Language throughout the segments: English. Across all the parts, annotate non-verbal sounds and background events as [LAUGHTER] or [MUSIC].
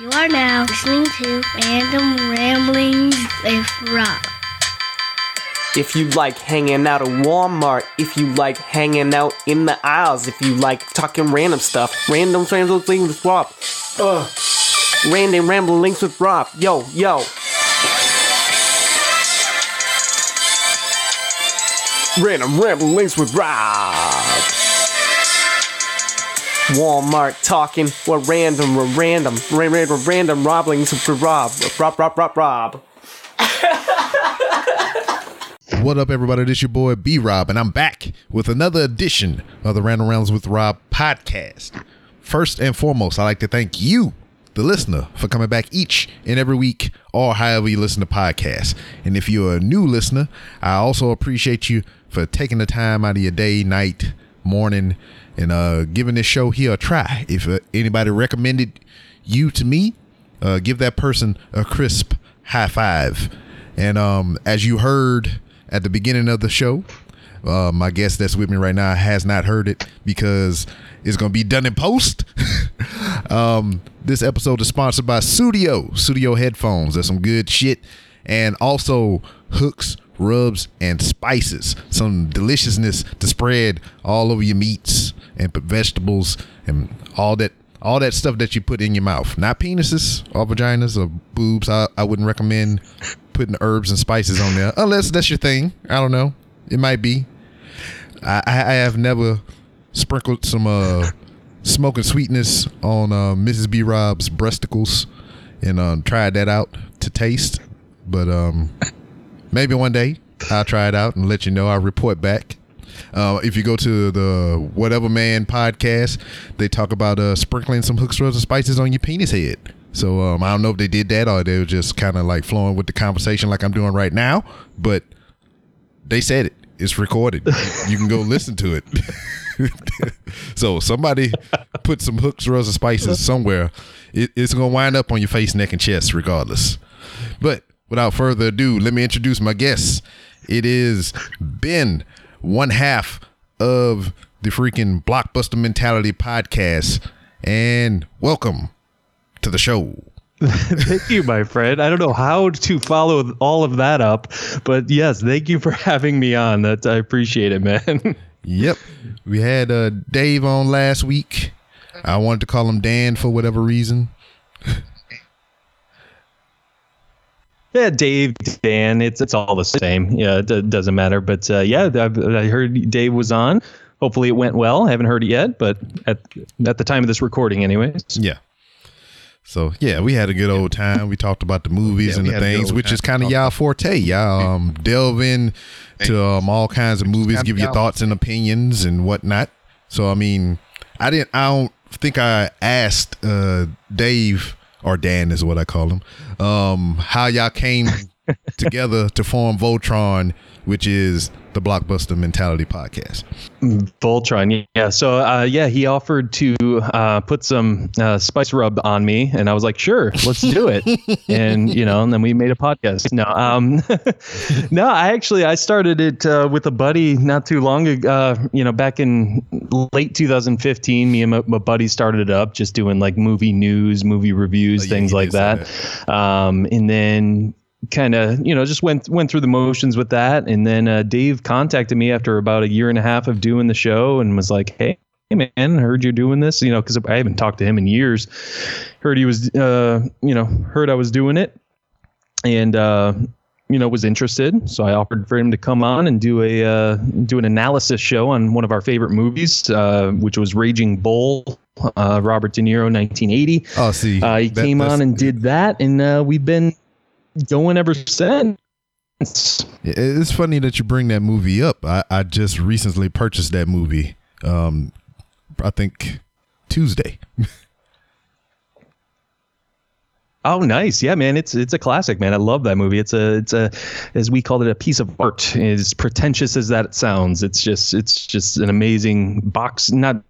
You are now listening to Random Ramblings with Rob. If you like hanging out at Walmart, if you like hanging out in the aisles, if you like talking random stuff, random ramblings with Rob. Ugh. Random ramblings with Rob. Yo, yo. Random ramblings with Rob. Walmart talking. We're random. We're random. Ra- Random. Random ramblings with Rob. Rob. Rob. Rob. Rob. What up, everybody? This your boy B Rob, and I'm back with another edition of the Random Rounds with Rob podcast. First and foremost, I'd like to thank you, the listener, for coming back each and every week, or however you listen to podcasts. And if you're a new listener, I also appreciate you for taking the time out of your day, night, morning, and uh, giving this show here a try. If uh, anybody recommended you to me, uh, give that person a crisp high five. And um, as you heard at the beginning of the show, uh, my guest that's with me right now has not heard it because it's going to be done in post. [LAUGHS] um, this episode is sponsored by Studio, Studio headphones. That's some good shit. And also hooks, rubs, and spices. Some deliciousness to spread all over your meats and vegetables and all that all that stuff that you put in your mouth. Not penises or vaginas or boobs. I, I wouldn't recommend putting herbs and spices on there unless that's your thing. I don't know. It might be. I, I have never sprinkled some uh, smoking sweetness on uh, Mrs. B. Rob's breasticles and um, tried that out to taste. But um, maybe one day I'll try it out and let you know. I'll report back. Uh, if you go to the Whatever Man podcast, they talk about uh, sprinkling some hooks, rubs, and spices on your penis head. So um, I don't know if they did that or they were just kind of like flowing with the conversation like I'm doing right now. But they said it. It's recorded. you can go listen to it. [LAUGHS] so somebody put some hooks, rubs, and spices somewhere. It, it's gonna wind up on your face, neck, and chest, regardless. But without further ado, let me introduce my guest. It is Ben, one half of the freaking Blockbuster Mentality podcast, and welcome to the show. [LAUGHS] thank you, my friend. I don't know how to follow all of that up, but yes, thank you for having me on. That I appreciate it, man. [LAUGHS] Yep. We had uh, Dave on last week. I wanted to call him Dan for whatever reason. [LAUGHS] yeah, Dave, Dan, it's it's all the same. Yeah, it d- doesn't matter. But uh, yeah, I, I heard Dave was on. Hopefully, it went well. I haven't heard it yet, but at at the time of this recording, anyways. Yeah. So yeah, we had a good old time. We talked about the movies Yeah, and the had a good things, which is kind of y'all forte. Y'all um, delve in to um, all kinds of movies, give your thoughts and opinions and whatnot. So I mean, I didn't. I don't think I asked uh, Dave or Dan is what I call him. Um, how y'all came [LAUGHS] together to form Voltron, which is the Blockbuster Mentality podcast. Voltron, yeah. So, uh, yeah, he offered to uh, put some uh, spice rub on me, and I was like, "Sure, let's do it." [LAUGHS] and you know, and then we made a podcast. No, um, [LAUGHS] no, I actually I started it uh, with a buddy not too long ago. Uh, you know, back in late 2015, me and my, my buddy started it up, just doing like movie news, movie reviews, Oh, yeah, things like say that. Um, and then kind of you know just went went through the motions with that. And then uh, dave contacted me after about a year and a half of doing the show and was like hey hey man heard you're doing this you know because i haven't talked to him in years. Heard he was uh you know heard i was doing it and uh you know was interested. So i offered for him to come on and do a uh do an analysis show on one of our favorite movies uh which was raging bull uh robert de niro 1980 Oh, see, uh, he that- came on and did that, and uh, we've been going ever since. It's funny that you bring that movie up. I, I just recently purchased that movie. Um, I think Tuesday. [LAUGHS] Oh, nice, yeah, man. It's it's a classic, man. I love that movie. It's a it's a as we called it a piece of art. As pretentious as that sounds, it's just it's just an amazing box. Not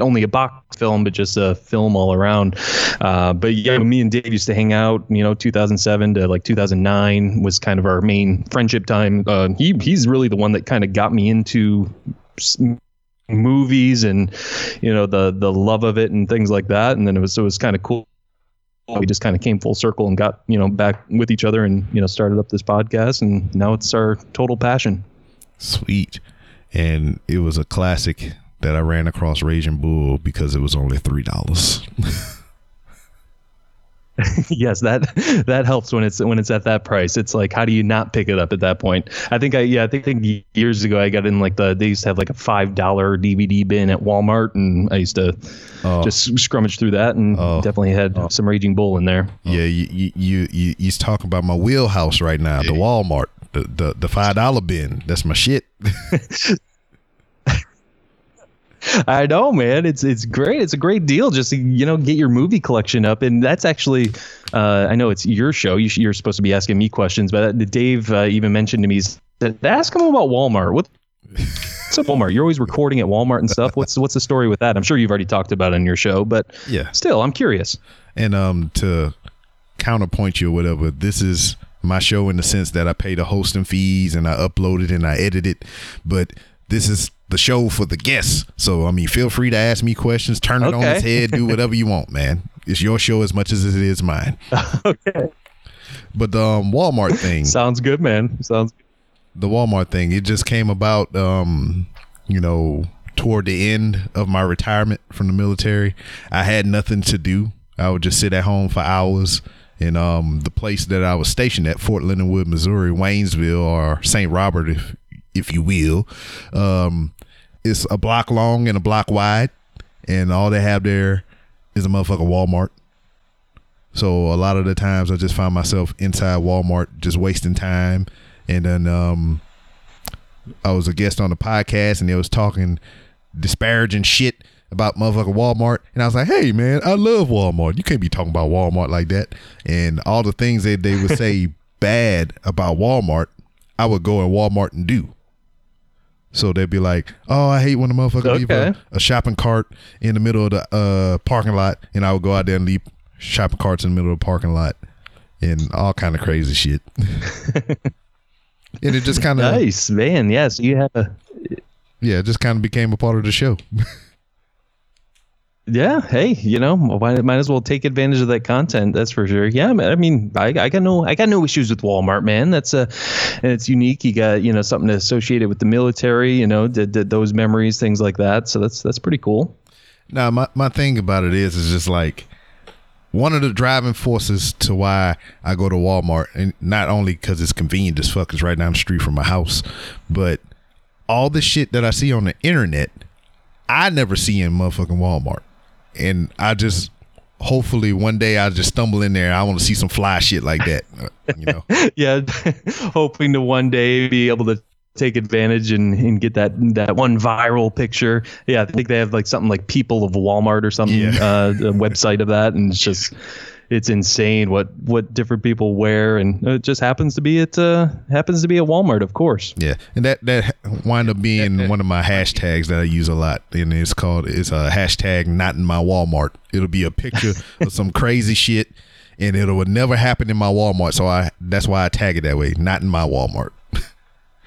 only a box film, but just a film all around. Uh, but yeah, me and Dave used to hang out. You know, 2007 to like 2009 was kind of our main friendship time. Uh, he he's really the one that kind of got me into movies and you know the the love of it and things like that. And then it was it was kind of cool we just kind of came full circle and got you know back with each other and you know started up this podcast and now it's our total passion. Sweet. And it was a classic that I ran across Raging Bull because it was only three dollars. [LAUGHS] yes, that that helps when it's when it's at that price. It's like how do you not pick it up at that point? I think I yeah I think, I think years ago I got in like the they used to have like a five dollar DVD bin at Walmart and I used to Oh. just scrummage through that and Oh. definitely had oh. some Raging Bull in there. Yeah, you you you you you's talking about my wheelhouse right now, the Walmart, the the, the five dollar bin. That's my shit. [LAUGHS] [LAUGHS] I know, man. It's it's great. It's a great deal just to you know get your movie collection up, and that's actually, uh, I know it's your show. You you're supposed to be asking me questions, but uh, Dave uh, even mentioned to me, said, ask him about Walmart. What? [LAUGHS] What's up, Walmart? You're always recording at Walmart and stuff. What's what's the story with that? I'm sure you've already talked about it in your show, but Yeah. still, I'm curious. And um to counterpoint you or whatever, this is my show in the sense that I pay the hosting fees and I upload it and I edit it, but this is the show for the guests. So I mean, feel free to ask me questions, turn it on its head, do [LAUGHS] whatever you want, man. It's your show as much as it is mine. [LAUGHS] okay, But the um, Walmart [LAUGHS] thing, sounds good, man. Sounds. the Walmart thing, it just came about, um, you know, toward the end of my retirement from the military. I had nothing to do. I would just sit at home for hours. And um, the place that I was stationed at, Fort Leonard Wood, Missouri, Waynesville, or St. Robert, if if you will, um, it's a block long and a block wide, and all they have there is a motherfucking Walmart. So a lot of the times I just find myself inside Walmart just wasting time. And then um I was a guest on the podcast and they was talking disparaging shit about motherfucking Walmart. And I was like, hey man, I love Walmart. You can't be talking about Walmart like that. And all the things that they would say [LAUGHS] bad about Walmart, I would go in Walmart and do. So they'd be like, "Oh, I hate when the motherfucker leave a, a shopping cart in the middle of the uh, parking lot," and I would go out there and leave shopping carts in the middle of the parking lot, and all kind of crazy shit. and it just kind of, [LAUGHS] Nice, man. Yes, you have a yeah, it just kind of became a part of the show. [LAUGHS] Yeah, hey, you know, might, might as well take advantage of that content. That's for sure. Yeah, I mean, I, I got no, I got no issues with Walmart, man. That's a, and it's unique. You got, you know, something associated with the military. You know, did, did those memories, things like that. So that's that's pretty cool. Now, my, my thing about it is, is just like one of the driving forces to why I go to Walmart, and not only because it's convenient as fuck, it's right down the street from my house, but all the shit that I see on the internet, I never see in motherfucking Walmart. And I just, hopefully one day I just stumble in there. I want to see some fly shit like that, uh, you know? [LAUGHS] Yeah, [LAUGHS] hoping to one day be able to take advantage and, and get that that one viral picture. Yeah, I think they have like something like People of Walmart or something, Yeah. uh, a website of that, and it's just [LAUGHS] it's insane what what different people wear, and it just happens to be it uh, happens to be a Walmart, of course. Yeah, and that that wind up being [LAUGHS] one of my hashtags that I use a lot, and it's called it's a hashtag not in my Walmart. It'll be a picture [LAUGHS] of some crazy shit, and it'll never happen in my Walmart. So I that's why I tag it that way, not in my Walmart. [LAUGHS]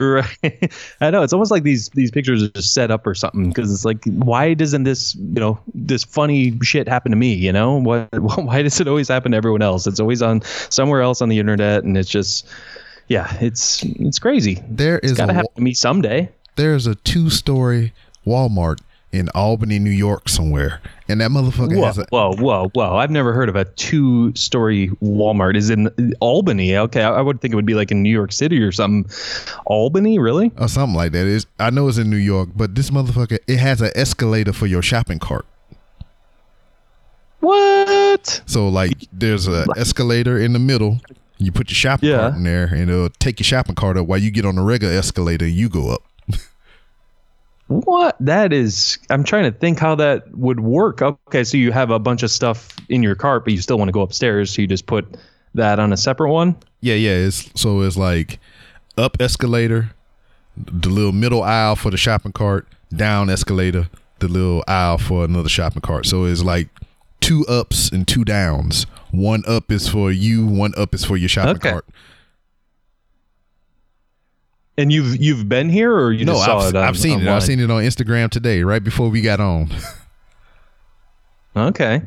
Right. [LAUGHS] I know. It's almost like these these pictures are just set up or something because it's like why doesn't this you know this funny shit happen to me you know? What [LAUGHS] why does it always happen to everyone else? It's always on somewhere else on the internet and it's just yeah it's it's crazy. There is it's gotta a happen to me someday. There's a two story Walmart in Albany, New York, somewhere, and that motherfucker whoa has a whoa whoa whoa I've never heard of a two story Walmart is in Albany okay I, I would think it would be like in New York City or something Albany really or something like that. Is I know it's in New York, but this motherfucker it has an escalator for your shopping cart. what So like there's a escalator in the middle. You put your shopping Yeah. cart in there and it'll take your shopping cart up while you get on the regular escalator you go up. What? That is. I'm trying to think how that would work. Okay, so you have a bunch of stuff in your cart, but you still want to go upstairs, so you just put that on a separate one. Yeah, yeah. It's so it's like up escalator, the little middle aisle for the shopping cart, down escalator, the little aisle for another shopping cart. So it's like two ups and two downs. One up is for you, one up is for your shopping Okay. cart. And you've you've been here, or you no, just saw I've, it? On, I've seen it. I've seen it on Instagram today, right before we got on. [LAUGHS] Okay.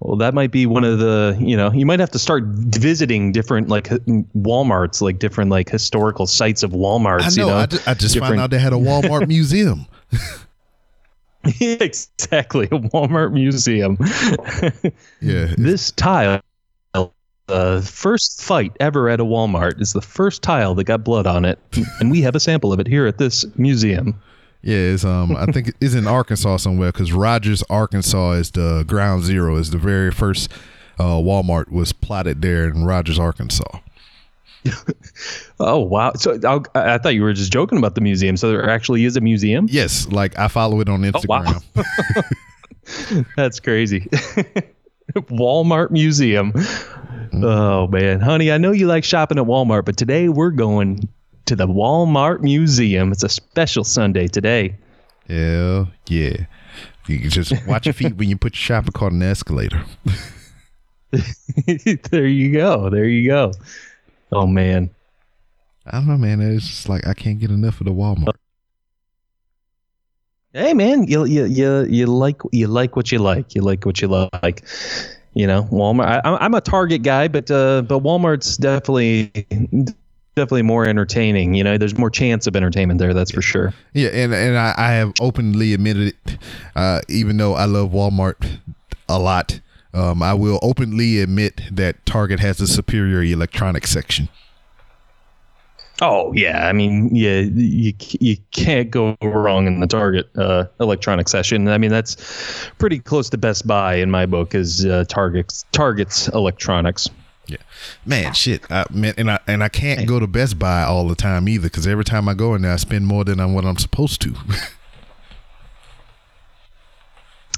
Well, that might be one of the, you know, you might have to start visiting different like Walmarts, like different like historical sites of Walmarts. I you know. know, I, ju- I just found out they had a Walmart [LAUGHS] museum. [LAUGHS] exactly a Walmart museum. Yeah. this tile, the first fight ever at a Walmart, is the first tile that got blood on it, and we have a sample of it here at this museum. Yeah, it's um I think it's in Arkansas somewhere because Rogers, Arkansas is the ground zero. Is the very first uh, Walmart was plotted there in Rogers, Arkansas. [LAUGHS] Oh wow! So I, I thought you were just joking about the museum. So there actually is a museum. Yes, like I follow it on Oh, wow. Instagram. [LAUGHS] That's crazy. [LAUGHS] Walmart Museum. Mm-hmm. Oh man, honey, I know you like shopping at Walmart, but today we're going to the Walmart Museum. It's a special Sunday today. Hell yeah. You can just watch your feet when you put your shopping cart in the escalator. [LAUGHS] there you go. There you go. Oh man. I don't know, man. It's just like I can't get enough of the Walmart. Hey man, you you you you like you like what you like. You like what you like. You know, Walmart. I, I'm I'm a Target guy, but uh, but Walmart's definitely definitely more entertaining. You know, there's more chance of entertainment there. That's for sure. Yeah, and and I, I have openly admitted it. Uh, even though I love Walmart a lot, um, I will openly admit that Target has a superior electronics section. Oh yeah, I mean, yeah, you you can't go wrong in the Target uh, electronic session. I mean, that's pretty close to Best Buy in my book is uh, Target's Target's electronics. Yeah, man, shit. I man, and I and I can't go to Best Buy all the time either because every time I go in there, I spend more than I'm what I'm supposed to. [LAUGHS]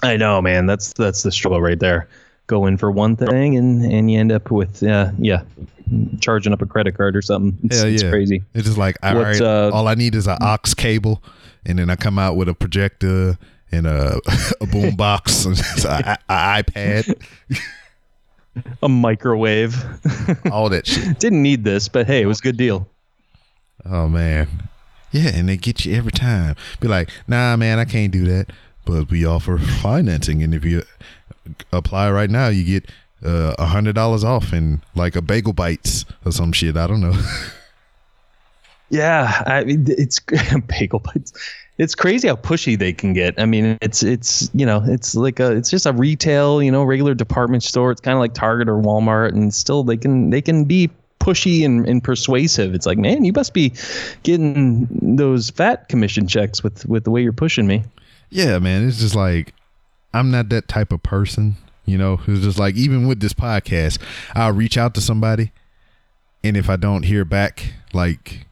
I know, man. That's that's the struggle right there. Go in for one thing and and you end up with uh, yeah, charging up a credit card or something. It's, Hell it's crazy. It's just like all uh, all I need is an aux cable, and then I come out with a projector and a [LAUGHS] a boom box [LAUGHS] and an iPad, A microwave. [LAUGHS] all that shit. Didn't need this, but hey, it was a good deal. Oh man, yeah, and they get you every time. Be like, nah, man, I can't do that, but we offer financing, and if you apply right now, you get uh, a hundred dollars off and like a bagel bites or some shit. I don't know. [LAUGHS] Yeah, I mean, it's [LAUGHS] bagel bites. It's crazy how pushy they can get. I mean, it's it's you know, it's like a it's just a retail, you know, regular department store. It's kind of like Target or Walmart, and still they can they can be pushy and, and persuasive. It's like, man, you must be getting those fat commission checks with with the way you're pushing me. Yeah, man. It's just like I'm not that type of person. You know, it's just like even with this podcast, I'll reach out to somebody, and if I don't hear back, like,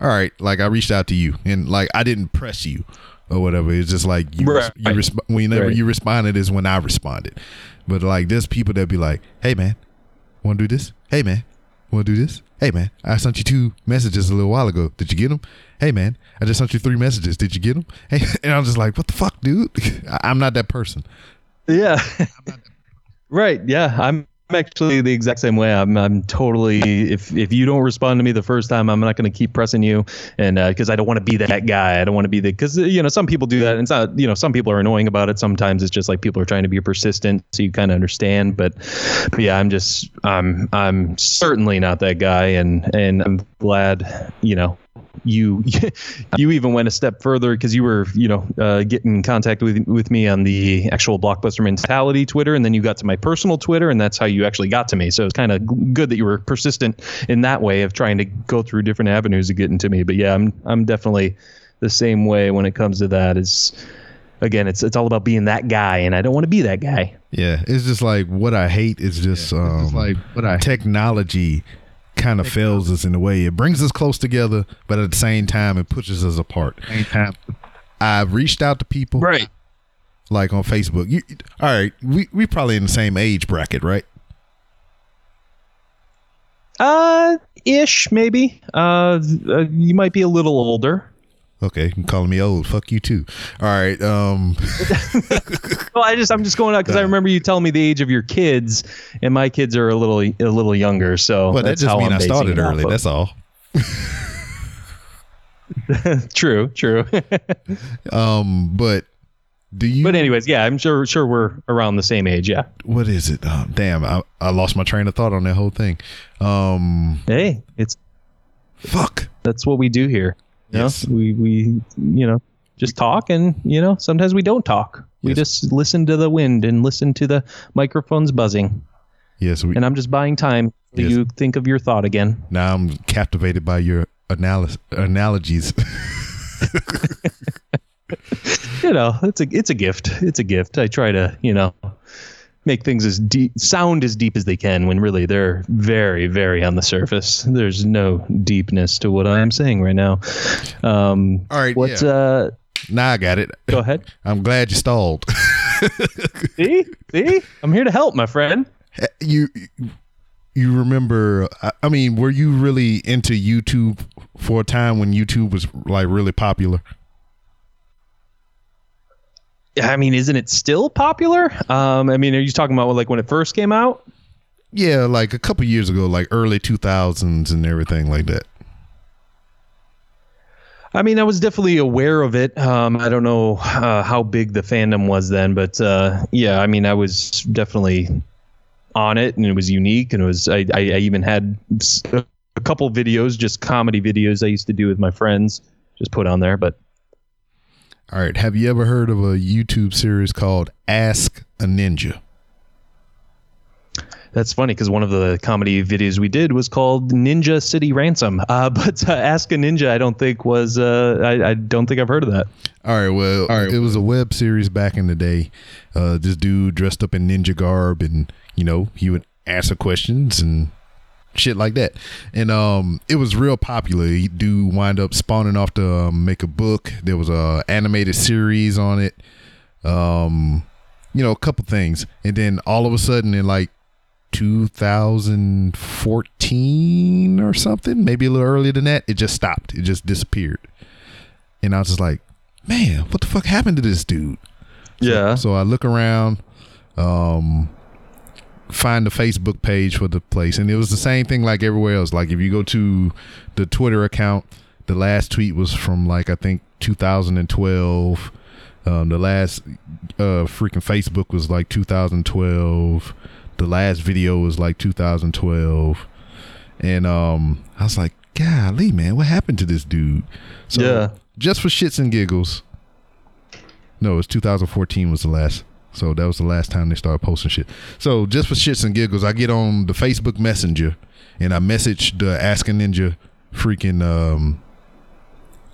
all right, like I reached out to you, and like I didn't press you or whatever. It's just like you, Right. you resp- whenever Right. you responded is when I responded. But like, there's people that be like, hey man, want to do this? Hey man, want to do this? Hey man, I sent you two messages a little while ago. Did you get them? Hey man, I just sent you three messages. Did you get them? Hey, [LAUGHS] and I'm just like, what the fuck, dude? [LAUGHS] I'm not that person. Yeah. [LAUGHS] right. Yeah. I'm I'm actually the exact same way. I'm I'm totally if if you don't respond to me the first time, I'm not going to keep pressing you, and uh, because I don't want to be that guy. I don't want to be the because uh, you know some people do that, and it's not you know some people are annoying about it. Sometimes it's just like people are trying to be persistent, so you kind of understand. But, but yeah, I'm just I'm I'm certainly not that guy, and and I'm glad you know you [LAUGHS] you even went a step further because you were you know uh, getting in contact with with me on the actual blockbuster mentality Twitter, and then you got to my personal Twitter, and that's how you actually got to me. So it's kind of good that you were persistent in that way of trying to go through different avenues of getting to me. But yeah, I'm I'm definitely the same way when it comes to that. Is again, it's it's all about being that guy, and I don't want to be that guy. Yeah, it's just like what I hate is just um, like what I technology kind of fails us in a way. It brings us close together, but at the same time, it pushes us apart. ain't time. I've reached out to people, right? like on Facebook. You, all right, we we probably in the same age bracket, right? Uh, ish maybe. Uh, uh, you might be a little older. Okay, you calling me old. Fuck you too. All right. Um. [LAUGHS] Well, I just I'm just going out because I remember you telling me the age of your kids, and my kids are a little a little younger. So Well, that that's just how mean I'm I started early. That's all. [LAUGHS] true, true. [LAUGHS] Um. But Do you? But anyways, yeah, I'm sure sure we're around the same age. Yeah. what is it? Oh, damn, I, I lost my train of thought on that whole thing. Um, Hey, it's fuck. that's what we do here. Yes. know? We we you know just talk and you know sometimes we don't talk. We Yes. just listen to the wind and listen to the microphones buzzing. Yes, we, And I'm just buying time so Yes. you think of your thought again. now I'm captivated by your analy- analogies. [LAUGHS] [LAUGHS] You know, it's a it's a gift. It's a gift. I try to you know make things as deep sound as deep as they can when really they're very very on the surface. There's no deepness to what I'm saying right now. Um, All right, What's yeah. uh? now I got it. Go ahead. [LAUGHS] I'm glad you stalled. [LAUGHS] See, see, I'm here to help, my friend. you you remember? I, I mean, were you really into YouTube for a time when YouTube was like really popular? I mean, isn't it still popular? Um, I mean, are you talking about like when it first came out? Yeah, like a couple years ago, like early 2000s and everything like that. I mean, I was definitely aware of it. Um, I don't know uh, how big the fandom was then, but uh, yeah, I mean, I was definitely on it, and it was unique, and it was. I, I, I even had a couple videos, just comedy videos, I used to do with my friends, just put on there. But All right, have you ever heard of a YouTube series called Ask a Ninja? that's funny because one of the comedy videos we did was called Ninja City Ransom. Uh, [LAUGHS] but uh, Ask a Ninja, I don't think was. Uh, I, I don't think I've heard of that. All right, well, All right. it was a web series back in the day. Uh, this dude dressed up in ninja garb, and you know he would answer questions and shit like that. And um, it was real popular. He do wind up spawning off to um, make a book. There was a animated series on it. Um, you know, a couple things, and then all of a sudden, in like 2014 or something, maybe a little earlier than that, it just stopped. It just disappeared. And I was just like, man, what the fuck happened to this dude? Yeah. So I look around, um, find the Facebook page for the place, and it was the same thing like everywhere else. Like if you go to the Twitter account, the last tweet was from like I think 2012. Um, the last uh, freaking Facebook was like 2012. The last video was like 2012, and um, I was like, golly, man, what happened to this dude? So Yeah. just for shits and giggles. No, it was 2014 was the last. So that was the last time they started posting shit. So just for shits and giggles, I get on the Facebook Messenger and I message the Ask a Ninja freaking um,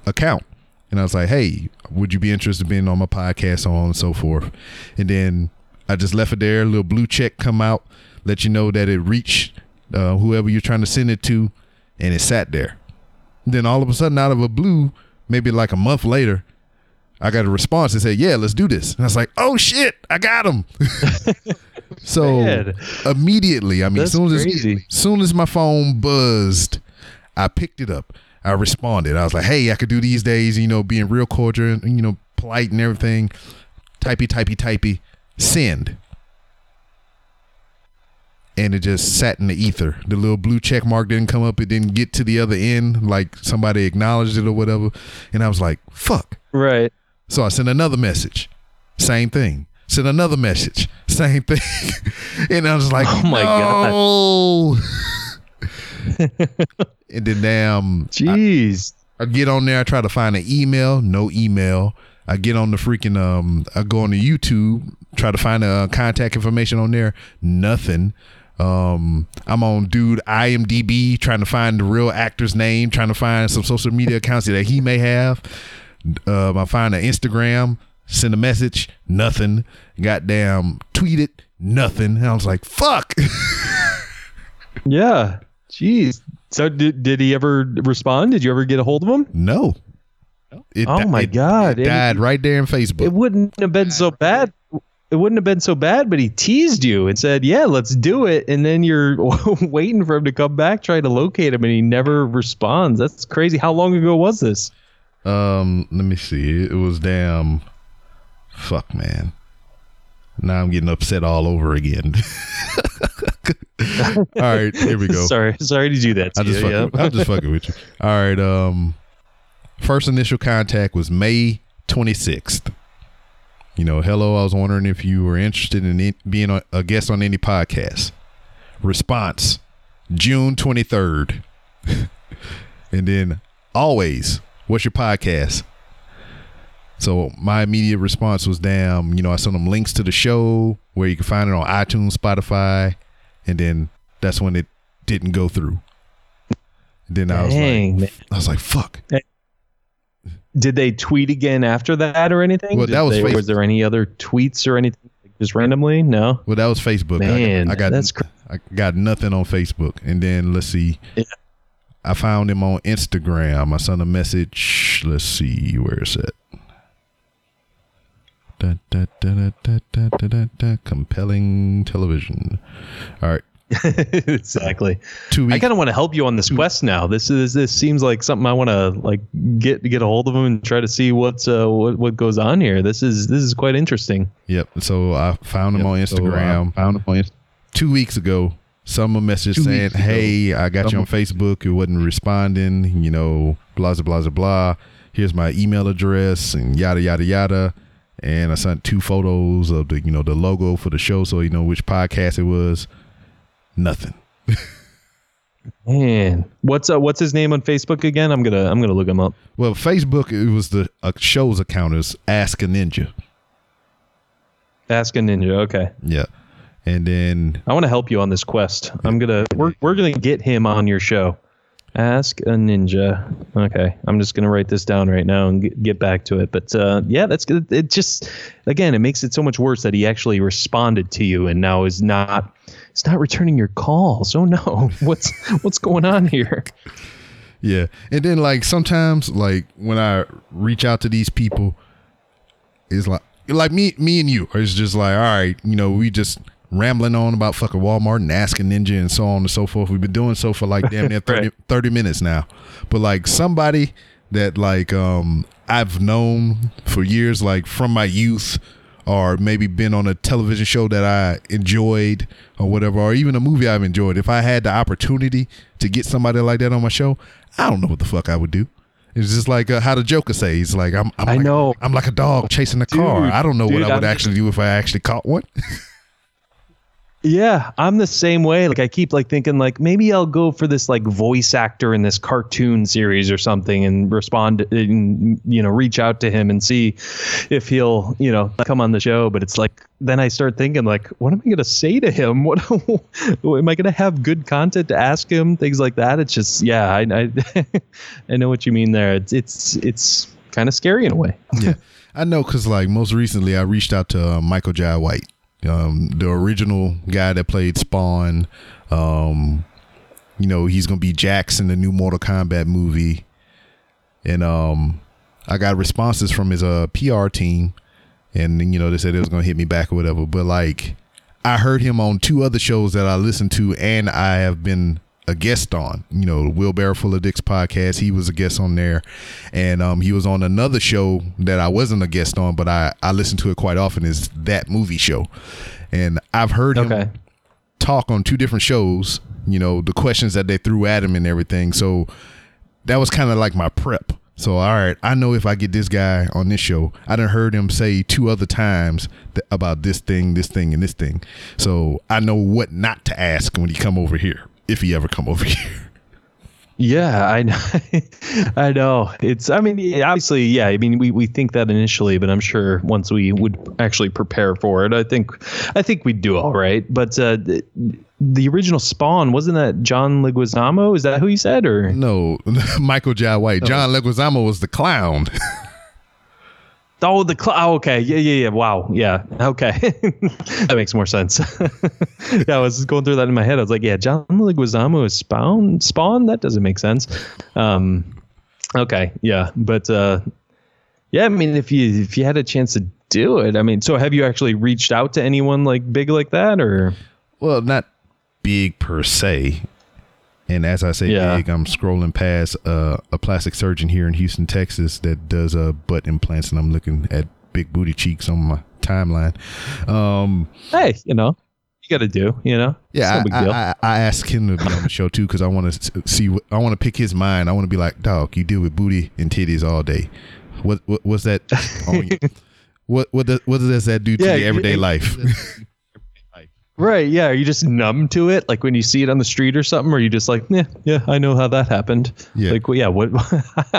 account. And I was like, hey, would you be interested in being on my podcast, so on and so forth. And then I just left it there, a little blue check come out, let you know that it reached uh, whoever you're trying to send it to, and it sat there. Then all of a sudden, out of a blue, maybe like a month later, I got a response that said, "Yeah, let's do this." And I was like, "Oh shit, I got him!" [LAUGHS] so Man. immediately, I mean, That's soon as crazy. soon as my phone buzzed, I picked it up. I responded. I was like, "Hey, I could do these days, you know, being real cordial, and you know, polite and everything." Typey, typey, typey, send. And it just sat in the ether. The little blue check mark didn't come up. It didn't get to the other end, like somebody acknowledged it or whatever. And I was like, "Fuck." Right. So I sent another message. Same thing. Sent another message. Same thing. [LAUGHS] and I was like, Oh my God. [LAUGHS] and then damn Jeez. I get on there, I try to find an email, no email. I get on the freaking um I go on the YouTube, try to find a uh, contact information on there, nothing. Um I'm on dude IMDb trying to find the real actor's name, trying to find some social media accounts that he may have. Um I find an Instagram, send a message, nothing. Goddamn tweet it, nothing. And I was like, fuck. [LAUGHS] Yeah. Jeez. So did, did he ever respond? Did you ever get a hold of him? no. It Oh my it- God. It It- died right there in Facebook. It wouldn't have been so bad. It wouldn't have been so bad, but he teased you and said, "Yeah, let's do it." And then you're [LAUGHS] waiting for him to come back, trying to locate him, and he never responds. That's crazy. How long ago was this? Um, let me see. It was damn. Fuck, man. Now I'm getting upset all over again. [LAUGHS] all right, here we go. [LAUGHS] Sorry, sorry to do that. To I just you, fucking, yeah. I'm just fucking with you. All right. Um, first initial contact was May 26th. You know, hello, I was wondering if you were interested in it, being a, a guest on any podcast. Response June 23rd. [LAUGHS] and then always, what's your podcast? So my immediate response was, damn, you know, I sent them links to the show where you can find it on iTunes, Spotify, and then that's when it didn't go through. Then I was Dang, like, I was like, fuck. Did they tweet again after that or anything? Well, Did that was they- Facebook. was there any other tweets or anything just randomly? No. Well, that was Facebook. I- Man, I, got that's cr- I got nothing on Facebook, and then let's see. Yeah. I found him on Instagram. I sent a message. Let's see, where is it? Da, da, da, Compelling television. All right. [LAUGHS] exactly. Two weeks. I kind of want to help you on this quest now. This is this seems like something I want to like get get a hold of him and try to see what's uh, what what goes on here. This is this is quite interesting. Yep. So I found him yep. on Instagram. So, uh, found him on Instagram. two weeks ago someone messaged Two saying. "Hey, I got you on Facebook. You wasn't responding. You know, blah blah blah blah blah. Here's my email address and yada yada yada." And I sent two photos of the you know the logo for the show, so you know which podcast it was. Nothing. [LAUGHS] Man, what's uh, what's his name on Facebook again? I'm gonna I'm gonna look him up. Well, Facebook it was the uh, show's account is Ask a Ninja. Ask a Ninja. Okay, Yeah, and then I want to help you on this quest. I'm gonna we're we're gonna get him on your show. Ask a Ninja. Okay, I'm just gonna write this down right now and get, get back to it. But uh, yeah, that's good. It just again, it makes it so much worse that he actually responded to you and now is not. It's not returning your calls. Oh no, [LAUGHS] what's what's going on here? Yeah. And then like sometimes like when I reach out to these people, it's like like me me and you. It's just like, all right, you know, we just rambling on about fucking Walmart and asking Ninja and so on and so forth. We've been doing so for like [LAUGHS] damn near 30, Right. 30 minutes now. But like somebody that like um I've known for years, like from my youth, or maybe been on a television show that I enjoyed or whatever, or even a movie I've enjoyed. If I had the opportunity to get somebody like that on my show, I don't know what the fuck I would do. It's just like uh, how the Joker says, like I'm, I'm I like, know. I'm like a dog chasing a car. I don't know dude, what I would I'm- actually do if I actually caught one. [LAUGHS] Yeah, I'm the same way. Like I keep like thinking like maybe I'll go for this like voice actor in this cartoon series or something and respond and you know reach out to him and see if he'll you know come on the show. But it's like then I start thinking like what am I gonna say to him? [LAUGHS] What am I gonna have good content to ask him? Things like that. It's just yeah, I I, [LAUGHS] I know what you mean there. It's it's it's kind of scary in a way. yeah, I know because like most recently, I reached out to uh, Michael Jai White, um, the original guy that played Spawn. Um, you know, he's gonna be Jax in the new Mortal Kombat movie, and um, I got responses from his uh PR team, and you know they said it was gonna hit me back or whatever. But like, I heard him on two other shows that I listened to, and I have been a guest on. You know, the Will Bear Full of Dicks podcast. He was a guest on there, and um, he was on another show that I wasn't a guest on, but I I listen to it quite often. Is that movie show, and I've heard him talk on two different shows. You know, the questions that they threw at him and everything. So that was kind of like my prep. So all right, I know if I get this guy on this show, I done heard him say two other times th- about this thing, this thing, and this thing. So I know what not to ask when he come over here, if he ever come over [LAUGHS] here. Yeah, I know. [LAUGHS] I know. It's. I mean, obviously, yeah. I mean, we, we think that initially, but I'm sure once we would actually prepare for it, I think, I think we'd do all right. But uh, the, the original Spawn wasn't that John Leguizamo? Is that who you said, or No, [LAUGHS] Michael Jai White, John Leguizamo was the clown. Oh, the cl- oh, okay, yeah, yeah, yeah. Wow, yeah, okay, [LAUGHS] that makes more sense. [LAUGHS] yeah, I was going through that in my head. I was like, yeah, John Leguizamo is Spawn. Spawn. That doesn't make sense. Um, okay, yeah, but uh, yeah, I mean, if you if you had a chance to do it, I mean, so have you actually reached out to anyone like big like that, or well, not big per se. And as I say Yeah. big, I'm scrolling past uh, a plastic surgeon here in Houston, Texas, that does uh, butt implants, and I'm looking at big booty cheeks on my timeline. Um, hey, you know, you got to do, you know, yeah, no I. I, I, asked him to be on the show too because I want to see. What, I want to pick his mind. I want to be like, dog, you deal with booty and titties all day. What, what what's that? on you? [LAUGHS] What what does, what does that do to Yeah, your everyday it- life? [LAUGHS] Right. Yeah. Are you just numb to it? Like when you see it on the street or something, or are you just like, yeah, yeah, I know how that happened. Yeah. Like, well, yeah. What? [LAUGHS]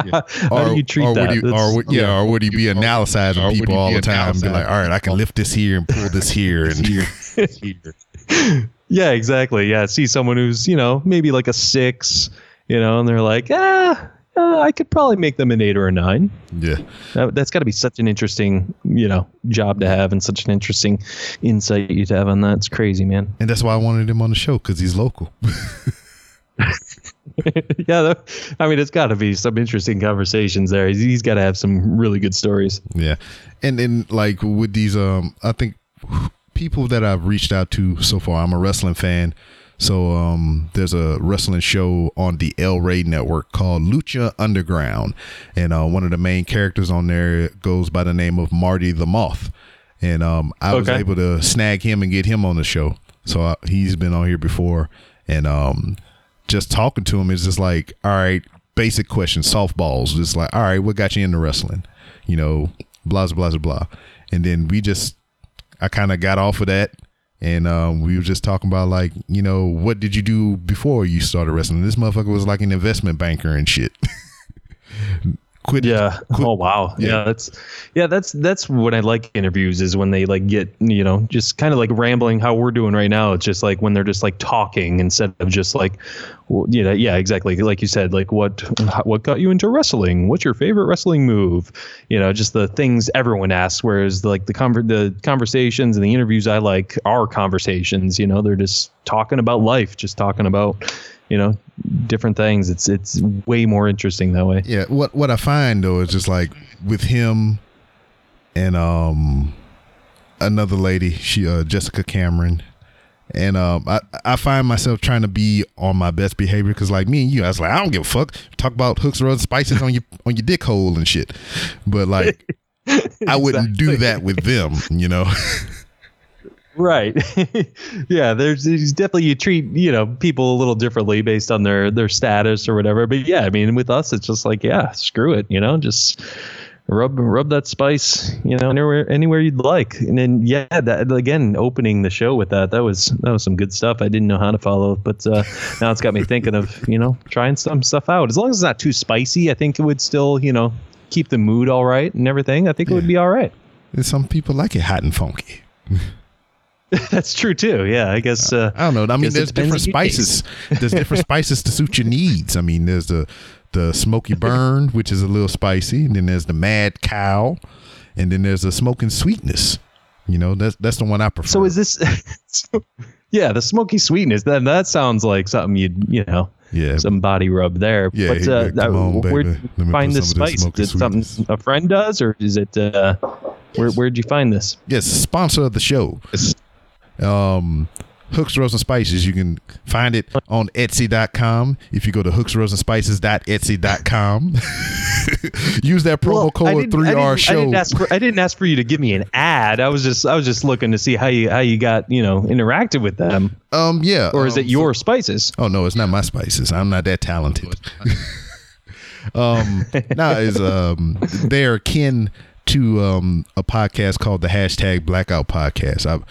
how do you treat or that? Would you, or would, yeah, or would he be analyzing or people all the time? and Be like, all right, I can lift this here and pull this here, and [LAUGHS] [LAUGHS] yeah, exactly. Yeah. See someone who's, you know, maybe like a six, you know, and they're like, ah, uh, I could probably make them an eight or a nine. yeah, That, that's got to be such an interesting, you know, job to have and such an interesting insight you to have on that. It's crazy, man. and that's why I wanted him on the show because he's local. [LAUGHS] [LAUGHS] yeah. that- I mean, it's got to be some interesting conversations there. He's, he's got to have some really good stories. Yeah, and then like with these, um, I think people that I've reached out to so far. I'm a wrestling fan, so um, there's a wrestling show on the El Rey network called Lucha Underground, and uh, one of the main characters on there goes by the name of Marty the Moth, and um, I was able to snag him and get him on the show. So uh, he's been on here before, and um, just talking to him is just like, all right, basic questions, softballs. Just like, all right, what got you into wrestling? You know, blah blah blah blah. And then we just, I kind of got off of that, and um, we were just talking about like, you know, what did you do before you started wrestling? This motherfucker was like an investment banker and shit. [LAUGHS] Quit. Yeah. quit- Oh wow. Yeah. Yeah. That's yeah. That's that's what I like interviews is when they like get you know just kind of like rambling how we're doing right now. It's just like when they're just like talking instead of just like, well, you know, yeah, exactly. Like you said, like what what got you into wrestling? What's your favorite wrestling move? You know, just the things everyone asks. Whereas like the conver- the conversations and the interviews I like are conversations. You know, they're just talking about life, just talking about you know different things. It's it's way more interesting that way. Yeah, what what I find though is just like with him and um another lady, she uh Jessica Cameron. And um, I, I find myself trying to be on my best behavior because, like me and you, I was like, I don't give a fuck. Talk about hooks, rubs, spices on your on your dick hole and shit. But like, [LAUGHS] I wouldn't do that with them, you know. [LAUGHS] Right. [LAUGHS] yeah, there's, there's definitely you treat, you know, people a little differently based on their their status or whatever. But yeah, I mean, with us it's just like, yeah, screw it, you know, just rub rub that spice, you know, anywhere anywhere you'd like. And then yeah, that again, opening the show with that, that was that was some good stuff. I didn't know how to follow, but uh, now it's got me thinking of, you know, trying some stuff out. As long as it's not too spicy, I think it would still, you know, keep the mood all right and everything. I think it would be all right. and some people like it hot and funky. [LAUGHS] [LAUGHS] That's true too. Yeah, I guess uh, I don't know. I mean, there's different spices. [LAUGHS] there's different spices to suit your needs. I mean, there's the the smoky [LAUGHS] burn, which is a little spicy, and then there's the mad cow, and then there's the smoking sweetness. You know, that's that's the one I prefer. So is this? so- yeah, the smoky sweetness. Then that sounds like something you'd you know yeah, some body rub there. Yeah, but yeah, uh, uh, on, where me find this spice? Is it something sweetness. a friend does, or is it? Uh, where where'd you find this? yes, sponsor of the show. Um, Hooks Rose and Spices. You can find it on Etsy.com. If you go to hooksroseandspices.etsy.com, [LAUGHS] use that promo Well, I code three I R didn't- show. I didn't, ask for, I didn't ask for you to give me an ad. I was just I was just looking to see how you how you got you know interacted with them, um, yeah, or is um, it your spices? Oh no, it's not my spices. I'm not that talented. [LAUGHS] um, now is um, they're akin to um a podcast called the hashtag Blackout Podcast. I've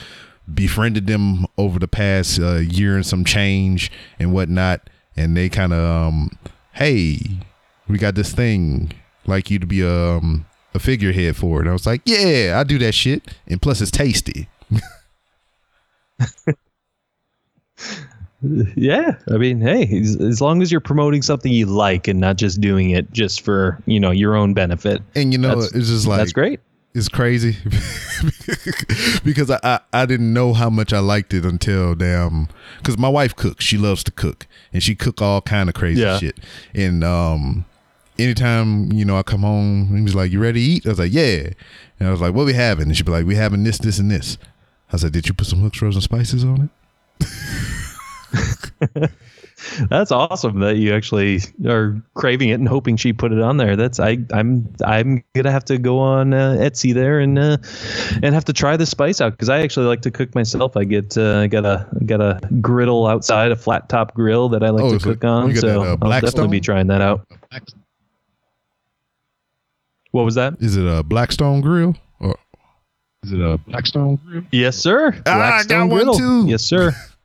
befriended them over the past uh, year and some change and whatnot, and they kind of um, hey, we got this thing like you to be um a figurehead for it. And I was like, yeah, I do that shit, and plus it's tasty. [LAUGHS] Yeah, I mean, hey, as, as long as you're promoting something you like and not just doing it just for you know your own benefit, And you know, it's just like that's great. It's crazy. [LAUGHS] Because I, I I didn't know how much I liked it until damn because my wife cooks. She loves to cook and she cook all kind of crazy Yeah. shit. And um anytime you know I come home and he was like you ready to eat? I was like yeah. And I was like what we having? And she'd be like we having this this and this. I said did you put some hooks rose and spices on it [LAUGHS] That's awesome that you actually are craving it and hoping she put it on there. That's I I'm I'm gonna have to go on uh, Etsy there and uh, and have to try the spice out because I actually like to cook myself. I get uh, I got a got a griddle outside, a flat top grill that I like Oh, to so cook on. So that, uh, I'll definitely be trying that out. What was that? is it a Blackstone grill or Is it a Blackstone grill? Yes, sir. Ah, I got Blackstone one Griddle. too. Yes, sir. [LAUGHS]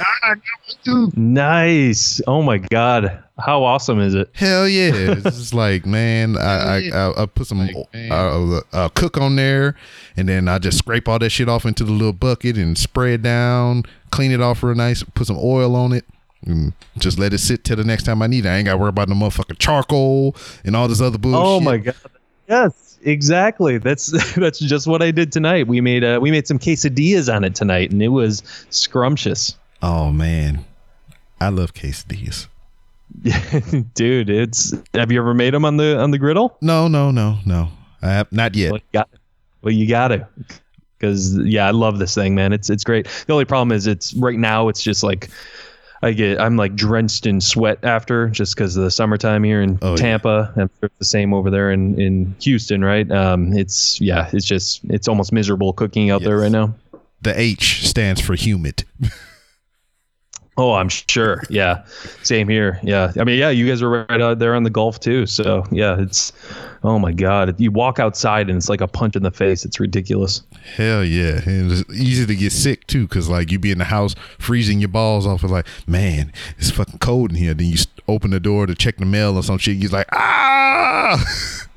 I got one too. nice. Oh my God. How awesome is it? Hell yeah! It's just like man, I I, I, I put some Like, uh, uh, cook on there, and then I just scrape all that shit off into the little bucket and spray it down, clean it off real nice, put some oil on it, and just let it sit till the next time I need it. I ain't got to worry about no motherfucking charcoal and all this other bullshit. Oh my God. Yes, exactly. That's [LAUGHS] that's just what I did tonight. We made uh we made some quesadillas on it tonight, and it was scrumptious. Oh man, I love quesadillas. [LAUGHS] Dude, it's have you ever made them on the on the griddle? No, no, no, no. I have not yet. Well, you got well, you got to, because yeah, I love this thing, man. It's it's great. The only problem is it's right now. It's just like I get I'm like drenched in sweat after just because of the summertime here in Oh. Tampa. Sure it's the same over there in in Houston, right? Um, it's yeah, it's just it's almost miserable cooking out there right now. The H stands for humid. [LAUGHS] Oh, I'm sure. Yeah, same here. Yeah, I mean, yeah, you guys are right out there on the Gulf too. So yeah, it's oh my god, you walk outside and it's like a punch in the face. It's ridiculous. Hell yeah, and it's easy to get sick too, cause like you be in the house freezing your balls off. It's like, man, it's fucking cold in here. Then you open the door to check the mail or some shit. You're like, ah,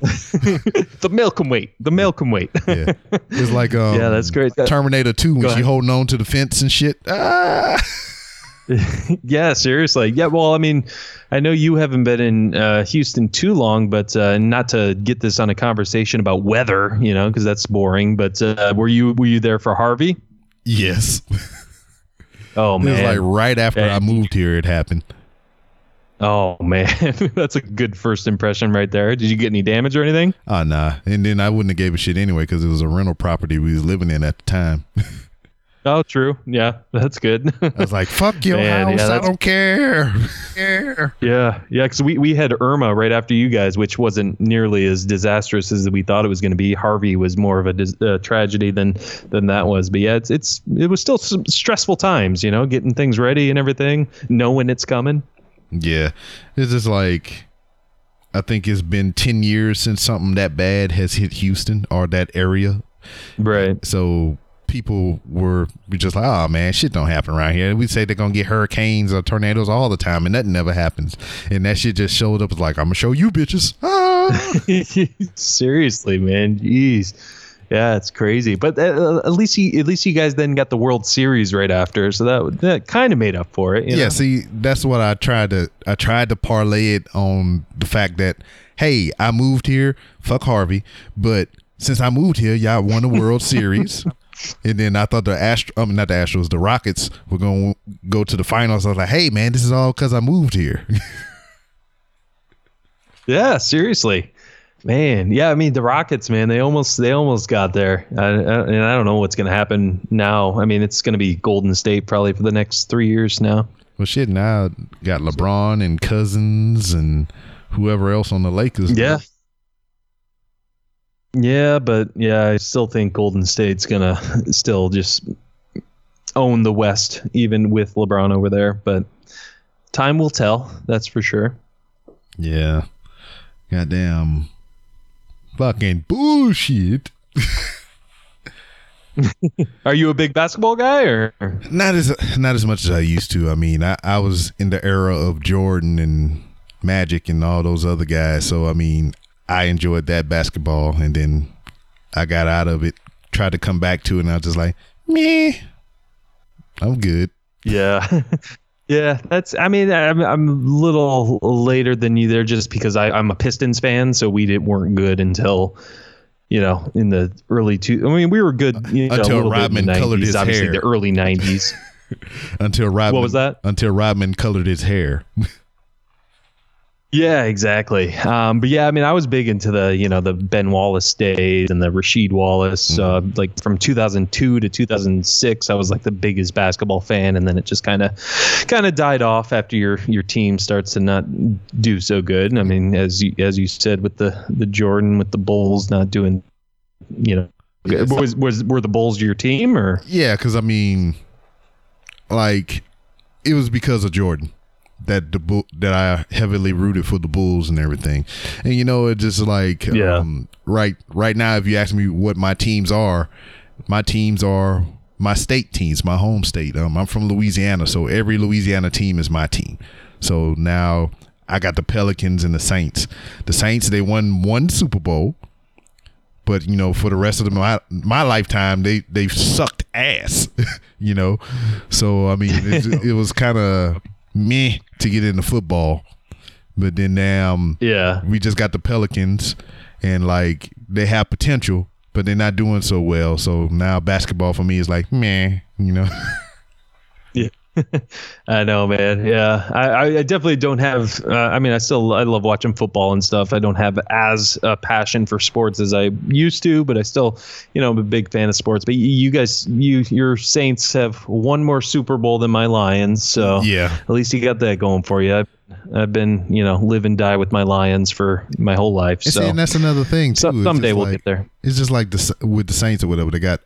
[LAUGHS] The mail can wait. The mail can wait. yeah. It's like um, [LAUGHS] Yeah, that's great. Terminator Two when Go she holding on to the fence and shit. Ah, [LAUGHS] [LAUGHS] yeah, seriously. Yeah, well, I mean, I know you haven't been in uh, Houston too long, but uh, not to get this on a conversation about weather, you know, because that's boring. But uh, were you were you there for Harvey? yes. Oh man! [LAUGHS] It was like right after Yeah. I moved here, it happened. oh [LAUGHS] man, that's a good first impression right there. Did you get any damage or anything? Oh nah, and then I wouldn't have gave a shit anyway because it was a rental property we was living in at the time. Oh, true. Yeah, [LAUGHS] that's good. I was like, "Fuck your Man, yeah, house, I don't care." care. Yeah, yeah, because we, we had Irma right after you guys, which wasn't nearly as disastrous as we thought it was going to be. Harvey was more of a dis- uh, tragedy than than that was, but yeah, it's it's it was still some stressful times, you know, getting things ready and everything, knowing it's coming. Yeah, it's just like I think it's been ten years since something that bad has hit Houston or that area. Right. So people were just like, "Oh man, shit don't happen around here." We say they're gonna get hurricanes or tornadoes all the time, and nothing ever happens. And that shit just showed up as like, "I'm gonna show you bitches." Ah. [LAUGHS] [LAUGHS] Seriously, man, jeez. Yeah, it's crazy, but uh, at least you, at least you guys then got the World Series right after, so that that kind of made up for it. you yeah, know? see, that's what I tried to I tried to parlay it on the fact that hey, I moved here, fuck Harvey, but since I moved here, y'all won the World [LAUGHS] Series. And then I thought the Astro, I mean not the Astros, the Rockets were going to go to the finals. I was like, "Hey man, this is all cuz I moved here." [LAUGHS] Yeah, seriously, man. Yeah, I mean the Rockets, man. They almost they almost got there, I, I, and I don't know what's going to happen now. I mean, it's going to be Golden State probably for the next three years now. well, shit, now got LeBron and Cousins and whoever else on the Lakers. Yeah. Yeah, but yeah, I still think Golden State's gonna [LAUGHS] still just own the West, even with LeBron over there. But time will tell. That's for sure. Yeah. Goddamn fucking bullshit. [LAUGHS] Are you a big basketball guy, or Not as not as much as I used to. I mean, I, I was in the era of Jordan and Magic and all those other guys. So I mean, I enjoyed that basketball, and then I got out of it. Tried to come back to it, and I was just like, meh. I'm good. Yeah. [LAUGHS] Yeah, that's. I mean, I'm, I'm a little later than you there, just because I, I'm a Pistons fan, so we didn't weren't good until, you know, in the early two. I mean, we were good you know, Until a little bit in Rodman the 90s, colored his obviously hair. the early '90s. [LAUGHS] Until Rodman. What was that? Until Rodman colored his hair. [LAUGHS] Yeah, exactly. Um, but yeah, I mean, I was big into the you know the Ben Wallace days and the Rasheed Wallace. Uh, like from 2002 to 2006, I was like the biggest basketball fan, and then it just kind of kind of died off after your your team starts to not do so good. I mean, as you as you said with the the Jordan with the Bulls not doing, you know, was was were the Bulls your team or? Yeah, because I mean, like, it was because of Jordan that the Bull, that I heavily rooted for the Bulls and everything, and you know, it just like Yeah. um, right right now, if you ask me what my teams are, my teams are my state teams, my home state. Um, I'm from Louisiana, so every Louisiana team is my team. So now I got the Pelicans and the Saints. The Saints they won one Super Bowl, but you know for the rest of the, my my lifetime they they've sucked ass. [LAUGHS] you know, so I mean it, it was kind of [LAUGHS] meh to get into football, but then now um, Yeah. we just got the Pelicans, and like they have potential, but they're not doing so well. So now basketball for me is like meh, you know. [LAUGHS] [LAUGHS] I know, man. Yeah, I, I definitely don't have. Uh, I mean, I still I love watching football and stuff. I don't have as a passion for sports as I used to, but I still, you know, I'm a big fan of sports. But you, guys, you your Saints have one more Super Bowl than my Lions, so Yeah. at least you got that going for you. I've, I've been, you know, live and die with my Lions for my whole life. And, So see, and that's another thing too. so- someday we'll like- get there. It's just like the with the Saints or whatever. They got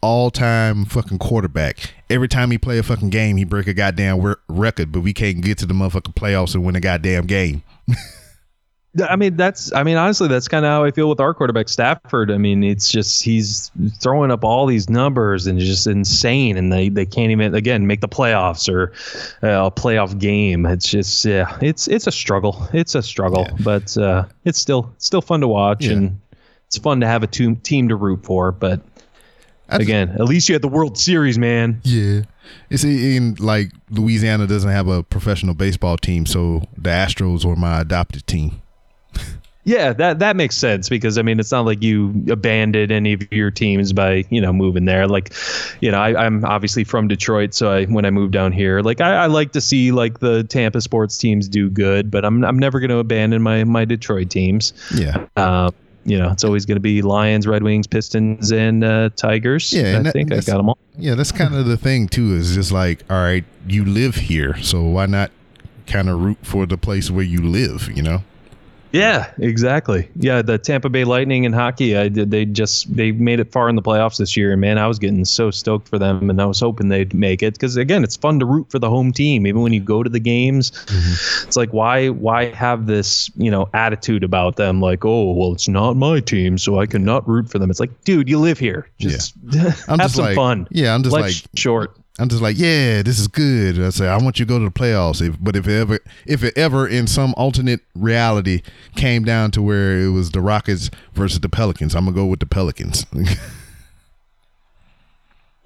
all time fucking quarterback. Every time he play a fucking game, he break a goddamn re- record, but we can't get to the motherfucking playoffs and win a goddamn game. I mean, that's. I mean, honestly, that's kind of how I feel with our quarterback Stafford. I mean, it's just he's throwing up all these numbers and just insane, and they they can't even again make the playoffs or uh, a playoff game. It's just yeah, it's it's a struggle. It's a struggle, but uh, it's still still fun to watch, Yeah. and it's fun to have a team team to root for. But just- again, at least you had the World Series, man. Yeah. You see, in like Louisiana doesn't have a professional baseball team, so the Astros were my adopted team. [LAUGHS] Yeah, that that makes sense because I mean it's not like you abandoned any of your teams by you know moving there. Like, you know, I, I'm obviously from Detroit, so I when I moved down here, like I, I like to see like the Tampa sports teams do good, but I'm I'm never going to abandon my my Detroit teams. Yeah. Uh, you know, it's always going to be Lions, Red Wings, Pistons, and uh, Tigers. Yeah, and I that- think I got them all. Yeah, that's kind of the thing too. Is just like, all right, you live here, so why not kind of root for the place where you live? You know? Yeah, exactly. Yeah, the Tampa Bay Lightning in hockey, I did. They just they made it far in the playoffs this year, and man, I was getting so stoked for them, and I was hoping they'd make it because again, it's fun to root for the home team, even when you go to the games. Mm-hmm. It's like why why have this you know attitude about them? Like, oh well, it's not my team, so I cannot root for them. It's like, dude, you live here. Just I'm [LAUGHS] have just some like, fun. Yeah, I'm just Life's like, short. I'm just like, yeah, this is good. I say, I want you to go to the playoffs. If, but if it ever, if it ever in some alternate reality came down to where it was the Rockets versus the Pelicans, I'm gonna go with the Pelicans. [LAUGHS]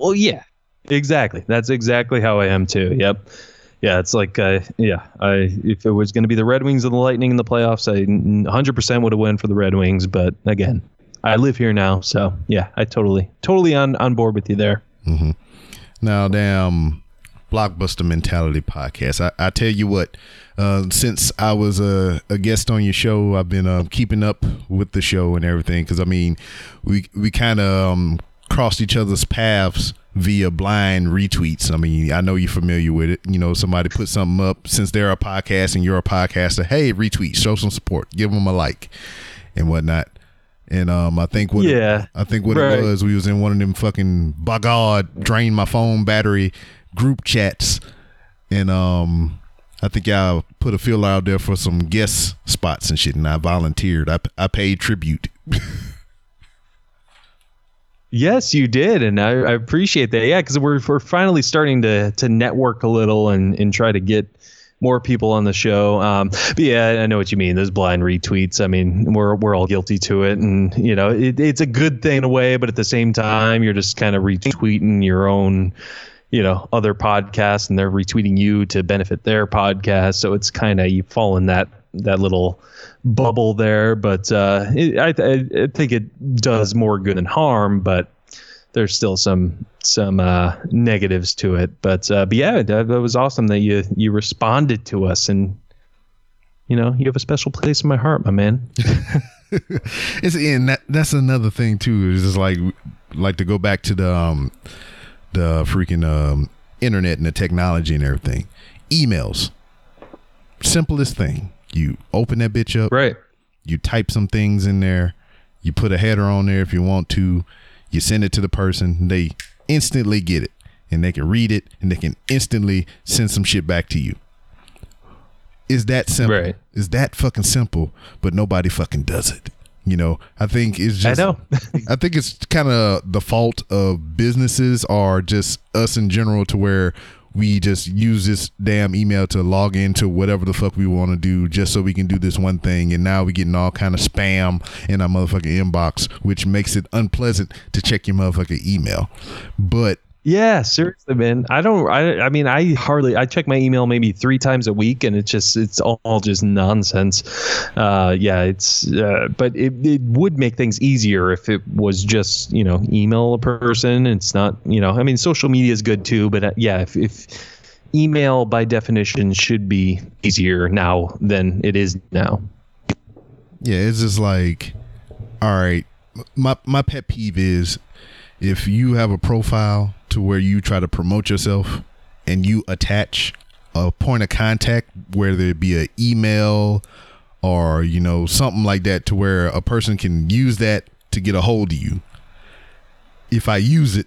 Well, yeah, exactly. That's exactly how I am too. Yep. Yeah, it's like, uh, yeah, I if it was going to be the Red Wings and the Lightning in the playoffs, I 100% would have went for the Red Wings. But again, I live here now, so yeah, I totally, totally on on board with you there. Now, damn, blockbuster mentality podcast. I, I tell you what, uh, since I was a, a guest on your show, I've been uh, keeping up with the show and everything. Because I mean, we we kind of um, crossed each other's paths via blind retweets. I mean, I know you're familiar with it. You know, somebody put something up since they're a podcast and you're a podcaster. Hey, retweet, show some support, give them a like, and whatnot. And um, I think what Yeah, I think what right. it was, we was in one of them fucking by God drain my phone battery group chats, and um, I think y'all put a feel out there for some guest spots and shit, and I volunteered. I I paid tribute. [LAUGHS] Yes, you did, and I, I appreciate that. Yeah, because we're we're finally starting to to network a little and and try to get more people on the show. Um, but yeah, I know what you mean. Those blind retweets. I mean, we're we're all guilty to it, and you know, it, it's a good thing in a way, but at the same time, you're just kind of retweeting your own. You know, other podcasts, and they're retweeting you to benefit their podcast. So it's kind of you fall in that that little bubble there. But uh, it, I, I I think it does more good than harm. But there's still some some uh, negatives to it. But uh, but yeah, that, that was awesome that you you responded to us, and you know you have a special place in my heart, my man. [LAUGHS] It's and that that's another thing too. Is just like like to go back to the um the freaking um internet and the technology and everything. Emails, simplest thing. You open that bitch up. right. you type some things in there, you put a header on there if you want to, you send it to the person, they instantly get it and they can read it and they can instantly send some shit back to you. Is that simple? Right. Is that fucking simple? But nobody fucking does it. You know, I think it's just. I know. [LAUGHS] I think it's kind of the fault of businesses or just us in general to where we just use this damn email to log into whatever the fuck we want to do just so we can do this one thing. And now we're getting all kind of spam in our motherfucking inbox which makes it unpleasant to check your motherfucking email. But Yeah, seriously, man. I don't. I. I mean, I hardly. I check my email maybe three times a week, and it's just. It's all just nonsense. Uh, yeah, it's. Uh, but it, it would make things easier if it was just you know email a person. It's not you know. I mean, social media is good too, but uh, yeah, if, if email by definition should be easier now than it is now. Yeah, it's just like, all right. My my pet peeve is if you have a profile to where you try to promote yourself and you attach a point of contact, whether it be an email or you know something like that, to where a person can use that to get a hold of you. If I use it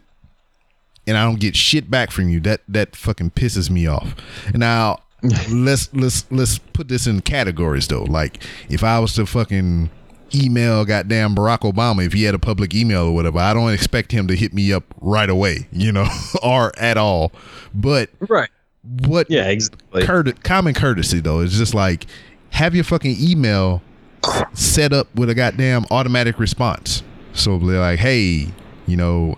and I don't get shit back from you, that that fucking pisses me off. Now [LAUGHS] let's let's let's put this in categories though. Like if I was to fucking email goddamn Barack Obama if he had a public email or whatever, I don't expect him to hit me up right away, you know, [LAUGHS] or at all. But Right. what Yeah. Exactly. curti- common courtesy though is just like have your fucking email set up with a goddamn automatic response. So they're like, hey, you know,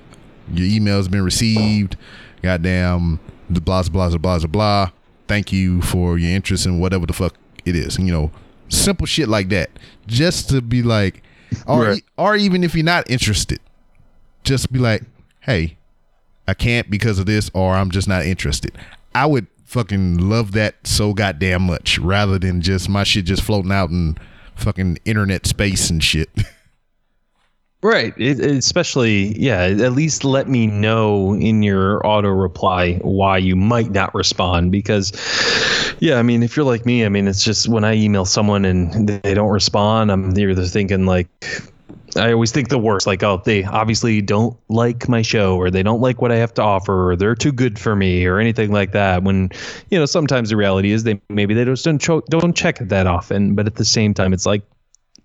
your email's been received. Goddamn, the blah blah blah blah blah blah. Thank you for your interest in whatever the fuck it is. You know, simple shit like that. Just to be like, or Right. or even if you're not interested, just be like, hey, I can't because of this, or I'm just not interested. I would fucking love that so goddamn much rather than just my shit just floating out in fucking internet space and shit. [LAUGHS] Right. It, especially, yeah, at least let me know in your auto reply why you might not respond. Because, yeah, I mean, if you're like me, I mean, it's just when I email someone and they don't respond, I'm either thinking, like, I always think the worst, like, oh, they obviously don't like my show or they don't like what I have to offer or they're too good for me or anything like that. When, you know, sometimes the reality is they maybe they just don't, cho- don't check it that often. But at the same time, it's like,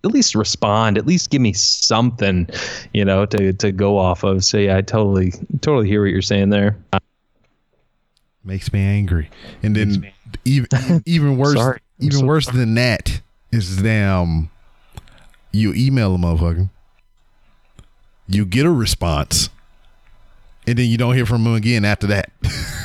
at least respond at least give me something you know to to go off of so yeah i totally totally hear what you're saying there Makes me angry. And then even even worse Sorry. Even so worse than that is damn you email a motherfucker. You get a response. And then you don't hear from them again after that. [LAUGHS]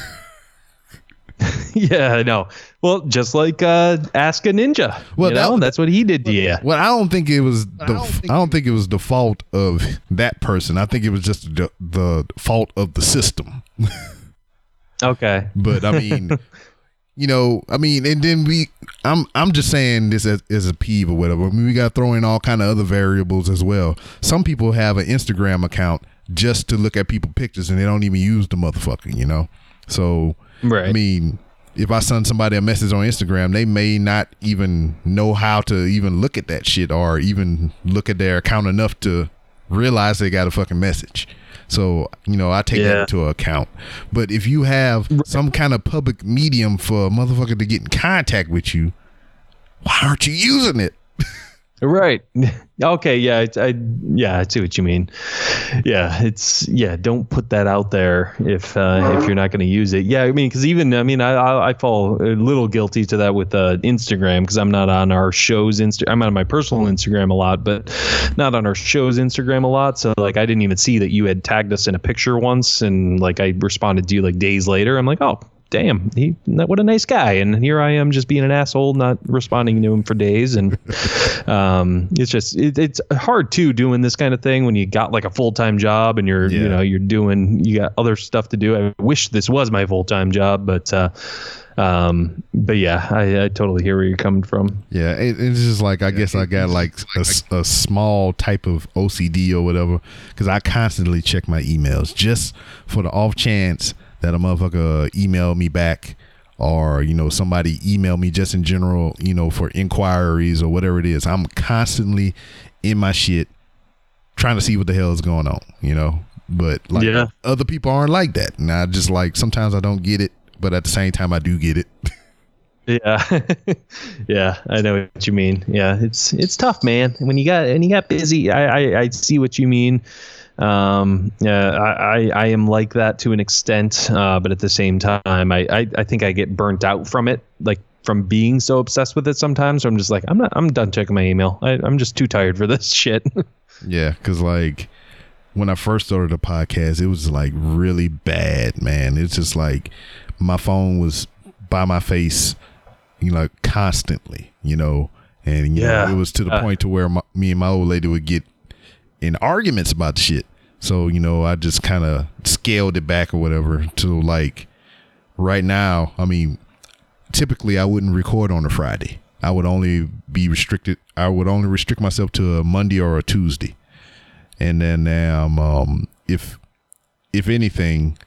[LAUGHS] yeah i know well just like uh ask a ninja Well, well that- you know, that's what he did to you Well, I don't think it was the I don't, think it was the fault of that person. I think it was just the, the fault of the system. [LAUGHS] okay But I mean, [LAUGHS] you know, I mean, and then we, I'm, I'm just saying this as, as a peeve or whatever. I mean, we got to throw in all kind of other variables as well. Some people have an Instagram account just to look at people pictures and they don't even use the motherfucker, you know. So, right I mean, if I send somebody a message on Instagram, they may not even know how to even look at that shit or even look at their account enough to realize they got a fucking message. So, you know, I take that into account. But if you have some kind of public medium for a motherfucker to get in contact with you, why aren't you using it? [LAUGHS] Right. [LAUGHS] Okay. Yeah. I. Yeah. I see what you mean. Yeah. It's. Yeah. Don't put that out there if uh, if you're not going to use it. Yeah. I mean, because even I mean, I I I fall a little guilty to that with uh, Instagram because I'm not on our show's Insta. I'm on my personal Instagram a lot, but not on our show's Instagram a lot. So like, I didn't even see that you had tagged us in a picture once, and like I responded to you like days later. I'm like, oh. Damn, he what a nice guy, and here I am just being an asshole, not responding to him for days, and [LAUGHS] um, it's just it, it's hard too doing this kind of thing when you got like a full time job and you're Yeah. you know you're doing you got other stuff to do. I wish this was my full time job, but uh, um, but yeah, I, I totally hear where you're coming from. Yeah, it, it's just like I guess I got like a small type of OCD or whatever because I constantly check my emails just for the off chance that a motherfucker email me back or you know somebody email me just in general you know for inquiries or whatever it is. I'm constantly in my shit trying to see what the hell is going on, you know. But like Yeah. other people aren't like that, and I just like sometimes I don't get it, but at the same time I do get it. [LAUGHS] Yeah, [LAUGHS] yeah, I know what you mean. Yeah, it's it's tough, man. When you got when you got busy, I I, I see what you mean. Um, yeah, I, I I am like that to an extent, uh, but at the same time, I, I I think I get burnt out from it, like from being so obsessed with it. Sometimes so I'm just like, I'm not, I'm done checking my email. I, I'm just too tired for this [LAUGHS] shit. Yeah, because like when I first started the podcast, it was like really bad, man. It's just like my phone was by my face, you know, constantly, you know, and you Yeah. know, it was to the Uh, point to where my, me and my old lady would get in arguments about the shit. So you know, I just kind of scaled it back or whatever to like right now. I mean, typically I wouldn't record on a Friday. I would only be restricted. I would only restrict myself to a Monday or a Tuesday, and then um, um if if anything,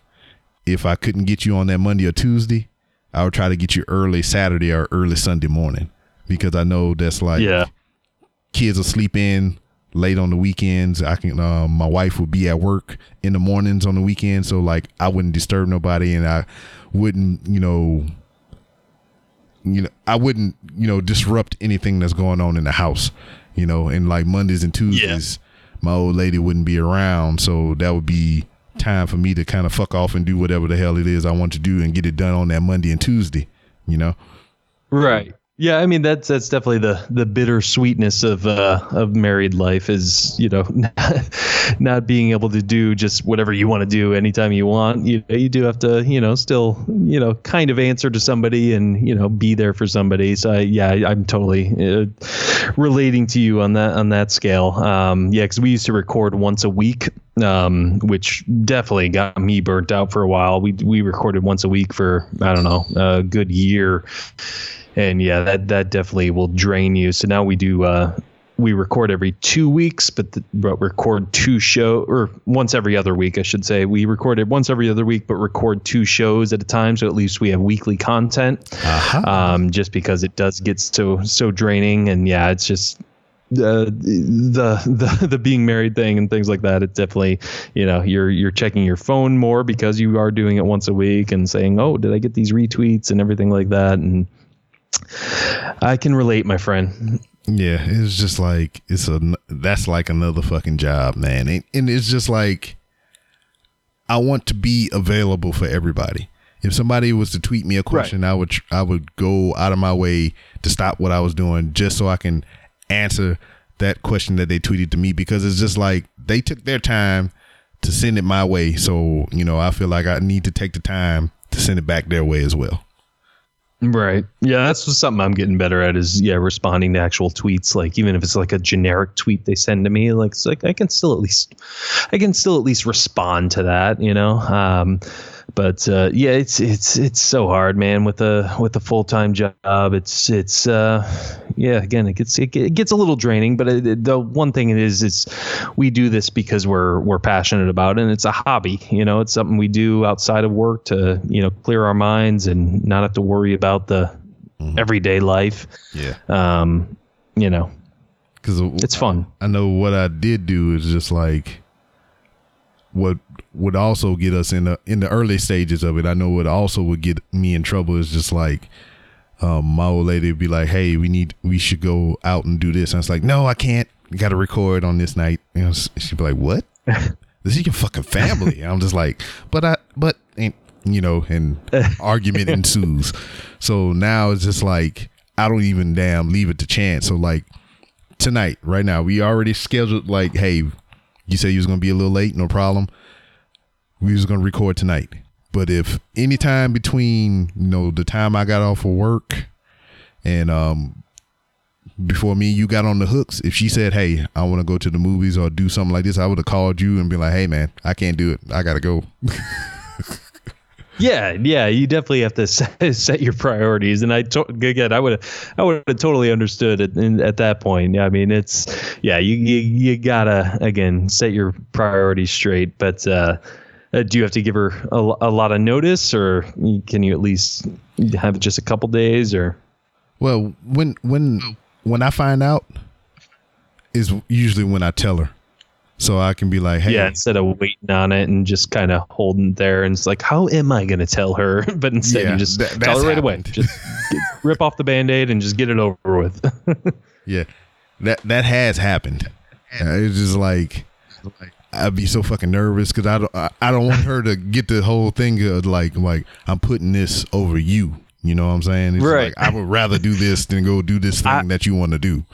if I couldn't get you on that Monday or Tuesday, I would try to get you early Saturday or early Sunday morning because I know that's like yeah, kids will sleep in late on the weekends. I can um, my wife would be at work in the mornings on the weekend, so like I wouldn't disturb nobody and I wouldn't, you know, you know, I wouldn't, you know, disrupt anything that's going on in the house, you know, and like Mondays and Tuesdays, my old lady wouldn't be around, so that would be time for me to kind of fuck off and do whatever the hell it is I want to do and get it done on that Monday and Tuesday, you know. right. Yeah, I mean that's that's definitely the the bitter sweetness of uh, of married life is you know [LAUGHS] not being able to do just whatever you want to do anytime you want. You you do have to you know still you know kind of answer to somebody and you know be there for somebody. So I, yeah, I, I'm totally uh, relating to you on that on that scale. Um, yeah, because we used to record once a week. Um, which definitely got me burnt out for a while. We we recorded once a week for I don't know a good year, and yeah, that that definitely will drain you. So now we do uh, we record every two weeks, but, the, but record two show or once every other week, I should say. We recorded once every other week, but record two shows at a time, so at least we have weekly content. Uh-huh. Um, just because it does get so so draining, and yeah, it's just. Uh, the the the being married thing and things like that. It definitely you know you're you're checking your phone more because you are doing it once a week and saying oh did I get these retweets and everything like that and I can relate, my friend. Yeah, it's just like it's a that's like another fucking job, man. And, and it's just like I want to be available for everybody. If somebody was to tweet me a question, I would I would go out of my way to stop what I was doing just so I can answer that question that they tweeted to me because it's just like they took their time to send it my way. So, you know, I feel like I need to take the time to send it back their way as well. Right. Yeah, that's something I'm getting better at is yeah, responding to actual tweets. Like even if it's like a generic tweet they send to me, like it's like I can still at least I can still at least respond to that, you know. Um but uh, yeah, it's it's it's so hard, man. With a with a full time job, it's it's uh, yeah. Again, it gets it, it gets a little draining. But it, it- the one thing it is is we do this because we're we're passionate about it, and it's a hobby. You know, it's something we do outside of work to you know clear our minds and not have to worry about the everyday life. Yeah. Um, you know, Cuz it's fun. I know what I did do is just like what would also get us in the in the early stages of it. I know what also would get me in trouble is just like um, my old lady would be like, "Hey, we need we should go out and do this." And I was like, "No, I can't. Got to record on this night." You know, she'd be like, "What? [LAUGHS] this is your fucking family." And I'm just like, "But I but and you know, and [LAUGHS] argument ensues. So now it's just like I don't even damn leave it to chance. So like tonight, right now, we already scheduled like, hey, you said you was gonna be a little late, no problem. We was gonna record tonight. But if any time between, you know, the time I got off of work and um before me you got on the hooks, if she said, Hey, I wanna go to the movies or do something like this, I would have called you and be like, Hey man, I can't do it. I gotta go. [LAUGHS] Yeah, yeah, you definitely have to [LAUGHS] set, set your priorities, and I to, again, I would, I would have totally understood it in, at that point. I mean, it's yeah, you you, you gotta again set your priorities straight. But uh, uh, do you have to give her a, a lot of notice, or can you at least have just a couple days, or Well, when when when I find out is usually when I tell her. So I can be like, Hey, yeah, instead of waiting on it and just kind of holding it there, and it's like, how am I gonna tell her? [LAUGHS] But instead, Yeah, you just that- tell her right away. Just get, [LAUGHS] rip off the band-aid and just get it over with. [LAUGHS] Yeah, that that has happened. Uh, it's just like I'd be so fucking nervous because I don't I, I don't want her to get the whole thing of like like I'm putting this over you. You know what I'm saying? It's Right. Like, I would rather do this than go do this thing I- that you want to do.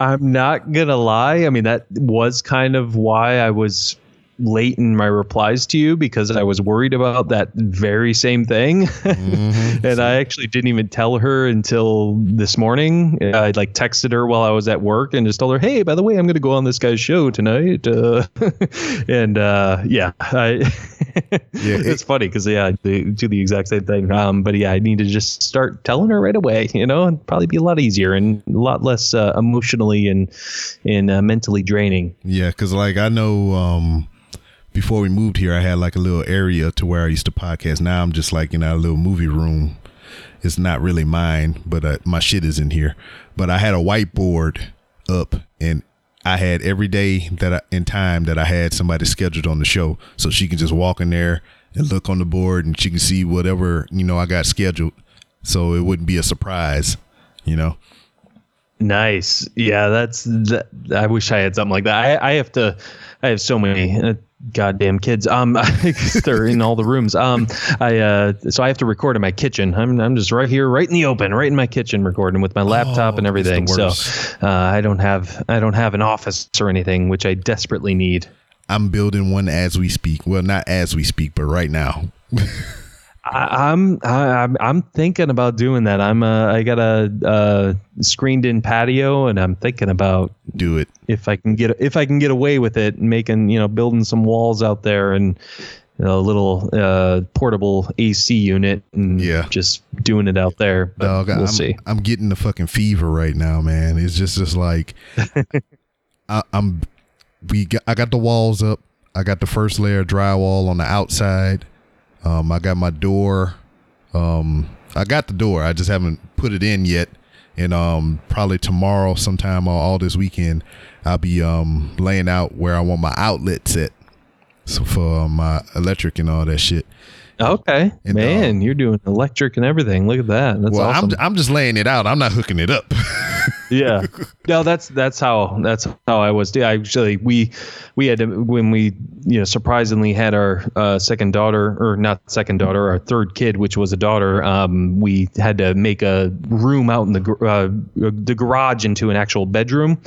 I'm not gonna lie. I mean, that was kind of why I was late in my replies to you because I was worried about that very same thing. [LAUGHS] and I actually didn't even tell her until this morning. I like texted her while I was at work and just told her, "Hey, by the way, I'm going to go on this guy's show tonight." Uh, [LAUGHS] and uh, yeah, I, [LAUGHS] [LAUGHS] it's funny because yeah, they do the exact same thing. Um, but yeah, I need to just start telling her right away. You know, and probably be a lot easier and a lot less uh, emotionally and and uh, mentally draining. Yeah, because like I know um before we moved here, I had like a little area to where I used to podcast. Now I'm just like in a little movie room. It's not really mine, but uh, my shit is in here. But I had a whiteboard up, and I had every day that I, in time that I had somebody scheduled on the show, so she can just walk in there and look on the board, and she can see whatever you know I got scheduled, so it wouldn't be a surprise, you know. Nice. Yeah, that's that. I wish I had something like that. I, I have to. I have so many uh, goddamn kids. Um, [LAUGHS] they're in all the rooms. Um, I uh, so I have to record in my kitchen. I'm I'm just right here, right in the open, right in my kitchen, recording with my laptop Oh, and everything. So, uh, I don't have I don't have an office or anything, which I desperately need. I'm building one as we speak. Well, not as we speak, but right now. [LAUGHS] I, I'm I, I'm I'm thinking about doing that. I'm uh, I got a uh, screened in patio, and I'm thinking about Do it. If I can get if I can get away with it, making you know building some walls out there and you know, a little uh, portable AC unit and Yeah. just doing it out there. But Dog, we'll I'm, see. I'm getting the fucking fever right now, man. It's just just like [LAUGHS] I, I'm. We got, I got the walls up. I got the first layer of drywall on the outside. Um, I got my door. Um, I got the door. I just haven't put it in yet. And um, probably tomorrow, sometime or all this weekend, I'll be um laying out where I want my outlet set. So for um, my electric and all that shit. Okay, And, man, you're doing electric and everything. Look at that. That's well, awesome. I'm I'm just laying it out. I'm not hooking it up. [LAUGHS] yeah [LAUGHS] no that's that's how that's how i was yeah actually we we had to, when we you know surprisingly had our uh, second daughter or not second daughter our third kid which was a daughter um, we had to make a room out in the uh, the garage into an actual bedroom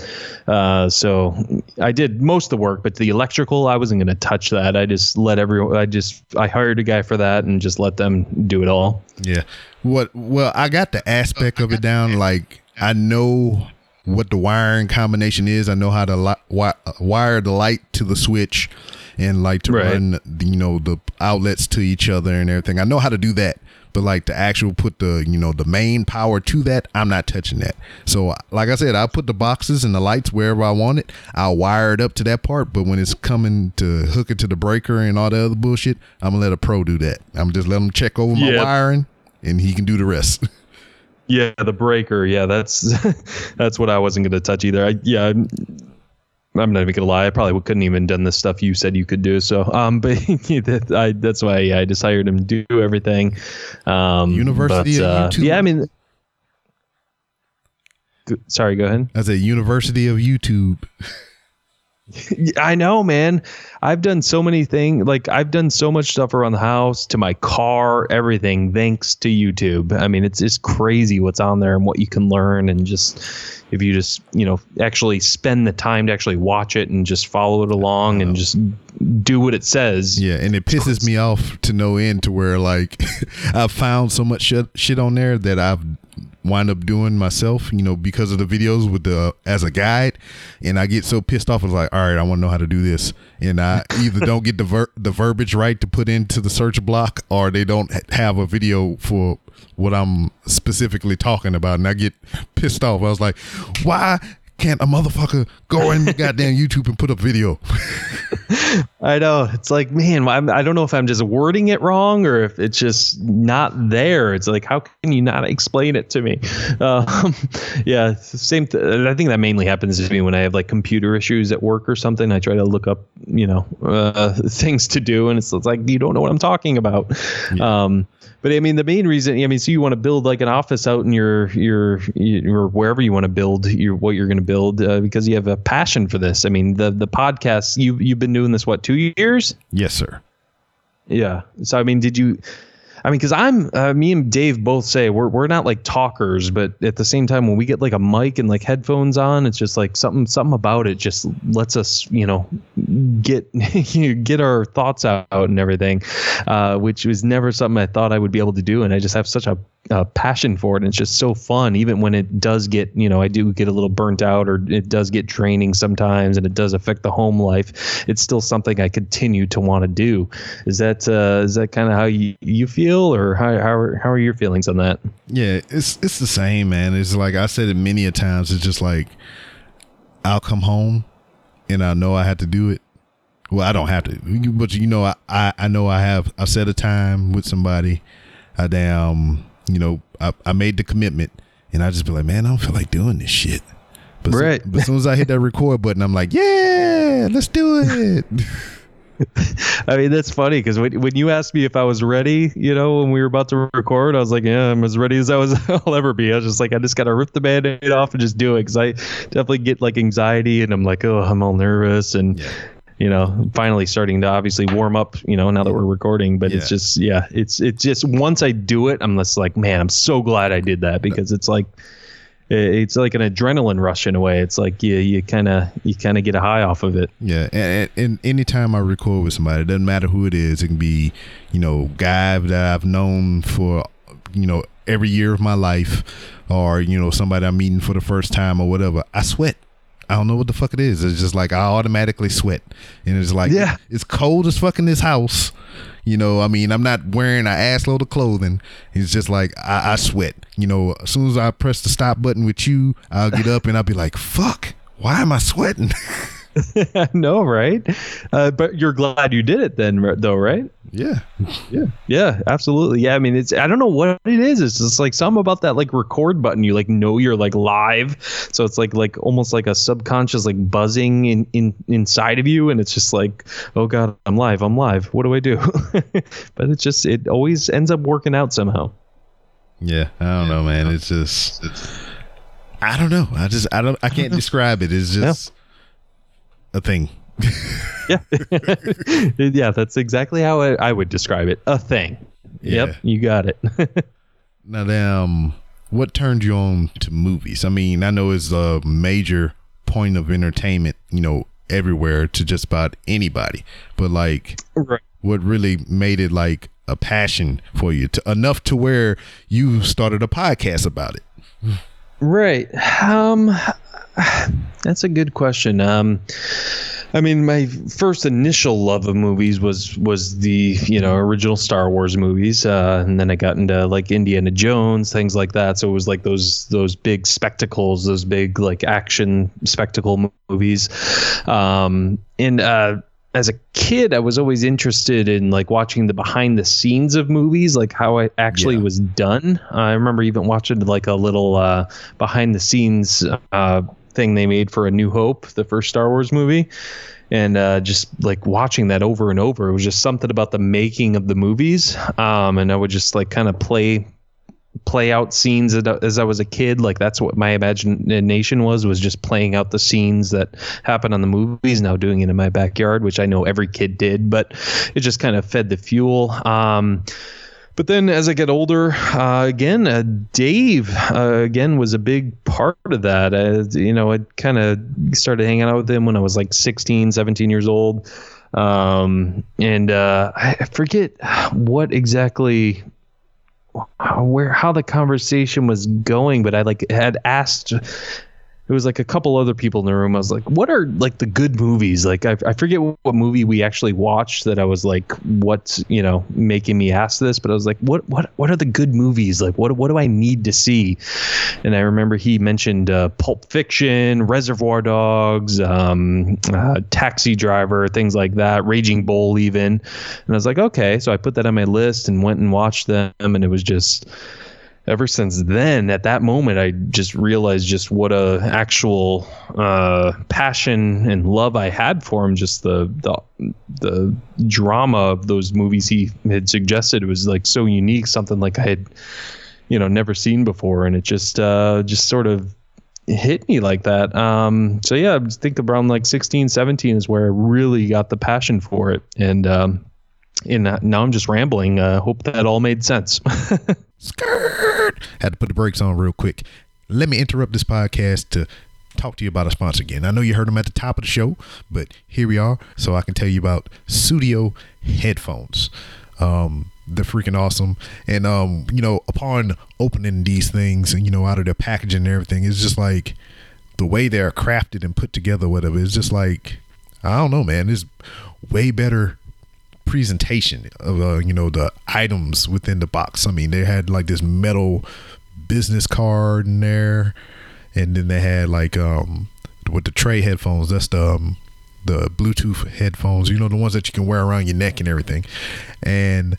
uh, so i did most of the work but the electrical i wasn't going to touch that i just let everyone i just i hired a guy for that and just let them do it all Yeah. What? Well, I got the aspect of it down. Like I know what the wiring combination is. I know how to li- wi- wire the light to the switch, and like to Right. run, the, you know, the outlets to each other and everything. I know how to do that. But like the actual put the you know the main power to that, I'm not touching that. So like I said, I'll put the boxes and the lights wherever I want it. I'll wire it up to that part. But when it's coming to hook it to the breaker and all the other bullshit, I'm gonna let a pro do that. I'm just let him check over my Yeah. wiring, and he can do the rest. [LAUGHS] Yeah, the breaker. Yeah, that's [LAUGHS] that's what I wasn't going to touch either. I yeah, I'm, I'm not even gonna lie. I probably couldn't even done the stuff you said you could do. So, um, [LAUGHS] but I that's why yeah, I just hired him to do everything. Um, University but, of uh, YouTube. Yeah, I mean, sorry, go ahead. That's a University of YouTube. [LAUGHS] [LAUGHS] I know, man. I've done so many things. Like I've done so much stuff around the house, to my car, everything, thanks to YouTube. I mean, it's just crazy what's on there and what you can learn, and just if you just you know actually spend the time to actually watch it and just follow it along and just do what it says. Yeah, and it pisses me off to no end to where like [LAUGHS] I've found so much shit, shit on there that I've wind up doing myself, you know, because of the videos with the as a guide, and I get so pissed off. I was like, all right, I want to know how to do this, and I either [LAUGHS] don't get the ver- the verbiage right to put into the search block, or they don't have a video for what I'm specifically talking about, and I get pissed off. I was like, why? Can't a motherfucker go in [LAUGHS] goddamn YouTube and put up video? [LAUGHS] I know. It's like, man, I'm, I don't know if I'm just wording it wrong or if it's just not there. It's like, how can you not explain it to me? [LAUGHS] Um, yeah, same. Th- I think that mainly happens to me when I have like computer issues at work or something. I try to look up, you know, uh, things to do, and it's, it's like you don't know what I'm talking about. Um, but I mean, the main reason, I mean, so you want to build like an office out in your your, your wherever you want to build your what you're going to build uh, because you have a passion for this. I mean, the the podcast you you've been doing this what two years? Yes, sir. Yeah. So I mean, did you? I mean, because I'm uh, me and Dave both say we're we're not like talkers, but at the same time, when we get like a mic and like headphones on, it's just like something something about it just lets us you know get [LAUGHS] get our thoughts out and everything, uh, which was never something I thought I would be able to do, and I just have such a, a passion for it, and it's just so fun, even when it does get you know I do get a little burnt out or it does get draining sometimes, and it does affect the home life. It's still something I continue to want to do. Is that uh, is that kind of how you, you feel, or how how are, how are your feelings on that? Yeah, it's it's the same, man. It's like I said it many a times. It's just like I'll come home and I know I have to do it. Well, I don't have to, but you know, I I, I know I have. I set a time with somebody. I damn, you know, I, I made the commitment, and I just be like, man, I don't feel like doing this shit. But, so- but as soon as I hit that record button, I'm like, yeah, let's do it. [LAUGHS] I mean, that's funny because when, when you asked me if I was ready, you know, when we were about to record, I was like, yeah, I'm as ready as I was [LAUGHS] I'll ever be. I was just like, I just got to rip the band aid off and just do it because I definitely get like anxiety and I'm like, oh, I'm all nervous and. Yeah. You know, finally starting to obviously warm up. You know, now that we're recording, but it's just, yeah, it's it's just once I do it, I'm just like, man, I'm so glad I did that because it's like, it's like an adrenaline rush in a way. It's like you you kind of you kind of get a high off of it. Yeah, and, and, and anytime I record with somebody, it doesn't matter who it is. It can be, you know, guy that I've known for, you know, every year of my life, or you know, somebody I'm meeting for the first time or whatever. I sweat. I don't know what the fuck it is. It's just like I automatically sweat, and it's like Yeah. it's cold as fuck in this house. You know, I mean, I'm not wearing an assload of clothing. It's just like I, I sweat. You know, as soon as I press the stop button with you, I'll get up and I'll be like, "Fuck, why am I sweating?" [LAUGHS] [LAUGHS] no, right? Uh, but you're glad you did it then, though, right? yeah. Yeah, yeah, absolutely. Yeah, I mean, it's I don't know what it is. It's just like something about that like record button. You like know you're like live, so it's like like almost like a subconscious like buzzing in in inside of you, and it's just like, oh god, I'm live, I'm live. What do I do? [LAUGHS] but it's just it always ends up working out somehow. Yeah, I don't know, man. It's just, I don't know. I just, I don't, I can't [LAUGHS] describe it. It's just a thing. Yeah, [LAUGHS] yeah, that's exactly how I, I would describe it. A thing. Yeah. Yep, you got it. [LAUGHS] Now, um, what turned you on to movies? I mean, I know it's a major point of entertainment, you know, everywhere to just about anybody. But like, right. what really made it like a passion for you to enough to where you started a podcast about it? Right. Um [SIGHS] that's a good question. Um I mean, my first initial love of movies was was the you know original Star Wars movies, uh, and then I got into like Indiana Jones, things like that. So it was like those those big spectacles, those big like action spectacle movies, um, and uh, as a kid, I was always interested in like watching the behind the scenes of movies, like how it actually Yeah. was done. I remember even watching like a little uh, behind the scenes uh, thing they made for A New Hope, the first Star Wars movie. And uh, just like watching that over and over, it was just something about the making of the movies. Um, and I would just like kind of play play out scenes as- I was a kid. Like that's what my imagination was was just playing out the scenes that happened on the movies. Now doing it in my backyard, which I know every kid did, but it just kind of fed the fuel. Um, but then as I get older, uh, again, uh, Dave uh, again was a big part of that. Uh, you know, I kind of started hanging out with him when I was like 16, 17 years old. Um, and uh, I I forget what exactly where how the conversation was going, but I like had asked. It was like a couple other people in the room. I was like, "What are like the good movies?" Like I, I forget what movie we actually watched that I was like, "What's you know making me ask this?" But I was like, "What what what are the good movies? Like what what do I need to see?" And I remember he mentioned uh, Pulp Fiction, Reservoir Dogs, um, uh, Taxi Driver, things like that, Raging Bull, even. And I was like, okay. So I put that on my list and went and watched them, and it was just ever since then, at that moment, I just realized just what a actual uh, passion and love I had for him. Just the the the drama of those movies he had suggested was like so unique, something like I had, you know, never seen before, and it just uh, just sort of hit me like that. Um, so yeah, I think around like 16, 17 is where I really got the passion for it, and um, and uh, now I'm just rambling. Uh, hope that all made sense. [LAUGHS] Skirt. Had to put the brakes on real quick. Let me interrupt this podcast to talk to you about a sponsor again. I know you heard them at the top of the show, but here we are, so I can tell you about Studio headphones. Um, they're freaking awesome, and um, you know, upon opening these things and you know, out of their packaging and everything, it's just like the way they're crafted and put together. Whatever, it's just like I don't know, man. It's way better presentation of uh, you know the items within the box. I mean, they had like this metal business card in there, and then they had like um with the Tre headphones. That's the um, the Bluetooth headphones. You know the ones that you can wear around your neck and everything, and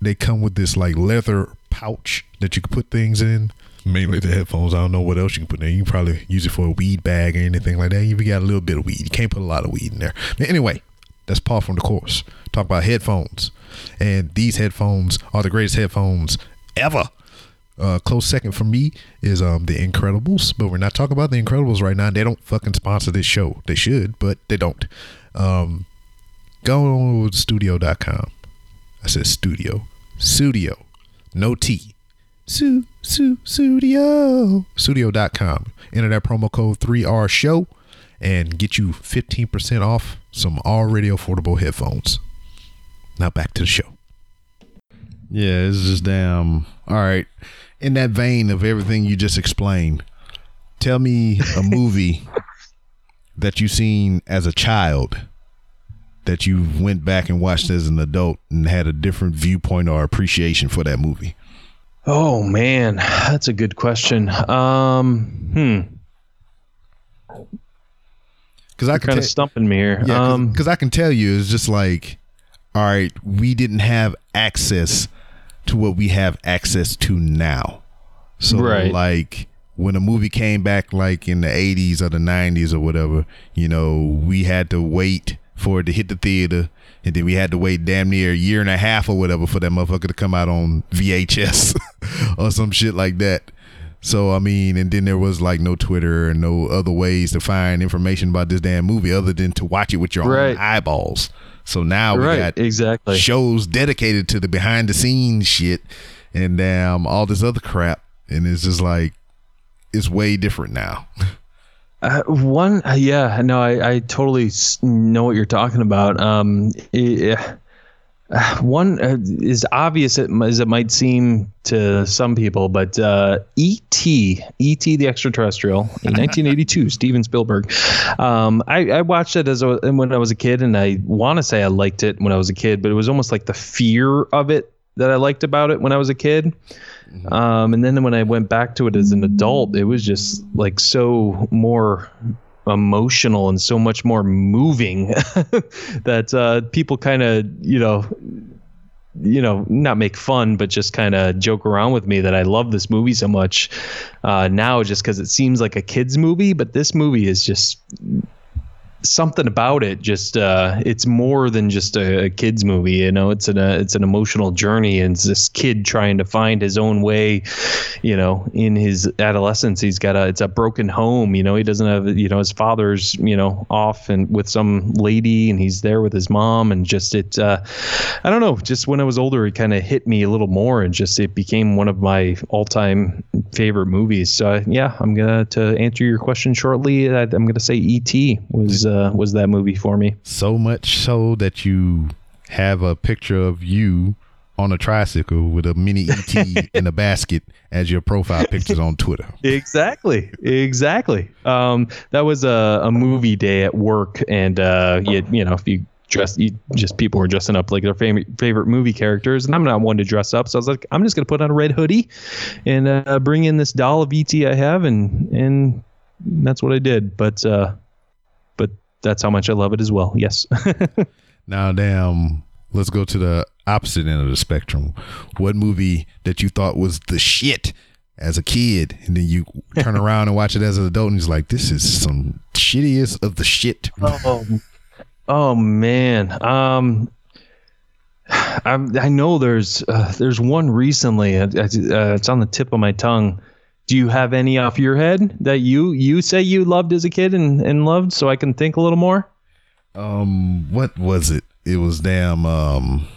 they come with this like leather pouch that you can put things in. Mainly the headphones. I don't know what else you can put in there. You can probably use it for a weed bag or anything like that. You got a little bit of weed. You can't put a lot of weed in there. But anyway, that's par from the course. Talk about headphones, and these headphones are the greatest headphones ever. Uh, close second for me is um the Incredibles, but we're not talking about the Incredibles right now. They don't fucking sponsor this show. They should, but they don't. Um, go on sudio.com. I said Sudio, studio, no T. Su, su, Sudio, sudio.com. Enter that promo code 3R show and get you 15% off some already affordable headphones. Now back to the show. Yeah, it's just damn. All right. In that vein of everything you just explained, tell me a [LAUGHS] movie that you seen as a child that you went back and watched as an adult and had a different viewpoint or appreciation for that movie. Oh man, that's a good question. Um, hmm. Because I kind of tell- stumping me here. Yeah, um, because I can tell you, it's just like, all right, we didn't have access to what we have access to now. So, Right. like, when a movie came back, like in the 80s or the 90s or whatever, you know, we had to wait for it to hit the theater. And then we had to wait damn near a year and a half or whatever for that motherfucker to come out on VHS [LAUGHS] or some shit like that. So I mean, and then there was like no Twitter and no other ways to find information about this damn movie other than to watch it with your Right. own eyeballs. So now we right, got exactly. shows dedicated to the behind the scenes shit and damn all this other crap, and it's just like it's way different now. [LAUGHS] Uh, one, yeah, no, I, I totally know what you're talking about. Um, eh, uh, [SIGHS] one uh, is obvious it, as it might seem to some people, but uh, E.T., E.T. the Extraterrestrial, in [LAUGHS] 1982, Steven Spielberg. Um, I, I watched it as a, when I was a kid, and I want to say I liked it when I was a kid, but it was almost like the fear of it that I liked about it when I was a kid. Um, and then when I went back to it as an adult, it was just like so more emotional and so much more moving [LAUGHS] that uh, people kind of, you know, you know, not make fun, but just kind of joke around with me that I love this movie so much uh, now, just because it seems like a kids movie. But this movie is just something about it just uh it's more than just a, a kids movie you know? It's an uh, it's an emotional journey and this kid trying to find his own way you know in his adolescence. He's got a it's a broken home you know? He doesn't have you know his father's you know off and with some lady and he's there with his mom and just it uh i don't know just when i was older it kind of hit me a little more and just it became one of my all-time favorite movies. So yeah i'm gonna to answer your question shortly I, i'm gonna say et was uh was that movie for me. So much so that you have a picture of you on a tricycle with a mini ET [LAUGHS] in a basket as your profile pictures on Twitter. exactly. Exactly. Um that was a, a movie day at work and uh you, you know if you dress you just people were dressing up like their favorite favorite movie characters and i'm not one to dress up. So i was like i'm just gonna put on a red hoodie and uh bring in this doll of et i have and and that's what i did. But uh but that's how much i love it as well yes [LAUGHS] Now, damn, let's go to the opposite end of the spectrum. What movie that you thought was the shit as a kid, and then you turn [LAUGHS] around and watch it as an adult, and it's like, this is some shittiest of the shit. Oh, oh man. Um, [SIGHS] I, I know there's uh, there's one recently. Uh, uh, it's on the tip of my tongue. Do you have any off your head that you you say you loved as a kid and, and loved, so I can think a little more? Um, what was it? It was damn. Um,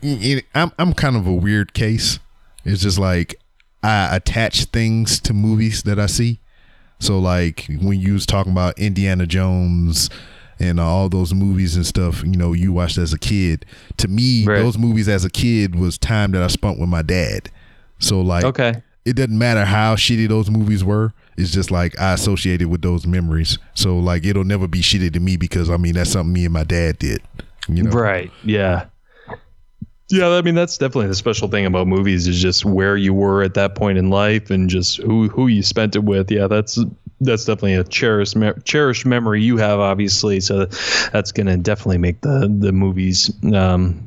it, I'm I'm kind of a weird case. It's just like I attach things to movies that I see. So like when you was talking about Indiana Jones and all those movies and stuff, you know, you watched as a kid. To me, Right. those movies as a kid was time that I spent with my dad. So like, Okay. it doesn't matter how shitty those movies were. It's just like I associated with those memories. So like, it'll never be shitty to me because I mean that's something me and my dad did. You know, Right. Yeah. Yeah, I mean that's definitely the special thing about movies is just where you were at that point in life and just who who you spent it with. Yeah, that's that's definitely a cherished me- cherished memory you have, obviously. So that's gonna definitely make the the movies um,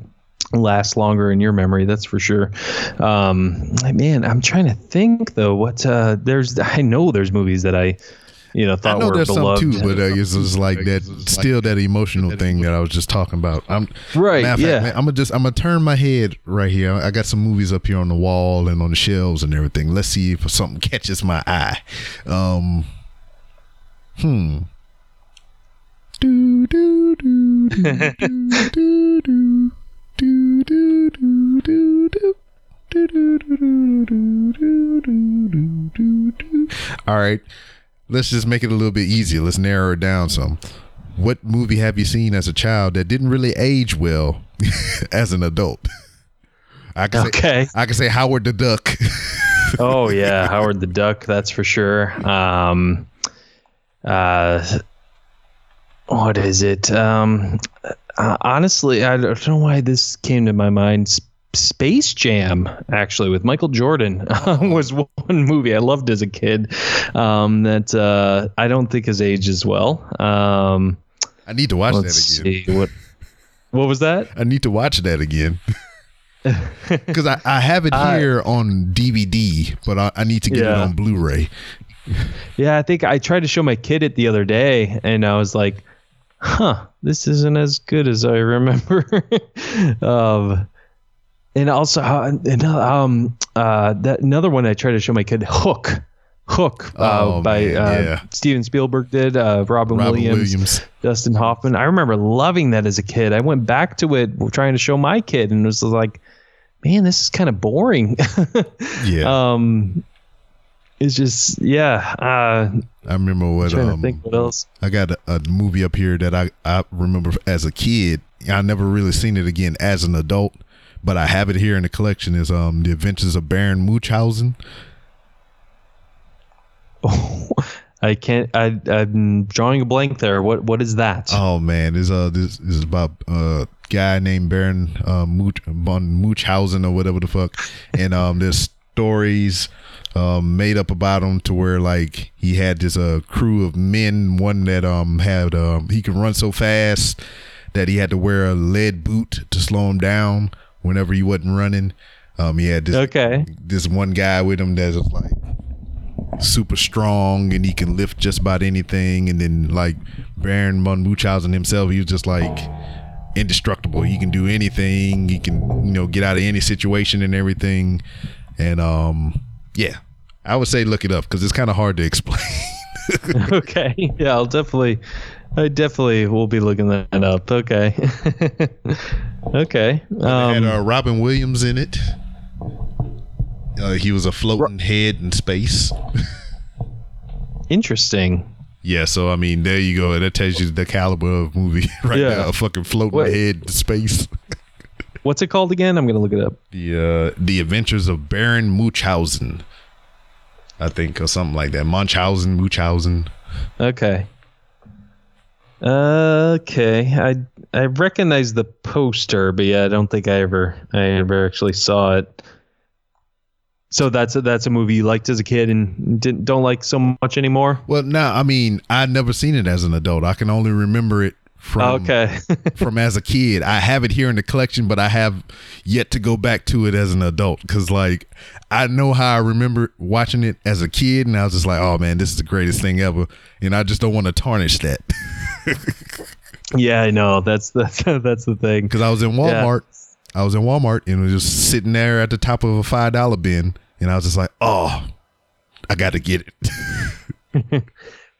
last longer in your memory. That's for sure. Um, man, I'm trying to think though. What uh, there's [LAUGHS] I know there's movies that I you know I know were there's beloved. some too, but uh, it's just like that, still that emotional thing that I was just talking about. I'm Right, yeah. Fact, man, I'm gonna just I'm gonna turn my head right here. I got some movies up here on the wall and on the shelves and everything. Let's see if something [LAUGHS] catches my eye. Um, hmm. [LAUGHS] Do do do do do do do do, do, do, do, do. Do, do, do, All right, let's just make it a little bit easier. Let's narrow it down some. What movie have you seen as a child that didn't really age well [LAUGHS] as an adult? I can okay. Say, I can say Howard the Duck. [LAUGHS] oh yeah, Howard the Duck. That's for sure. Um, uh, what is it? Um, uh, honestly, I don't know why this came to my mind. S- Space Jam, actually, with Michael Jordan, [LAUGHS] was one movie I loved as a kid. Um, that uh, I don't think has aged as well. Um, I need to watch that again. see what. What was that? I need to watch that again. [LAUGHS] Because I, I have it here on DVD, but I, I need to get it on Blu-ray. Yeah, I think I tried to show my kid it the other day, and I was like, "Huh, this isn't as good as I remember." [LAUGHS] um, and also, uh, another um, uh, that another one I tried to show my kid, Hook, Hook, uh, Oh, by man, uh, yeah. Steven Spielberg did, uh, Robin, Robin Williams, Williams. Dustin Hoffman. I remember loving that as a kid. I went back to it trying to show my kid, and it was like, "Man, this is kind of boring." [LAUGHS] Yeah, um, it's just yeah. Uh, I remember what trying um, to think what else. I got a, a movie up here that I, I remember as a kid. I never really seen it again as an adult, but I have it here in the collection. Is um the Adventures of Baron Munchausen. [LAUGHS] I can't. I, I'm drawing a blank there. What What is that? Oh man, this uh this, this is about a guy named Baron uh, Mooch von Munchausen or whatever the fuck, and um there's stories um made up about him to where like he had this uh crew of men, one that um had um he could run so fast that he had to wear a lead boot to slow him down whenever he wasn't running. Um, he had this okay. this one guy with him that's like super strong and he can lift just about anything. And then like Baron von Munchausen himself, he was just like indestructible. He can do anything. He can you know get out of any situation and everything. And um, yeah, I would say look it up because it's kind of hard to explain. [LAUGHS] [LAUGHS] okay. Yeah, I'll definitely. I definitely will be looking that up. Okay. [LAUGHS] okay. It had Um, uh, Robin Williams in it. Uh, he was a floating head in space. interesting. Yeah, so I mean, there you go. That tells you the caliber of movie right Yeah. now. A fucking floating What- head in space. What's it called again? I'm gonna look it up. The uh, the Adventures of Baron Munchausen, I think, or something like that. Munchausen, Munchausen. Okay. Okay. I I recognize the poster, but yeah, I don't think I ever I ever actually saw it. So that's a, that's a movie you liked as a kid and didn't don't like so much anymore. Well, now I mean, I never seen it as an adult. I can only remember it from okay. [LAUGHS] from as a kid. I have it here in the collection, but I have yet to go back to it as an adult because, like, I know how I remember watching it as a kid, and I was just like, "Oh man, this is the greatest thing ever," and I just don't want to tarnish that [LAUGHS] yeah, I know. That's that's [LAUGHS] that's the thing. because I was in Walmart. I was in Walmart and was just sitting there at the top of a five dollar bin, and I was just like, "Oh, I got to get it."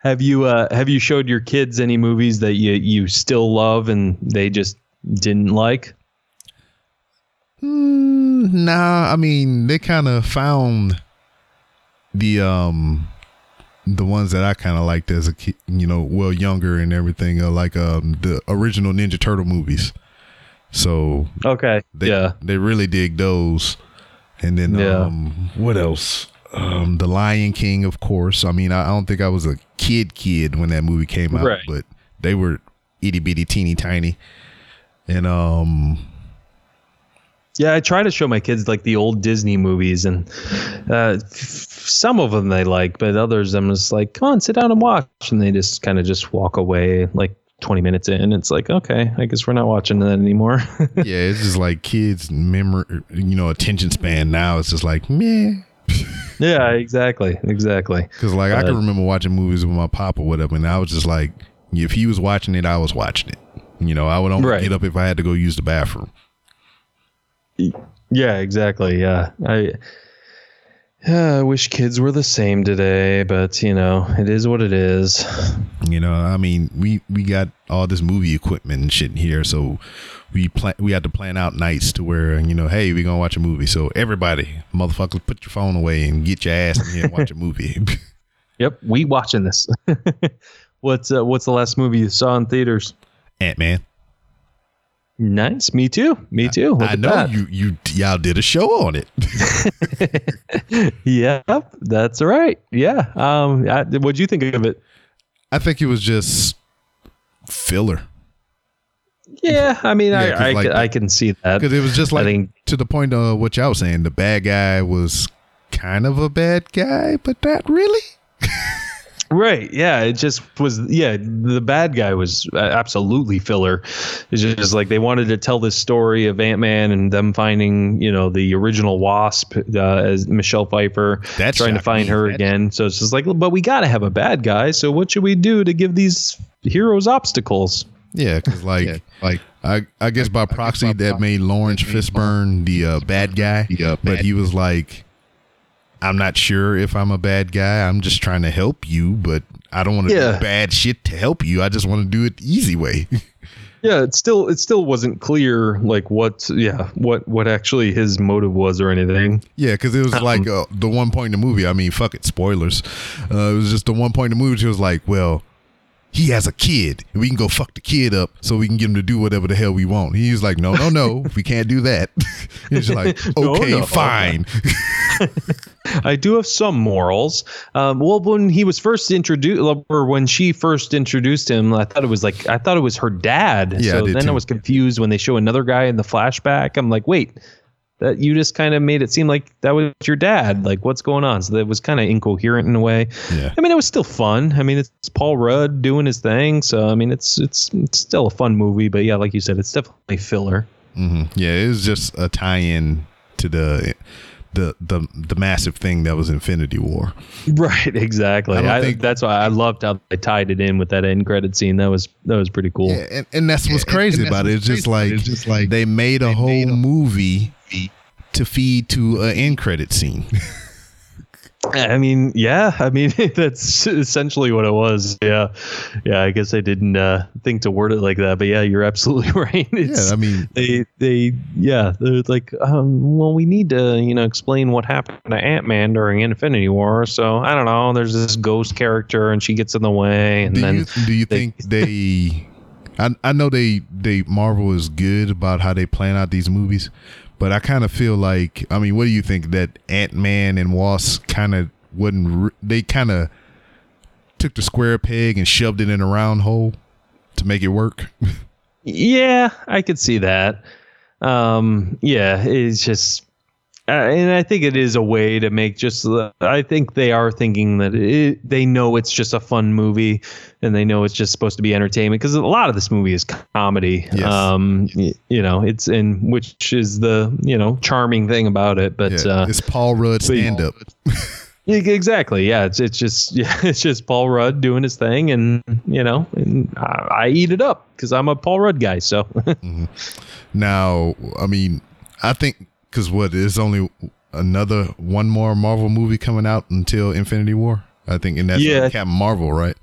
Have you uh, have you showed your kids any movies that you you still love and they just didn't like? Mm, nah, I mean they kind of found the um the ones that I kind of liked as a kid, you know, well younger and everything, uh, like um the original Ninja Turtle movies. So Okay. they yeah. they really dig those. And then Yeah. um what else? Um The Lion King, of course. I mean, I, I don't think I was a kid kid when that movie came out, Right. but they were itty bitty teeny tiny. And um Yeah, I try to show my kids like the old Disney movies, and uh, f- some of them they like, but others I'm just like, come on, sit down and watch, and they just kind of just walk away like 20 minutes in. It's like, okay, I guess we're not watching that anymore. [LAUGHS] yeah, it's just like kids' memory, you know, attention span now. It's just like meh. [LAUGHS] yeah, exactly, exactly. Because like I Uh, can remember watching movies with my pop or whatever, and I was just like, if he was watching it, I was watching it. You know, I would only Right. get up if I had to go use the bathroom. Yeah, exactly. Yeah, I. Yeah, I wish kids were the same today, but you know, it is what it is. You know, I mean, we we got all this movie equipment and shit in here, so we plan we had to plan out nights to where you know, hey, we gonna watch a movie. So everybody, motherfuckers, put your phone away and get your ass in here and watch a movie. [LAUGHS] Yep, we watching this. [LAUGHS] what's uh, what's the last movie you saw in theaters? Ant Man. Nice, me too. Me too. Look I know that. you you y'all did a show on it. [LAUGHS] Yep, that's right. Yeah. Um, what'd you think of it? I think it was just filler Yeah, I mean, Yeah, I I, like I can see that. because it was just like think- to the point of what y'all was saying. The bad guy was kind of a bad guy, but not really. Right. Yeah. It just was. Yeah. The bad guy was uh, absolutely filler. It's just like they wanted to tell this story of Ant Man and them finding, you know, the original Wasp uh, as Michelle Pfeiffer, That trying to find me. her That- again. So it's just like, but we got to have a bad guy. So what should we do to give these heroes obstacles? Yeah, because like like I I guess by proxy that made Laurence Fishburne the uh, bad guy. yeah, but he was like, I'm not sure if I'm a bad guy. I'm just trying to help you, but I don't want to Yeah. do bad shit to help you. I just want to do it the easy way. [LAUGHS] Yeah, it still it still wasn't clear like what yeah what what actually his motive was or anything. yeah, because it was like uh, the one point in the movie. I mean, fuck it, spoilers. Uh, it was just the one point in the movie. She was like, well. He has a kid. We can go fuck the kid up so we can get him to do whatever the hell we want. He's like, no, no, no, [LAUGHS] we can't do that. [LAUGHS] He's like, okay, no. fine. [LAUGHS] I do have some morals. Um, well, when he was first introduced, or when she first introduced him, I thought it was like I thought it was her dad. Yeah, I so did then I was confused when they show another guy in the flashback. I'm like, wait, that you just kind of made it seem like that was your dad. Like, what's going on? So that was kind of incoherent in a way. Yeah. I mean, it was still fun. I mean, it's Paul Rudd doing his thing. So I mean, it's it's it's still a fun movie. But yeah, like you said, it's definitely filler. hmm Yeah, it was just a tie-in to the the the the massive thing that was Infinity War. [LAUGHS] Right, exactly. I I think- that's why I loved how they tied it in with that end credit scene. That was that was pretty cool. Yeah, and, and that's what's crazy about it. It's just like It's just like they made a whole movie to feed to an end credit scene. [LAUGHS] I mean, yeah, I mean [LAUGHS] that's essentially what it was. Yeah, yeah. I guess I didn't uh, think to word it like that, but yeah, you're absolutely [LAUGHS] right. It's, yeah, I mean, they they yeah they're like um, well we need to you know explain what happened to ant-man during infinity war so i don't know there's this ghost character and she gets in the way and do then you do you they- think they? I I know they they Marvel is good about how they plan out these movies, but I kind of feel like I mean, what do you think that Ant Man and Wasp kind of wouldn't they kind of took the square peg and shoved it in a round hole to make it work? [LAUGHS] Yeah, I could see that. Um, yeah, it's just and I think it is a way to make just. uh, I think they are thinking that it, they know it's just a fun movie, and they know it's just supposed to be entertainment because a lot of this movie is comedy. Yes. Um, you know, it's in which is the you know charming thing about it. But Yeah, uh, it's Paul Rudd stand up. [LAUGHS] exactly, yeah, it's it's just [LAUGHS] yeah, it's just Paul Rudd doing his thing, and you know, and I, I eat it up because I'm a Paul Rudd guy. So [LAUGHS] Now, I mean, I think because what there's only another one more Marvel movie coming out until Infinity War. I think, and that's Yeah. Captain Marvel, right?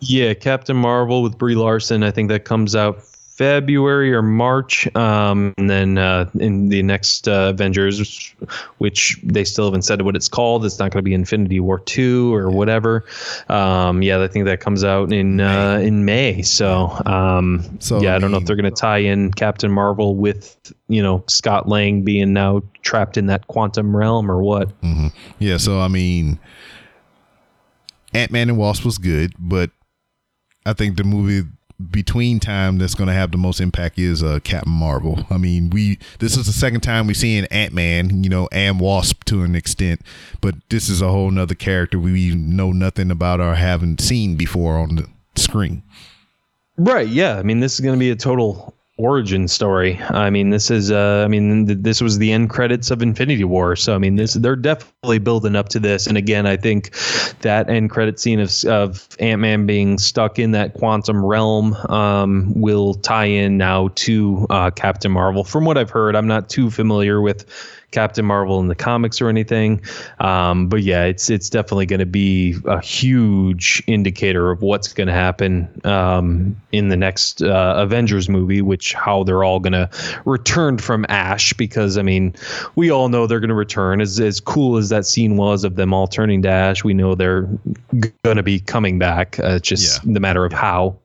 Yeah, Captain Marvel with Brie Larson. I think that comes out February or March. Um, and then uh, in the next uh, Avengers, which they still haven't said what it's called. It's not going to be Infinity War two or whatever. Um, yeah, I think that comes out in uh, in May. So, um, So, yeah, I I don't know if they're going to tie in Captain Marvel with you know Scott Lang being now trapped in that quantum realm or what. Yeah. So I mean, Ant Man and Wasp was good, but I think the movie between time that's going to have the most impact is uh, Captain Marvel. I mean, we this is the second time we've seen Ant Man, you know, and Wasp to an extent, but this is a whole nother character we know nothing about or haven't seen before on the screen. Right. Yeah. I mean, this is going to be a total origin story. I mean, this is. Uh, I mean, th- this was the end credits of Infinity War. So I mean, this they're definitely building up to this. And again, I think that end credit scene of of Ant Man being stuck in that quantum realm um, will tie in now to uh, Captain Marvel. From what I've heard, I'm not too familiar with. Captain Marvel in the comics or anything. Um, but yeah, it's it's definitely going to be a huge indicator of what's going to happen um, in the next uh, Avengers movie, which how they're all going to return from Ash. Because I mean, we all know they're going to return. As as cool as that scene was of them all turning to Ash, we know they're going to be coming back. Uh, it's just the matter of how.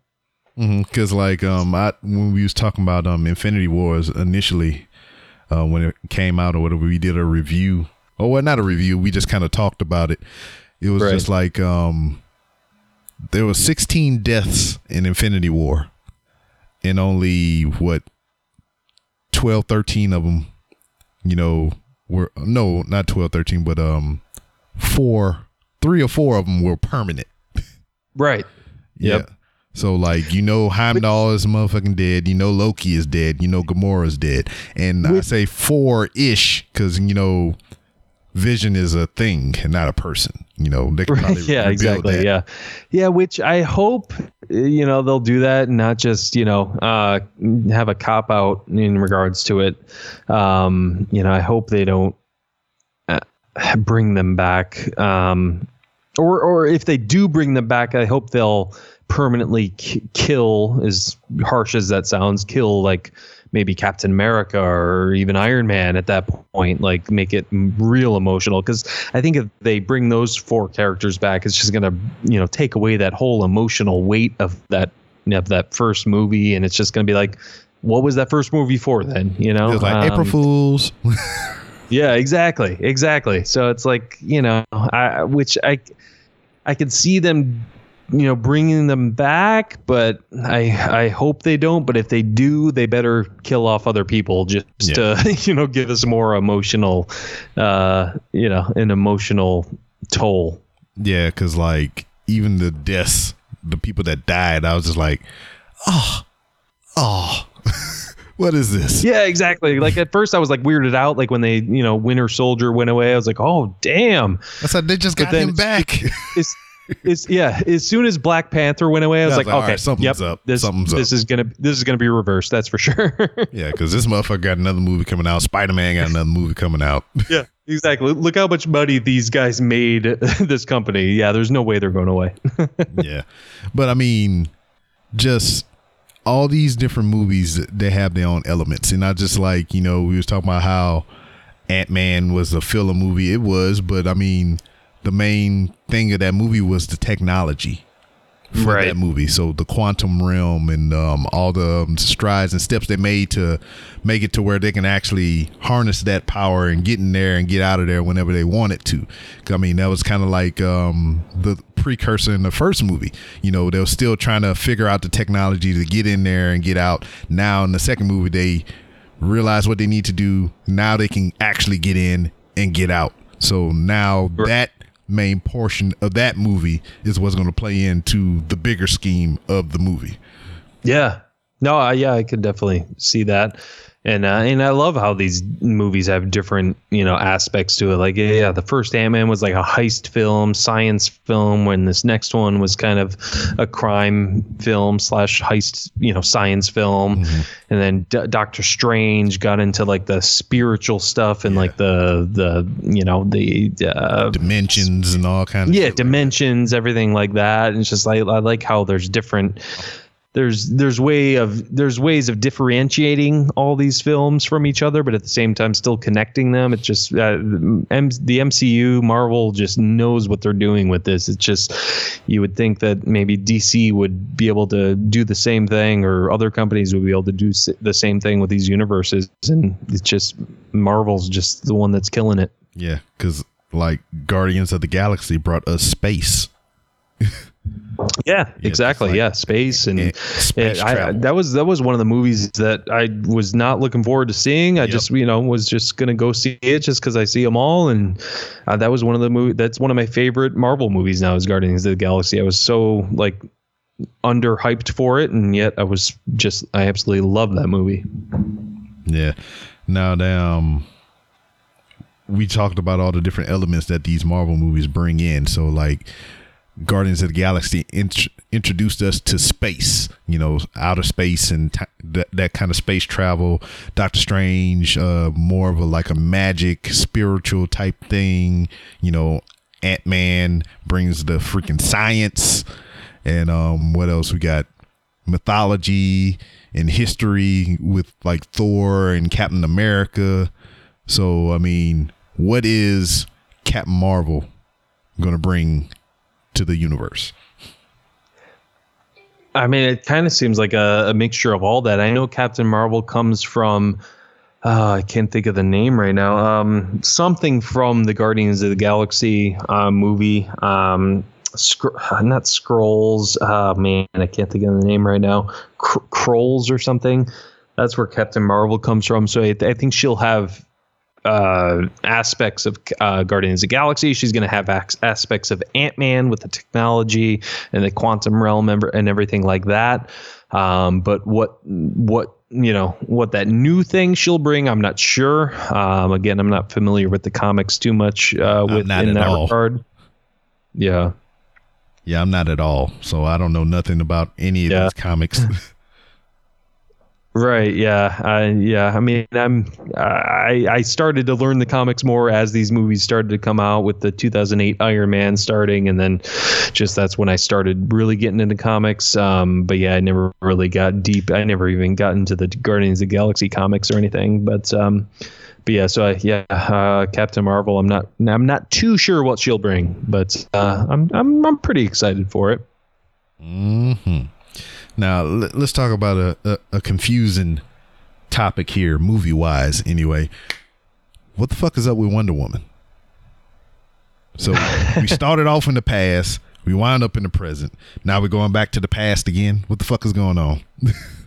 Because like um, I when we was talking about um Infinity Wars initially, uh, when it came out or whatever, we did a review. Oh, well, not a review. We just kind of talked about it. It was Right. just like um, there was 16 deaths in Infinity War, and only what 12, 13 of them, you know, were no, not 12, 13, but um, four, three or four of them were permanent. Right. Yep. So like you know Heimdall is motherfucking dead. You know Loki is dead. You know Gamora is dead. And I say four ish because you know Vision is a thing and not a person. You know they can probably [LAUGHS] yeah, exactly. that. Yeah, yeah. Which I hope you know they'll do that, and not just you know uh, have a cop out in regards to it. Um, you know, I hope they don't uh, bring them back. Um, or or if they do bring them back, I hope they'll permanently k- kill, as harsh as that sounds, kill like maybe Captain America or even Iron Man at that point, like make it real emotional. Because I think if they bring those four characters back, it's just gonna you know take away that whole emotional weight of that of that first movie, and it's just gonna be like. What was that first movie for then? You know, like Um, April Fools. [LAUGHS] yeah, exactly, exactly. So it's like you know, I which I I can see them, you know, bringing them back, but I I hope they don't. But if they do, they better kill off other people just to [LAUGHS] you know give us more emotional, uh, you know, an emotional toll. yeah, because like even the deaths, the people that died, I was just like, oh, oh, [LAUGHS] what is this? Yeah, exactly. Like at first, I was like weirded out, like when they you know Winter Soldier went away. I was like, oh damn. I said they just got him back. it's it's yeah. As soon as Black Panther went away, I was I like, was like, all okay, right, something's yep, up, This something's this up. is gonna this is gonna be reversed. That's for [LAUGHS] sure. yeah, because this motherfucker got another movie coming out. Spider Man got another movie coming out. [LAUGHS] yeah, exactly. Look how much money these guys made [LAUGHS] this company. Yeah, there's no way they're going away. yeah but i mean just all these different movies they have their own elements and i just like you know we was talking about how ant-man was a filler movie it was but i mean the main thing of that movie was the technology for Right. that movie. So the quantum realm and um, all the um, strides and steps they made to make it to where they can actually harness that power and get in there and get out of there whenever they wanted to. I mean that was kind of like um, the precursor in the first movie. You know they were still trying to figure out the technology to get in there and get out. Now in the second movie they realize what they need to do. Now they can actually get in and get out. So now that main portion of that movie is what's going to play into the bigger scheme of the movie. Yeah. No, I, yeah, I could definitely see that. And uh, and I love how these movies have different you know aspects to it. Like yeah, the first Ant Man was like a heist film, science film. When this next one was kind of a crime film slash heist, you know, science film. And then D- Doctor Strange got into like the spiritual stuff and like the the you know the uh, Dimensions and all kinds. Of. Yeah dimensions everything like that and it's just like i like how there's different there's there's way of there's ways of differentiating all these films from each other but at the same time still connecting them. It's just uh, M- the mcu marvel just knows what they're doing with this. It's just you would think that maybe dc would be able to do the same thing or other companies would be able to do the same thing with these universes. And it's just marvel's just the one that's killing it. Yeah, because like Guardians of the Galaxy brought us space. [LAUGHS] Yeah, exactly. like- yeah, space and Yeah, space yeah, I, travel. that was that was one of the movies that I was not looking forward to seeing. I Yep. just you know was just gonna go see it just because I see them all, and uh, that was one of the movie. That's one of my favorite Marvel movies now is Guardians of the Galaxy. I was so like underhyped for it, and yet I was just I absolutely love that movie. Yeah. Now, um, we talked about all the different elements that these Marvel movies bring in. So, like, Guardians of the Galaxy int- introduced us to space, you know, outer space and t- that, that kind of space travel. Doctor Strange, uh, more of a like a magic, spiritual type thing. You know, Ant Man brings the freaking science. And um, what else we got? mythology and history with like Thor and Captain America. So, I mean, what is Captain Marvel going to bring to the universe? I mean, it kind of seems like a, a mixture of all that. I know Captain Marvel comes from, uh, I can't think of the name right now. Um, something from the Guardians of the Galaxy uh, movie. Um, not scrolls. Uh, man, I can't think of the name right now. Cr- Krolls or something. That's where Captain Marvel comes from. So I, I think she'll have uh, aspects of uh, Guardians of the Galaxy. She's going to have ac- aspects of Ant Man with the technology and the quantum realm and, and everything like that. Um, but what what you know what that new thing she'll bring, I'm not sure. Um, again, I'm not familiar with the comics too much uh, with in that all. regard. Yeah. Yeah, I'm not at all. So I don't know nothing about any of Yeah. these comics. [LAUGHS] Right. Yeah. Uh, yeah. I mean, I'm. I I started to learn the comics more as these movies started to come out with the 2008 Iron Man starting, and then just that's when I started really getting into comics. Um, but yeah, I never really got deep. I never even got into the Guardians of the Galaxy comics or anything. But um, but yeah. So I, yeah, uh, Captain Marvel. I'm not. I'm not too sure what she'll bring, but uh, I'm I'm I'm pretty excited for it. hmm Now let, us talk about a, a, a confusing topic here, movie wise. Anyway, what the fuck is up with Wonder Woman? So [LAUGHS] we started off in the past, we wound up in the present. Now we're going back to the past again. What the fuck is going on? [LAUGHS]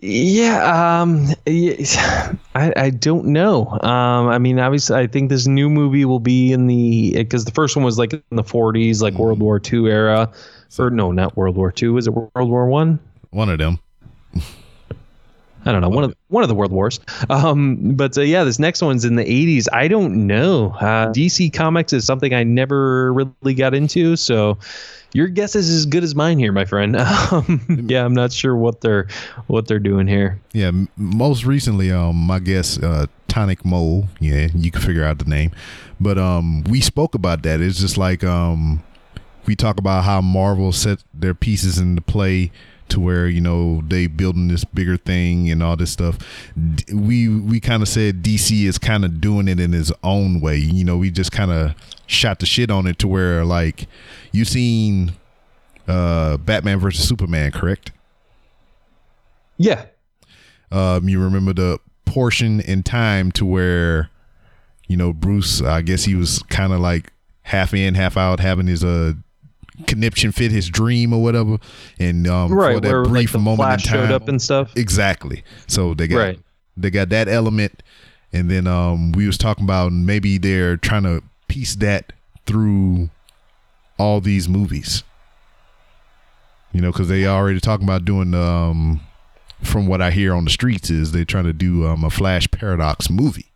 Yeah, um, [SIGHS] I I don't know. Um, I mean, obviously, I think this new movie will be in the because the first one was like in the 40s, like World War II era, or no, not World War II. Was it World War One? One of them. I don't know one of one of the world wars. Um, but uh, yeah, this next one's in the 80s. I don't know. Uh, DC Comics is something I never really got into, so your guess is as good as mine here, my friend. [LAUGHS] Um, yeah, I'm not sure what they're what they're doing here. Yeah, most recently, um, I guess uh, Tonic Mole. Yeah, you can figure out the name, but um, we spoke about that. It's just like um, we talk about how Marvel set their pieces into play to where you know they building this bigger thing and all this stuff. We we kind of said DC is kind of doing it in his own way. You know, we just kind of shot the shit on it to where like you seen uh Batman versus Superman, correct? Yeah, um, you remember the portion in time to where you know Bruce I guess he was kind of like half in half out having his uh conniption fit his dream or whatever and um for right. that Where brief like the moment Flash in time showed up and stuff. exactly so they got Right. they got that element and then um, we was talking about maybe they're trying to piece that through all these movies. You know, because they already talking about doing. Um, from what I hear on the streets, is they're trying to do um, a Flash Paradox movie.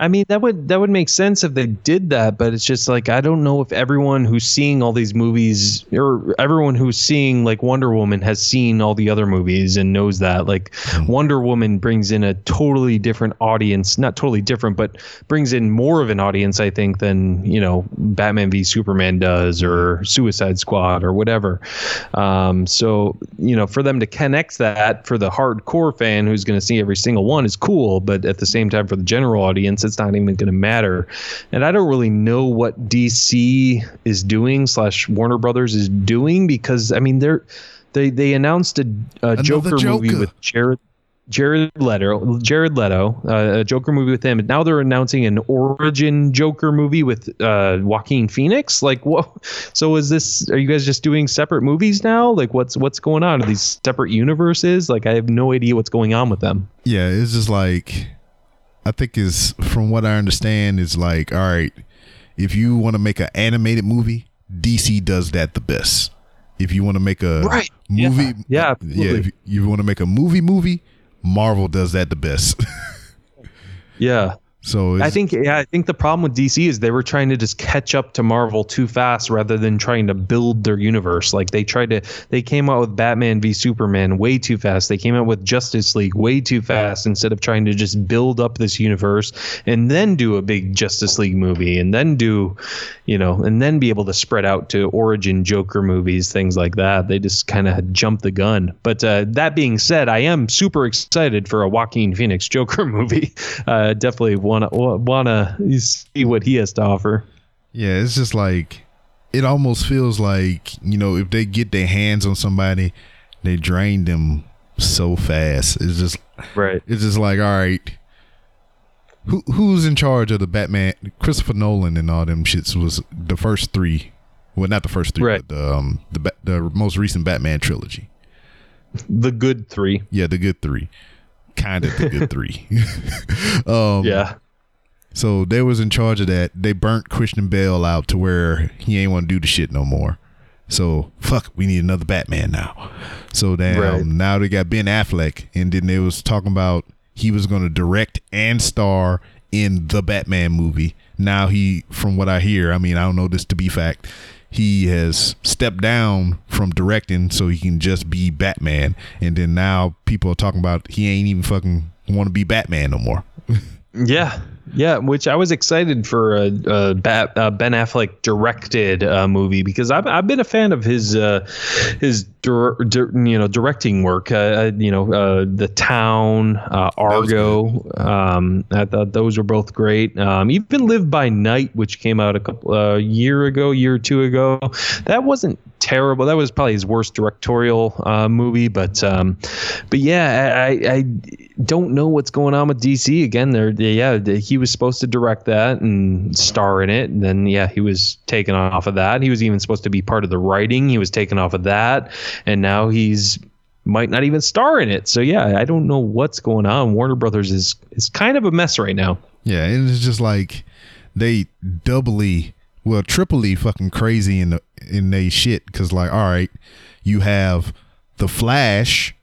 I mean, that would that would make sense if they did that, but it's just like I don't know if everyone who's seeing all these movies or everyone who's seeing like Wonder Woman has seen all the other movies and knows that. Like Wonder Woman brings in a totally different audience, not totally different, but brings in more of an audience, I think, than you know Batman v Superman does or Suicide Squad or whatever. Um, so you know, for them to connect that for the hardcore fan who's going to see every single one is cool, but at the same time, for the general audience, it's not even going to matter. And I don't really know what DC is doing slash Warner Brothers is doing because I mean they're they they announced a, a Joker, movie with Jared. Jared Leto, Jared Leto, uh, a Joker movie with him. And now they're announcing an origin Joker movie with uh, Joaquin Phoenix. Like, what? So is this? Are you guys just doing separate movies now? Like, what's what's going on? Are these separate universes? Like, I have no idea what's going on with them. Yeah, it's just like I think is from what I understand is like all right, if you want to make an animated movie, DC does that the best. If you want to make a Right. movie, Yeah. Yeah, yeah, if you, you want to make a movie movie, Marvel does that the best. [LAUGHS] Yeah. So I think yeah, I think the problem with DC is they were trying to just catch up to Marvel too fast rather than trying to build their universe. Like they tried to they came out with Batman v Superman way too fast. They came out with Justice League way too fast instead of trying to just build up this universe and then do a big Justice League movie and then do, you know, and then be able to spread out to origin Joker movies, things like that. They just kind of jumped the gun. But uh, that being said, I am super excited for a Joaquin Phoenix Joker [LAUGHS] movie. Uh, definitely wanna wanna see what he has to offer. yeah, it's just like it almost feels like you know if they get their hands on somebody, they drain them so fast. It's just Right. It's just like, all right, who who's in charge of the Batman? Christopher Nolan and all them shits was the first three. Well, not the first three, Right. but the um the the most recent Batman trilogy. The good three. Yeah, the good three, kind of the good three. [LAUGHS] um, Yeah. So they was in charge of that. They burnt Christian Bale out to where he ain't want to do the shit no more. So fuck, we need another Batman now. So then Right. now they got Ben Affleck, and then they was talking about he was going to direct and star in the Batman movie. Now he, from what I hear, I mean I don't know this to be fact, he has stepped down from directing so he can just be Batman. And then now people are talking about he ain't even fucking want to be Batman no more. Yeah, yeah. Which I was excited for a, a uh, Ben Affleck directed uh, movie because I've, I've been a fan of his uh, his dir- dir- you know directing work. Uh, uh, you know, uh, The Town, uh, Argo. Um, I thought those were both great. Um, even Live by Night, which came out a couple uh, year ago, year or two ago. That wasn't terrible. That was probably his worst directorial uh, movie, but um, but yeah, I, I don't know what's going on with DC again. There, yeah, he was supposed to direct that and star in it, and then yeah, he was taken off of that. He was even supposed to be part of the writing. He was taken off of that, and now he's might not even star in it. So yeah, I don't know what's going on. Warner Brothers is is kind of a mess right now. Yeah, and it's just like they doubly, well, triply fucking crazy in the in they shit because like, all right, you have the Flash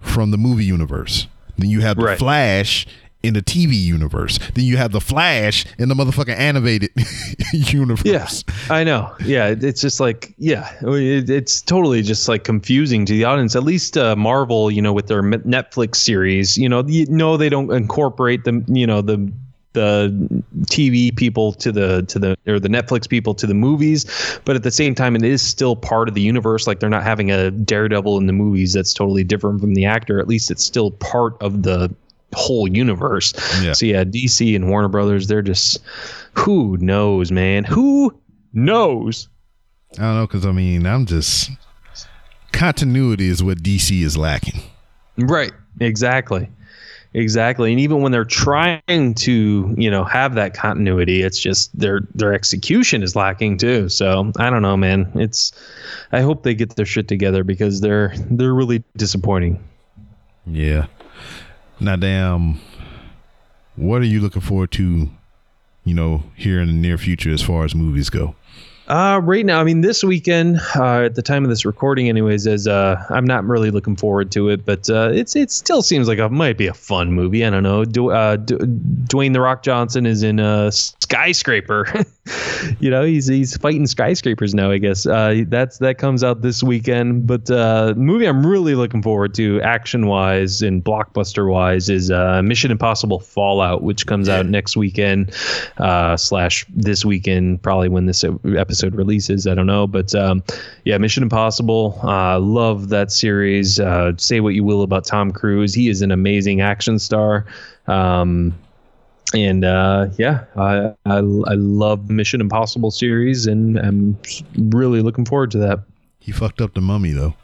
from the movie universe, then you have the Right. Flash in the TV universe, then you have the Flash in the motherfucking animated [LAUGHS] universe. Yeah, I know. Yeah, it's just like yeah, it's totally just like confusing to the audience. At least uh, Marvel, you know, with their Netflix series, you know, you know they don't incorporate the you know the the TV people to the to the or the Netflix people to the movies, but at the same time, it is still part of the universe. Like they're not having a Daredevil in the movies that's totally different from the actor. At least it's still part of the whole universe. Yeah. So yeah, DC and Warner Brothers, they're just who knows, man? Who knows? I don't know because I mean I'm just continuity is what DC is lacking. Right. Exactly. Exactly. And even when they're trying to, you know, have that continuity, it's just their their execution is lacking too. So I don't know, man. It's I hope they get their shit together because they're they're really disappointing. Yeah. Now, damn. what are you looking forward to? You know, here in the near future, as far as movies go. Uh, right now, I mean, this weekend, uh, at the time of this recording, anyways, is uh, I'm not really looking forward to it, but uh, it's it still seems like it might be a fun movie. I don't know. Du- uh, Du- Dwayne the Rock Johnson is in a skyscraper. [LAUGHS] you know, he's he's fighting skyscrapers now. I guess uh, that's that comes out this weekend. But uh, movie I'm really looking forward to, action wise and blockbuster wise, is uh, Mission Impossible Fallout, which comes out next weekend uh, slash this weekend, probably when this episode releases. I don't know, but um, yeah, Mission Impossible. Uh, love that series. Uh, say what you will about Tom Cruise, he is an amazing action star. Um, and uh, yeah, I, I I love Mission Impossible series, and I'm really looking forward to that. He fucked up the mummy though.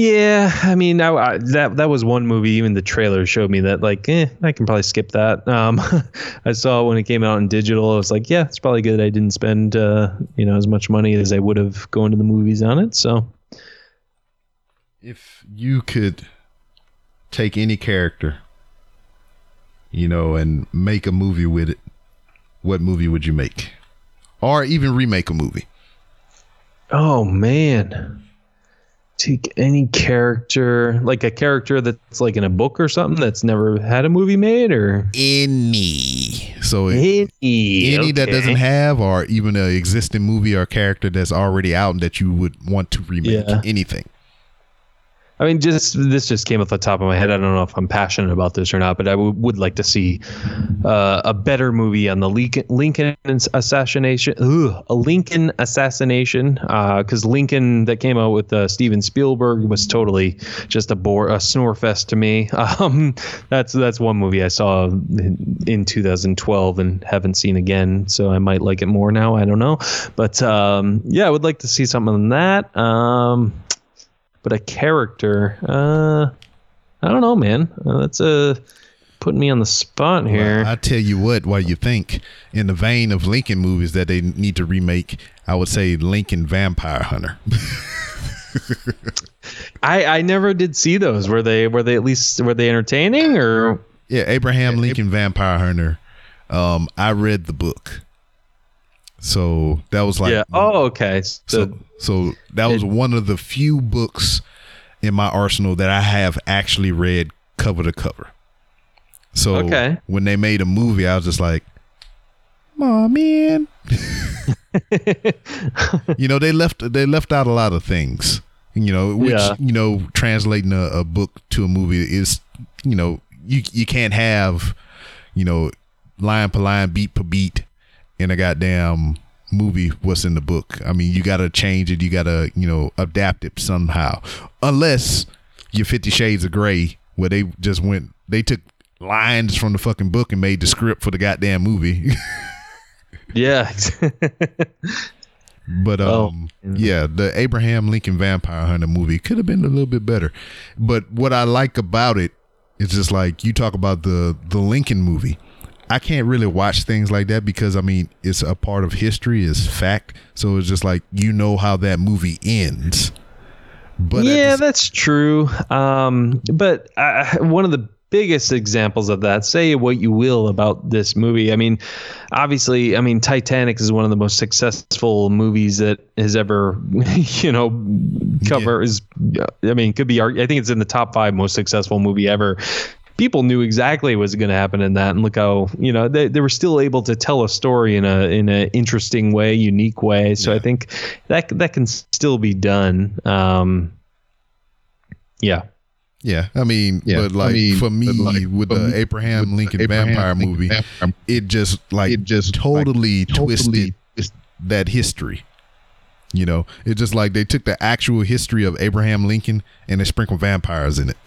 Yeah, I mean, I, I, that that was one movie. Even the trailer showed me that, like, eh, I can probably skip that. Um, [LAUGHS] I saw when it came out in digital. I was like, yeah, it's probably good. I didn't spend, uh, you know, as much money as I would have going to the movies on it. So, If you could take any character, you know, and make a movie with it, what movie would you make? Or even remake a movie? oh man, take any character, like a character that's like in a book or something that's never had a movie made, or Any. So any, any that doesn't have, or even an existing movie or character that's already out and that you would want to remake. Yeah. Anything. I mean, just this just came off the top of my head. I don't know if I'm passionate about this or not, but I w- would like to see uh, a better movie on the Lincoln, Lincoln assassination. Ugh, a Lincoln assassination, because Lincoln that came out with uh, Steven Spielberg was totally just a bore, a snore fest to me. [LAUGHS] Um, that's that's one movie I saw in, in 2012 and haven't seen again, so I might like it more now. I don't know, but um, yeah, I would like to see something on that. Um, but a character uh i don't know man uh, that's uh putting me on the spot here Well, I tell you what, while you think in the vein of Lincoln movies that they need to remake, I would say Lincoln Vampire Hunter. [LAUGHS] i i never did see those were they were they at least were they entertaining or yeah, Abraham Lincoln Vampire Hunter. Um, I read the book. So that was like yeah oh okay so, so so that was one of the few books in my arsenal that I have actually read cover to cover. So Okay. when they made a movie, I was just like, "Oh man," [LAUGHS] you know they left they left out a lot of things. You know, which Yeah. you know translating a, a book to a movie is you know you you can't have you know line per line, beat per beat in a goddamn movie what's in the book. I mean, you got to change it. You got to, you know, adapt it somehow. Unless you're 50 Shades of Grey, where they just went, they took lines from the fucking book and made the script for the goddamn movie. [LAUGHS] yeah [LAUGHS] but Oh, um, yeah, the Abraham Lincoln Vampire Hunter movie could have been a little bit better. But what I like about it is just like you talk about the the Lincoln movie. I can't really watch things like that because I mean it's a part of history, it's fact. So it's just like you know how that movie ends. But yeah, the that's true. Um, but uh, one of the biggest examples of that, say what you will about this movie. I mean, obviously, I mean, Titanic is one of the most successful movies that has ever, [LAUGHS] you know, cover is. I mean, could be. I think it's in the top five most successful movie ever. People knew exactly what was going to happen in that, and look how you know they, they were still able to tell a story in a in an interesting way, unique way. So I think that that can still be done. Um, yeah. Yeah, I mean, Yeah, but I like mean, for me, like, with for the me, Abraham with the Lincoln Abraham Vampire Lincoln movie, Vampire- it just like it just like, totally totally twisted twist- that history. You know, it's just like they took the actual history of Abraham Lincoln and they sprinkled vampires in it. [LAUGHS]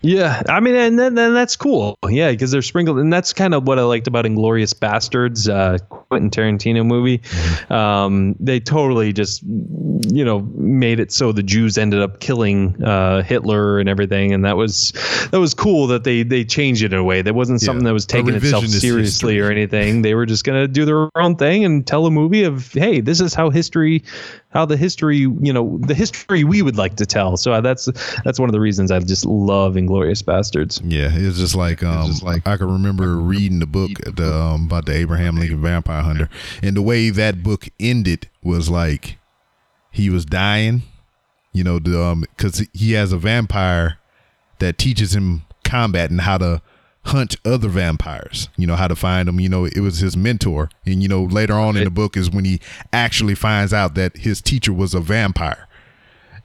Yeah, I mean, and then, that's cool. Yeah, because they're sprinkled, and that's kind of what I liked about Inglourious Basterds. Uh, Quentin Tarantino movie. Um, they totally just, you know, made it so the Jews ended up killing uh, Hitler and everything, and that was that was cool that they they changed it in a way that wasn't something Yeah. that was taking itself seriously history. or anything. They were just gonna do their own thing and tell a movie of, hey, this is how history, how the history, you know, the history we would like to tell. So that's that's one of the reasons I just love Inglourious Basterds. Yeah, it's just like um, just like- I can remember reading the book the, um, about the Abraham Lincoln Vampire Hunter, and the way that book ended was like he was dying, you know, the, um, because he has a vampire that teaches him combat and how to hunt other vampires. You know how to find them. You know, it was his mentor, and you know later on in the book is when he actually finds out that his teacher was a vampire.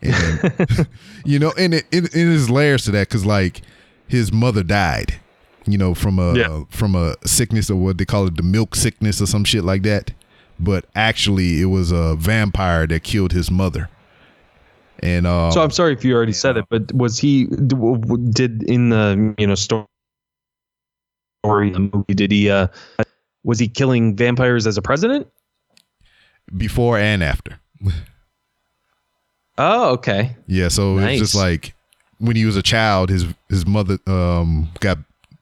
And, [LAUGHS] you know, and it, it, it is layers to that because like his mother died, you know, from a Yeah. from a sickness or what they call it, the milk sickness or some shit like that. But actually, it was a vampire that killed his mother. And uh, So I'm sorry if you already said it, but was he d- w- w- did in the you know story the movie did he uh was he killing vampires as a president? before and after. Oh, okay. Yeah, so it's just like when he was a child, his his mother um got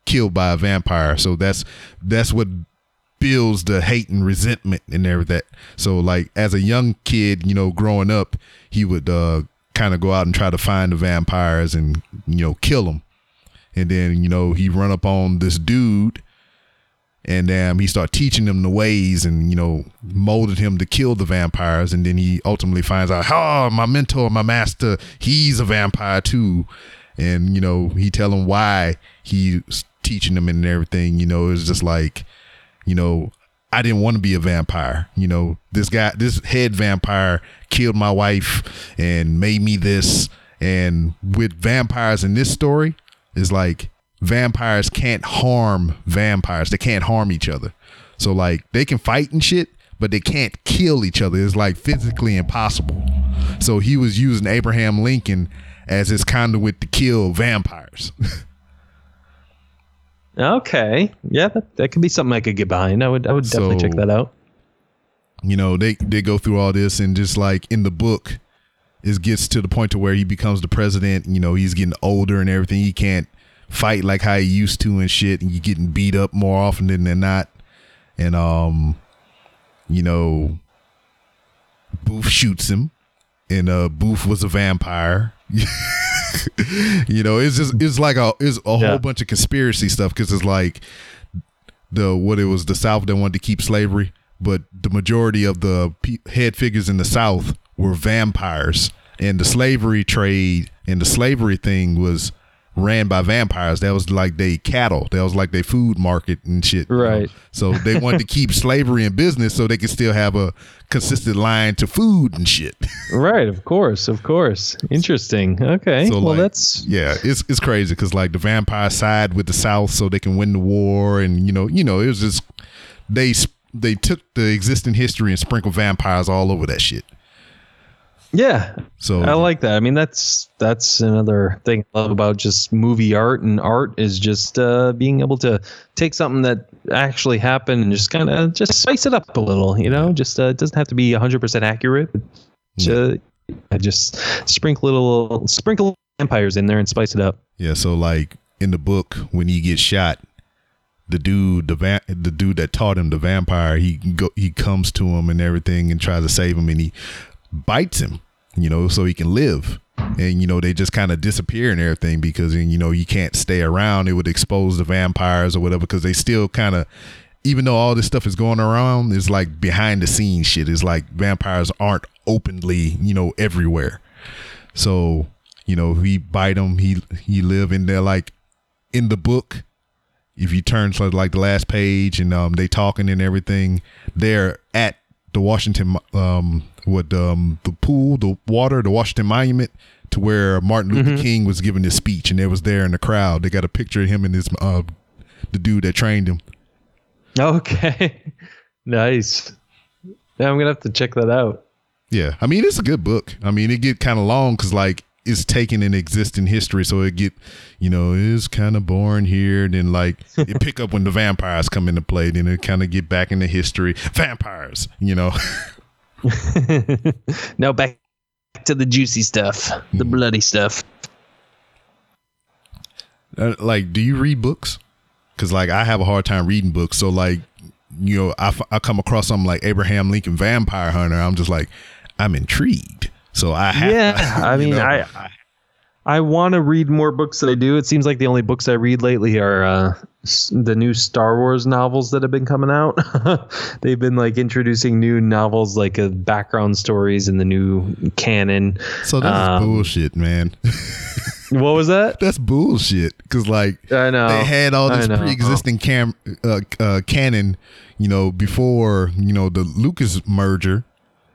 killed by a vampire. So that's that's what builds the hate and resentment and everything. So like as a young kid, you know, growing up, he would uh kind of go out and try to find the vampires and you know kill them. And then you know he run up on this dude and um, he started teaching him the ways and you know molded him to kill the vampires. And then he ultimately finds out oh my mentor my master he's a vampire too. And you know he tell him why he's teaching him and everything. You know it's just like you know i didn't want to be a vampire. You know this guy this head vampire killed my wife and made me this. And with vampires in this story is like vampires can't harm vampires. They can't harm each other. So like they can fight and shit, but they can't kill each other. It's like physically impossible. So he was using Abraham Lincoln as his conduit to kill vampires. [LAUGHS] Okay. Yeah, that, that could be something I could get behind. I would I would definitely So- check that out. you know, they they go through all this and just like in the book, it gets to the point to where he becomes the president. You know, he's getting older and everything. He can't fight like how he used to and shit. And you're getting beat up more often than than not. And um, you know, Booth shoots him, and uh, Booth was a vampire. [LAUGHS] you know, it's just it's like a it's a Yeah. whole bunch of conspiracy stuff because it's like the what it was the South that wanted to keep slavery, but the majority of the pe- head figures in the South were vampires, and the slavery trade and the slavery thing was ran by vampires. That was like they cattle. That was like their food market and shit. Right. So they wanted to keep slavery in business so they could still have a consistent line to food and shit. [LAUGHS] Right, of course, of course. Interesting. Okay. So well, like, that's yeah, it's it's crazy because like the vampire side with the South so they can win the war, and you know, you know, it was just they they took the existing history and sprinkled vampires all over that shit. Yeah. So I like that. I mean, that's that's another thing I love about just movie art and art is just uh, being able to take something that actually happened and just kind of just spice it up a little. You know, just uh, it doesn't have to be hundred percent accurate. Just, uh, just sprinkle little sprinkle vampires in there and spice it up. yeah, so like in the book when he gets shot, the dude the va- the dude that taught him the vampire he go he comes to him and everything and tries to save him and he bites him, you know, so he can live. And you know they just kind of disappear and everything because you know you can't stay around. It would expose the vampires or whatever because they still kind of, even though all this stuff is going around, it's like behind the scenes shit. It's like vampires aren't openly you know everywhere. So you know he bite him. He he live in there like in the book. If you turn to like the last page and um they talking and everything, they're at the Washington um what um the pool, the water, the Washington Monument to where Martin Luther King was giving his speech and they was there in the crowd. They got a picture of him and his uh the dude that trained him. Okay. [LAUGHS] nice. Yeah, I'm gonna have to check that out. Yeah, I mean it's a good book. I mean it get kind of long because like it's taking an existing history, so it get you know it's kind of boring here. Then like [LAUGHS] it pick up when the vampires come into play. Then it kind of get back into history. Vampires, you know. [LAUGHS] [LAUGHS] now back to the juicy stuff, the Mm-hmm. bloody stuff. Uh, like, do you read books? Because like I have a hard time reading books. So like, you know, I, f- I come across something like Abraham Lincoln Vampire Hunter. I'm just like, I'm intrigued. So I have. Yeah, to, [LAUGHS] I mean, know, I I, I want to read more books than I do. It seems like the only books I read lately are uh, the new Star Wars novels that have been coming out. [LAUGHS] They've been like introducing new novels, like uh, background stories in the new canon. so that's um, bullshit, man. [LAUGHS] What was that? [LAUGHS] that's bullshit. Because like I know they had all this pre-existing cam uh, uh, canon, you know, before you know the Lucas merger,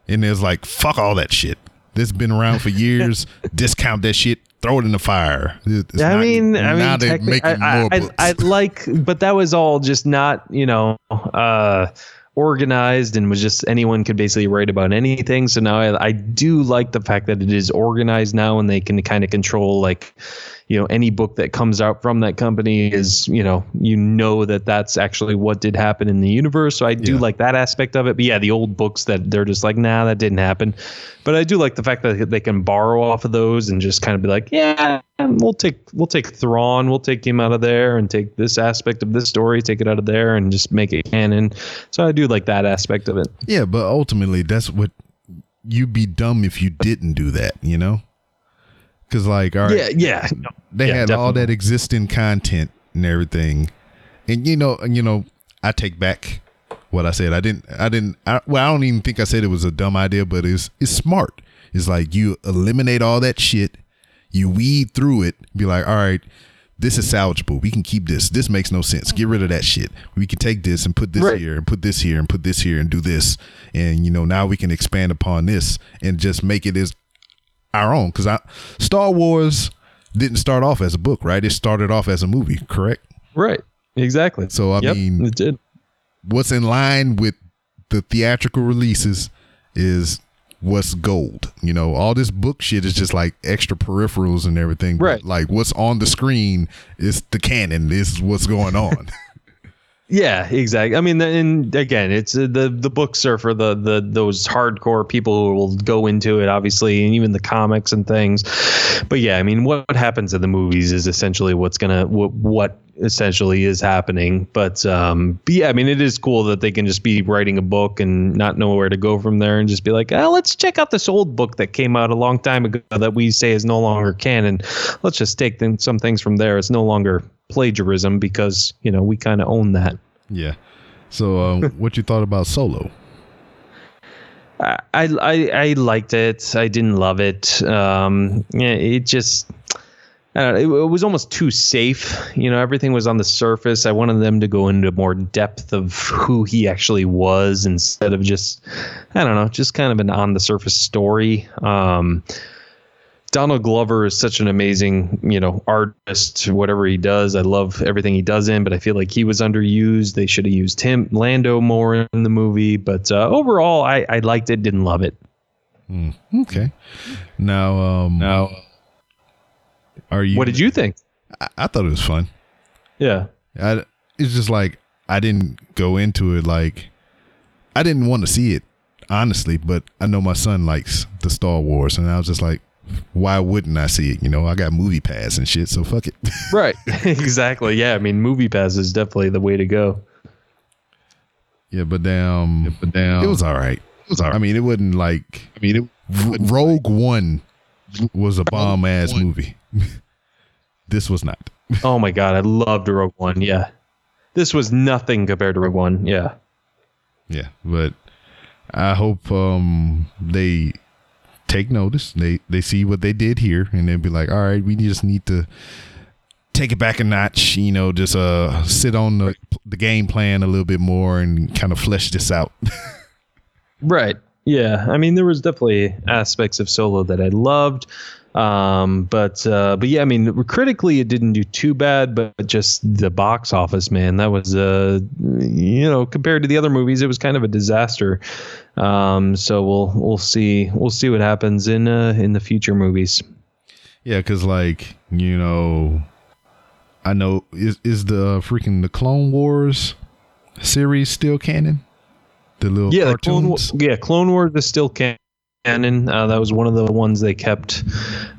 and there's like fuck all that shit. This been around for years. [LAUGHS] Discount that shit. Throw it in the fire. It's I not- mean, I now mean, making I, more I, books. I, I like, but that was all just not, you know, uh, organized and was just anyone could basically write about anything. So now I, I do like the fact that it is organized now and they can kind of control like, you know, any book that comes out from that company is, you know, you know that that's actually what did happen in the universe. So I do Yeah. like that aspect of it. But yeah, the old books that they're just like, nah, that didn't happen. But I do like the fact that they can borrow off of those and just kind of be like, yeah, we'll take we'll take Thrawn, we'll take him out of there and take this aspect of this story, take it out of there and just make it canon. So I do like that aspect of it. Yeah, but ultimately, that's what you'd be dumb if you didn't do that, you know? Because, like, all right, Yeah, yeah. they yeah, had all that existing content and everything, and you know, you know, I take back what I said. I didn't, I didn't. I, well, I don't even think I said it was a dumb idea, but it's it's smart. It's like you eliminate all that shit, you weed through it, be like, all right. This is salvageable. We can keep this. This makes no sense. Get rid of that shit. We can take this and put this Right. here and put this here and put this here and do this. And you know, now we can expand upon this and just make it as our own because I Star Wars didn't start off as a book, right? It started off as a movie, correct? Right. Exactly. So I Yep, mean, it did. what's in line with the theatrical releases is what's gold. You know, all this book shit is just like extra peripherals and everything. Right. like what's on the screen is the canon. This is what's going on. [LAUGHS] Yeah, exactly. I mean, and again, it's uh, the the books are for the the those hardcore people who will go into it, obviously, and even the comics and things. But yeah, I mean, what happens in the movies is essentially what's gonna what, what essentially is happening. But um, but yeah, I mean, it is cool that they can just be writing a book and not know where to go from there, and just be like, oh, let's check out this old book that came out a long time ago that we say is no longer canon. Let's just take them, some things from there. It's no longer plagiarism because you know we kind of own that. yeah. So, um, [LAUGHS] what you thought about Solo? I, I I liked it. I didn't love it. Um, yeah, it just know, it, it was almost too safe. You know, everything was on the surface. I wanted them to go into more depth of who he actually was instead of just I don't know, just kind of an on the surface story. Um, Donald Glover is such an amazing, you know, artist. Whatever he does, I love everything he does in. But I feel like he was underused. They should have used him, Lando, more in the movie. But uh, overall, I, I liked it. Didn't love it. Okay. Now, um, now, are you? What did you think? I, I thought it was fun. Yeah. I, it's just like I didn't go into it like I didn't want to see it honestly, but I know my son likes the Star Wars, and I was just like, why wouldn't I see it? You know, I got Movie Pass and shit, so fuck it. [LAUGHS] Right. [LAUGHS] exactly. Yeah. I mean, Movie Pass is definitely the way to go. yeah, but damn, yeah, but damn, it was all right. It was all right. I mean, it wasn't like I mean, it, Rogue One was a bomb ass movie. [LAUGHS] this was not. [LAUGHS] Oh my God. I loved Rogue One. Yeah. This was nothing compared to Rogue One. Yeah. Yeah, but I hope um they take notice. They they see what they did here, and they'll be like, all right, we just need to take it back a notch. You know, just uh sit on the the game plan a little bit more and kind of flesh this out. [LAUGHS] Right. Yeah. I mean, there was definitely aspects of Solo that I loved. Um, but uh, but yeah, I mean, critically, it didn't do too bad, but just the box office, man, that was uh, you know, compared to the other movies, it was kind of a disaster. Um, so we'll we'll see we'll see what happens in uh, in the future movies. Yeah, because like you know, I know is is the freaking the Clone Wars series still canon? The little Yeah, the Clone, yeah, Clone Wars is still canon. Uh, that was one of the ones they kept,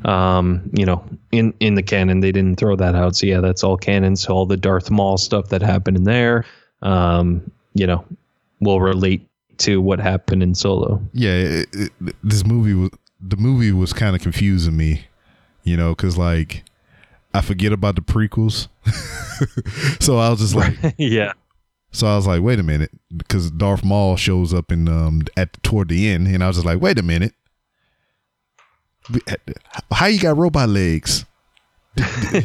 um, you know, in in the canon. They didn't throw that out. So yeah, that's all canon. So all the Darth Maul stuff that happened in there, um, you know, will relate to what happened in Solo. yeah, it, it, this movie was the movie was kind of confusing me, you know, because like I forget about the prequels, [LAUGHS] so I was just like, [LAUGHS] yeah. So I was like, wait a minute, because Darth Maul shows up in um at toward the end, and I was just like, wait a minute, how you got robot legs?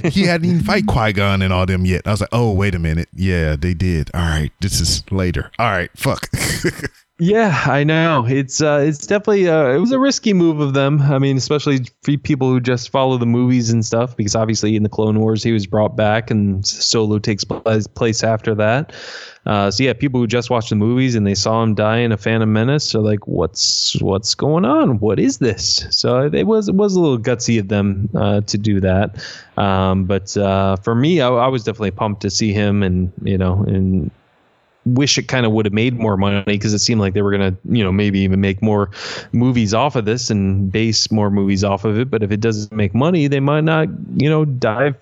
he hadn't even fight Qui Gon and all them yet. I was like, oh wait a minute, yeah, they did. All right, this is later. All right, fuck. [LAUGHS] Yeah, I know. It's uh, it's definitely uh, it was a risky move of them. I mean, especially for people who just follow the movies and stuff, because obviously in the Clone Wars he was brought back, and Solo takes pl- place after that. Uh, so yeah, people who just watched the movies and they saw him die in a Phantom Menace are like, "What's what's going on? What is this?" So it was it was a little gutsy of them uh, to do that. Um, but uh, for me, I, I was definitely pumped to see him, and you know, and wish it kind of would have made more money because it seemed like they were gonna, you know, maybe even make more movies off of this and base more movies off of it. But if it doesn't make money, they might not, you know, dive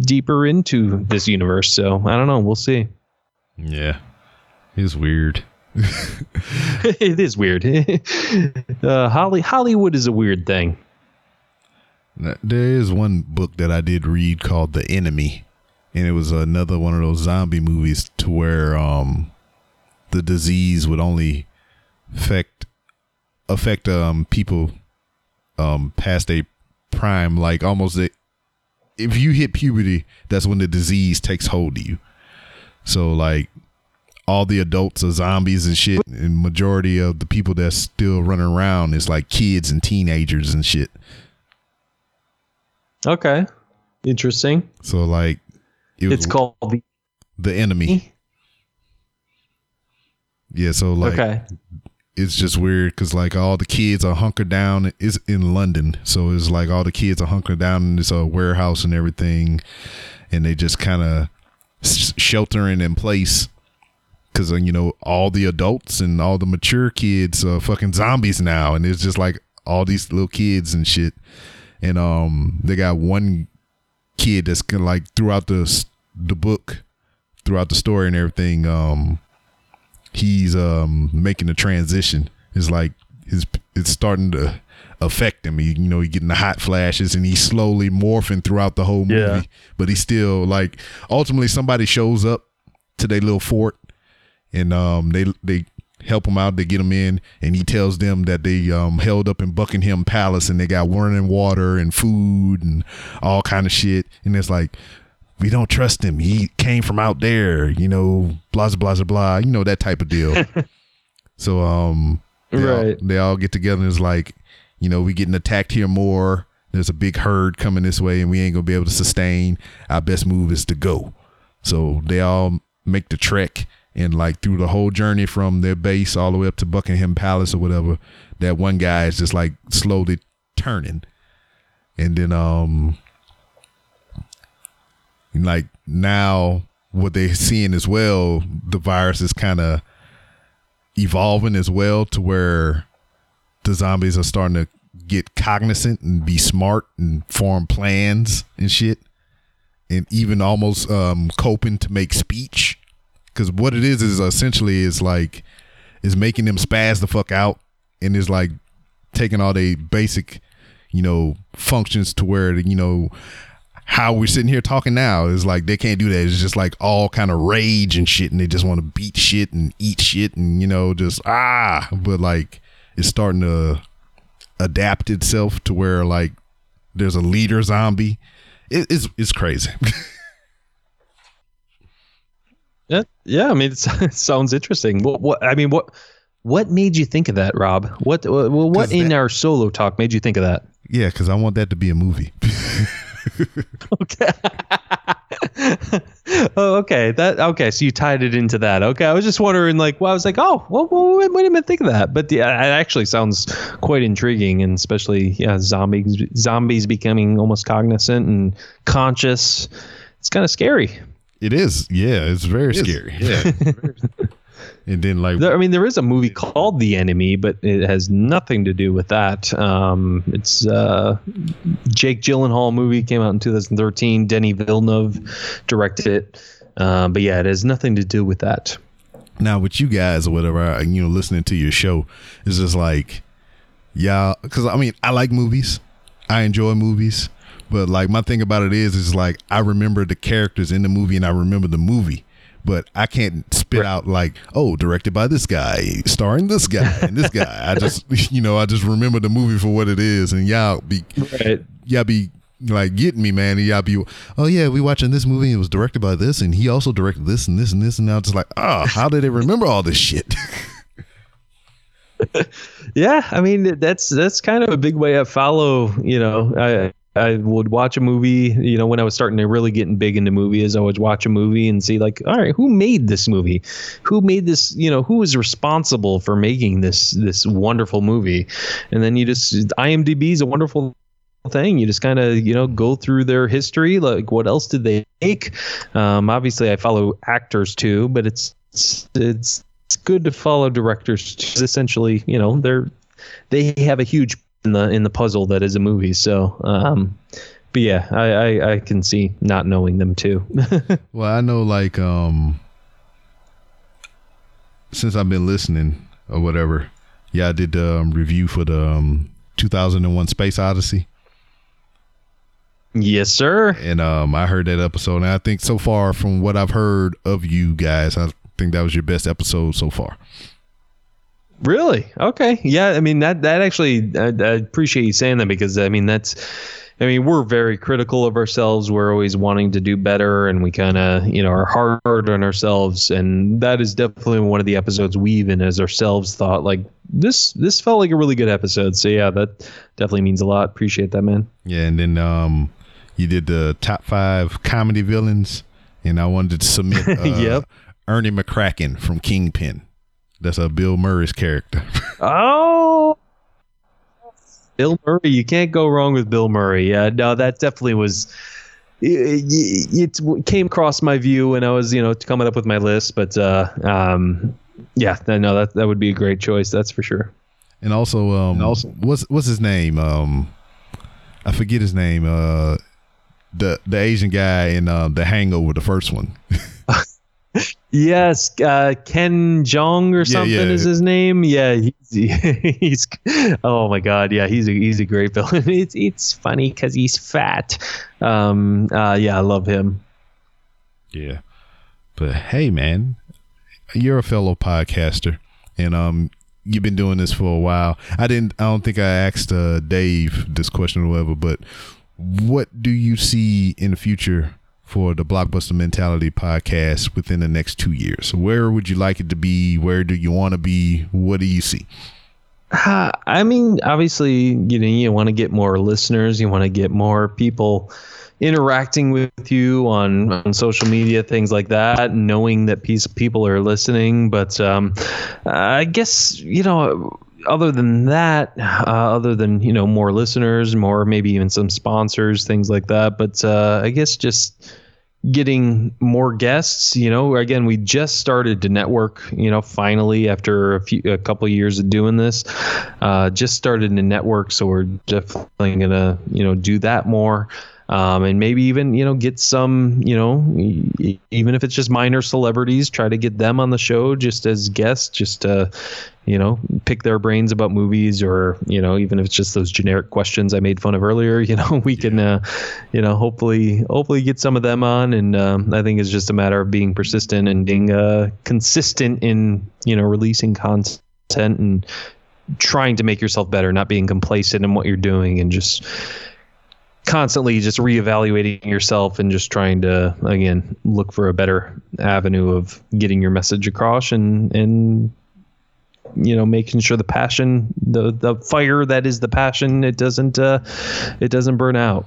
deeper into this universe. So I don't know. We'll see. yeah, it's weird. [LAUGHS] it is weird. [LAUGHS] uh, Holly Hollywood is a weird thing. There is one book that I did read called The Enemy, and it was another one of those zombie movies to where um the disease would only affect affect um people um past a prime. Like almost a, if you hit puberty that's when the disease takes hold of you. So like all the adults are zombies and shit and majority of the people that's still running around is like kids and teenagers and shit. Okay, interesting. So like it It's called the. the enemy. Yeah, so like okay. it's just weird because like all the kids are hunkered down. It's in London, so it's like all the kids are hunkered down in this uh, warehouse and everything, and they just kind of s- sheltering in place because you know all the adults and all the mature kids are fucking zombies now, and it's just like all these little kids and shit, and um they got one kid that's like throughout the the book, throughout the story and everything. Um, he's um making a transition. It's like his it's starting to affect him. He, you know, he getting the hot flashes and he's slowly morphing throughout the whole movie. Yeah. But he's still like ultimately somebody shows up to their little fort and um they they help him out, they get him in, and he tells them that they um held up in Buckingham Palace and they got running water and food and all kind of shit. And it's like we don't trust him. He came from out there, you know, blah blah blah blah, you know that type of deal. [LAUGHS] so um, they all- Right. they all get together and it's like, you know, we getting attacked here more. There's a big herd coming this way, and we ain't gonna be able to sustain. Our best move is to go. So they all make the trek, and like through the whole journey from their base all the way up to Buckingham Palace or whatever, that one guy is just like slowly turning, and then um like now what they're seeing as well the virus is kind of evolving as well to where the zombies are starting to get cognizant and be smart and form plans and shit. And even almost um coping to make speech because what it is is essentially is like is making them spaz the fuck out and is like taking all the basic you know functions to where you know how we're sitting here talking now is like they can't do that. It's just like all kind of rage and shit, and they just want to beat shit and eat shit, and you know, just ah. But like, it's starting to adapt itself to where like there's a leader zombie. It, it's it's crazy. [LAUGHS] Yeah, yeah. I mean, it's, [LAUGHS] it sounds interesting. What, what? I mean, what? What made you think of that, Rob? What? What, what in that- our solo talk made you think of that? yeah, because I want that to be a movie. [LAUGHS] Okay. [LAUGHS] oh, okay. That okay. So you tied it into that. Okay, I was just wondering, like, well, I was like, oh, well, well wait, wait a minute, think of that. But yeah, it actually sounds quite intriguing, and especially yeah, zombies, zombies becoming almost cognizant and conscious. It's kind of scary. It is. Yeah, it's very scary. Yeah. [LAUGHS] And then like There, I mean, there is a movie called The Enemy, but it has nothing to do with that. Um, it's uh, Jake Gyllenhaal movie came out in 2013. Denis Villeneuve directed it. Uh, but yeah, it has nothing to do with that. now with you guys or whatever, you know, listening to your show is just like, yeah, because I mean, I like movies, I enjoy movies, but like my thing about it is, is like I remember the characters in the movie and I remember the movie. But I can't spit out like, oh, directed by this guy, starring this guy and this guy. I [LAUGHS] just, you know, I just remember the movie for what it is, and y'all be, Right. y'all be like getting me, man. And y'all be, oh yeah, we watching this movie. It was directed by this, and he also directed this and this and this. And now it's like, oh, how did they remember all this shit? [LAUGHS] [LAUGHS] Yeah, I mean that's that's kind of a big way I follow. You know, I I would watch a movie. You know, when I was starting to really getting big into movies, I would watch a movie and see like, all right, who made this movie? Who made this? You know, who is responsible for making this this wonderful movie? And then you just IMDb is a wonderful thing. You just kind of you know go through their history. Like, what else did they make? Um, obviously, I follow actors too, but it's it's it's good to follow directors. Essentially, you know, they're they have a huge in the in the puzzle that is a movie. So, um, but yeah, I, I I can see not knowing them too. [LAUGHS] well, I know like um since I've been listening or whatever, yeah, I did the um, review for the um, 2001 Space Odyssey. yes, sir. and um, I heard that episode, and I think so far from what I've heard of you guys, I think that was your best episode so far. Really? Okay. Yeah. I mean that that actually I, I appreciate you saying that because I mean that's. I mean, we're very critical of ourselves. We're always wanting to do better, and we kind of, you know, are hard on ourselves. And that is definitely one of the episodes we even, as ourselves, thought like this. This felt like a really good episode. So yeah, that definitely means a lot. Appreciate that, man. Yeah, and then um, you did the top five comedy villains, and I wanted to submit [LAUGHS] uh, Yep. Ernie McCracken from Kingpin. That's a Bill Murray's character. [LAUGHS] Oh, Bill Murray. You can't go wrong with Bill Murray. Yeah, no, that definitely was. It, it came across my view when I was, you know, coming up with my list. But uh, um, yeah, no, that that would be a great choice. That's for sure. and also, um, also- what's what's his name? Um, I forget his name. Uh, the the Asian guy in uh, the Hangover, the first one. [LAUGHS] Yes, uh, Ken Jeong or something yeah. is his name. Yeah, he's, [LAUGHS] he's oh my god, yeah, he's a he's a great villain. [LAUGHS] It's it's funny because he's fat. Um, uh, yeah, I love him. Yeah. But hey man, you're a fellow podcaster and um you've been doing this for a while. I didn't I don't think I asked uh Dave this question or whatever, but what do you see in the future for the Blockbuster Mentality podcast within the next 2 years? Where would you like it to be? Where do you want to be? What do you see? Uh, I mean, obviously, you know, you want to get more listeners. You want to get more people interacting with you on, on social media, things like that, knowing that piece people are listening. But um, I guess you know, other than that, uh, other than you know, more listeners, more maybe even some sponsors, things like that. But uh, I guess just getting more guests you know again we just started to network you know finally after a few a couple of years of doing this uh, just started to network so we're definitely gonna you know do that more um, and maybe even you know get some you know even if it's just minor celebrities try to get them on the show just as guests just to you know pick their brains about movies or you know even if it's just those generic questions i made fun of earlier [LAUGHS] you know we can uh, you know hopefully hopefully get some of them on. And um, i think it's just a matter of being persistent and being uh, consistent in you know releasing content and trying to make yourself better not being complacent in what you're doing and just constantly just reevaluating yourself and just trying to again look for a better avenue of getting your message across and and you know making sure the passion the the fire that is the passion it doesn't uh it doesn't burn out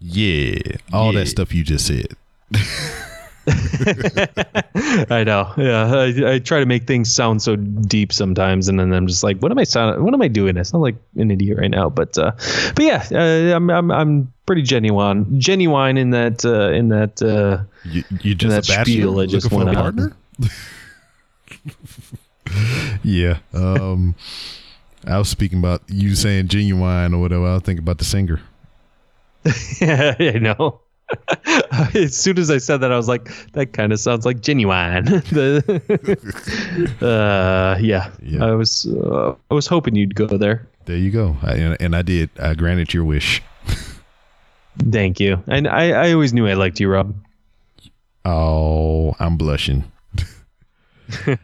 Yeah, all Yeah. that stuff you just said. [LAUGHS] [LAUGHS] I know. Yeah, I, I try to make things sound so deep sometimes, and then I'm just like, what am I sound? What am I doing? I sound like an idiot right now. But uh, but yeah, uh, I'm I'm I'm pretty genuine, genuine in that uh, in that. Uh, You, you just that spiel I just for a partner? [LAUGHS] yeah. Um, I was speaking about you saying genuine or whatever. I was thinking about the singer. [LAUGHS] yeah, I know. As soon as I said that, I was like, that kind of sounds like Ginuwine. [LAUGHS] The- [LAUGHS] uh, yeah, Yeah. I was uh, I was hoping you'd go there. There you go. I, and, and I did. I granted your wish. [LAUGHS] Thank you. And I, I always knew I liked you, Rob. Oh, I'm blushing. All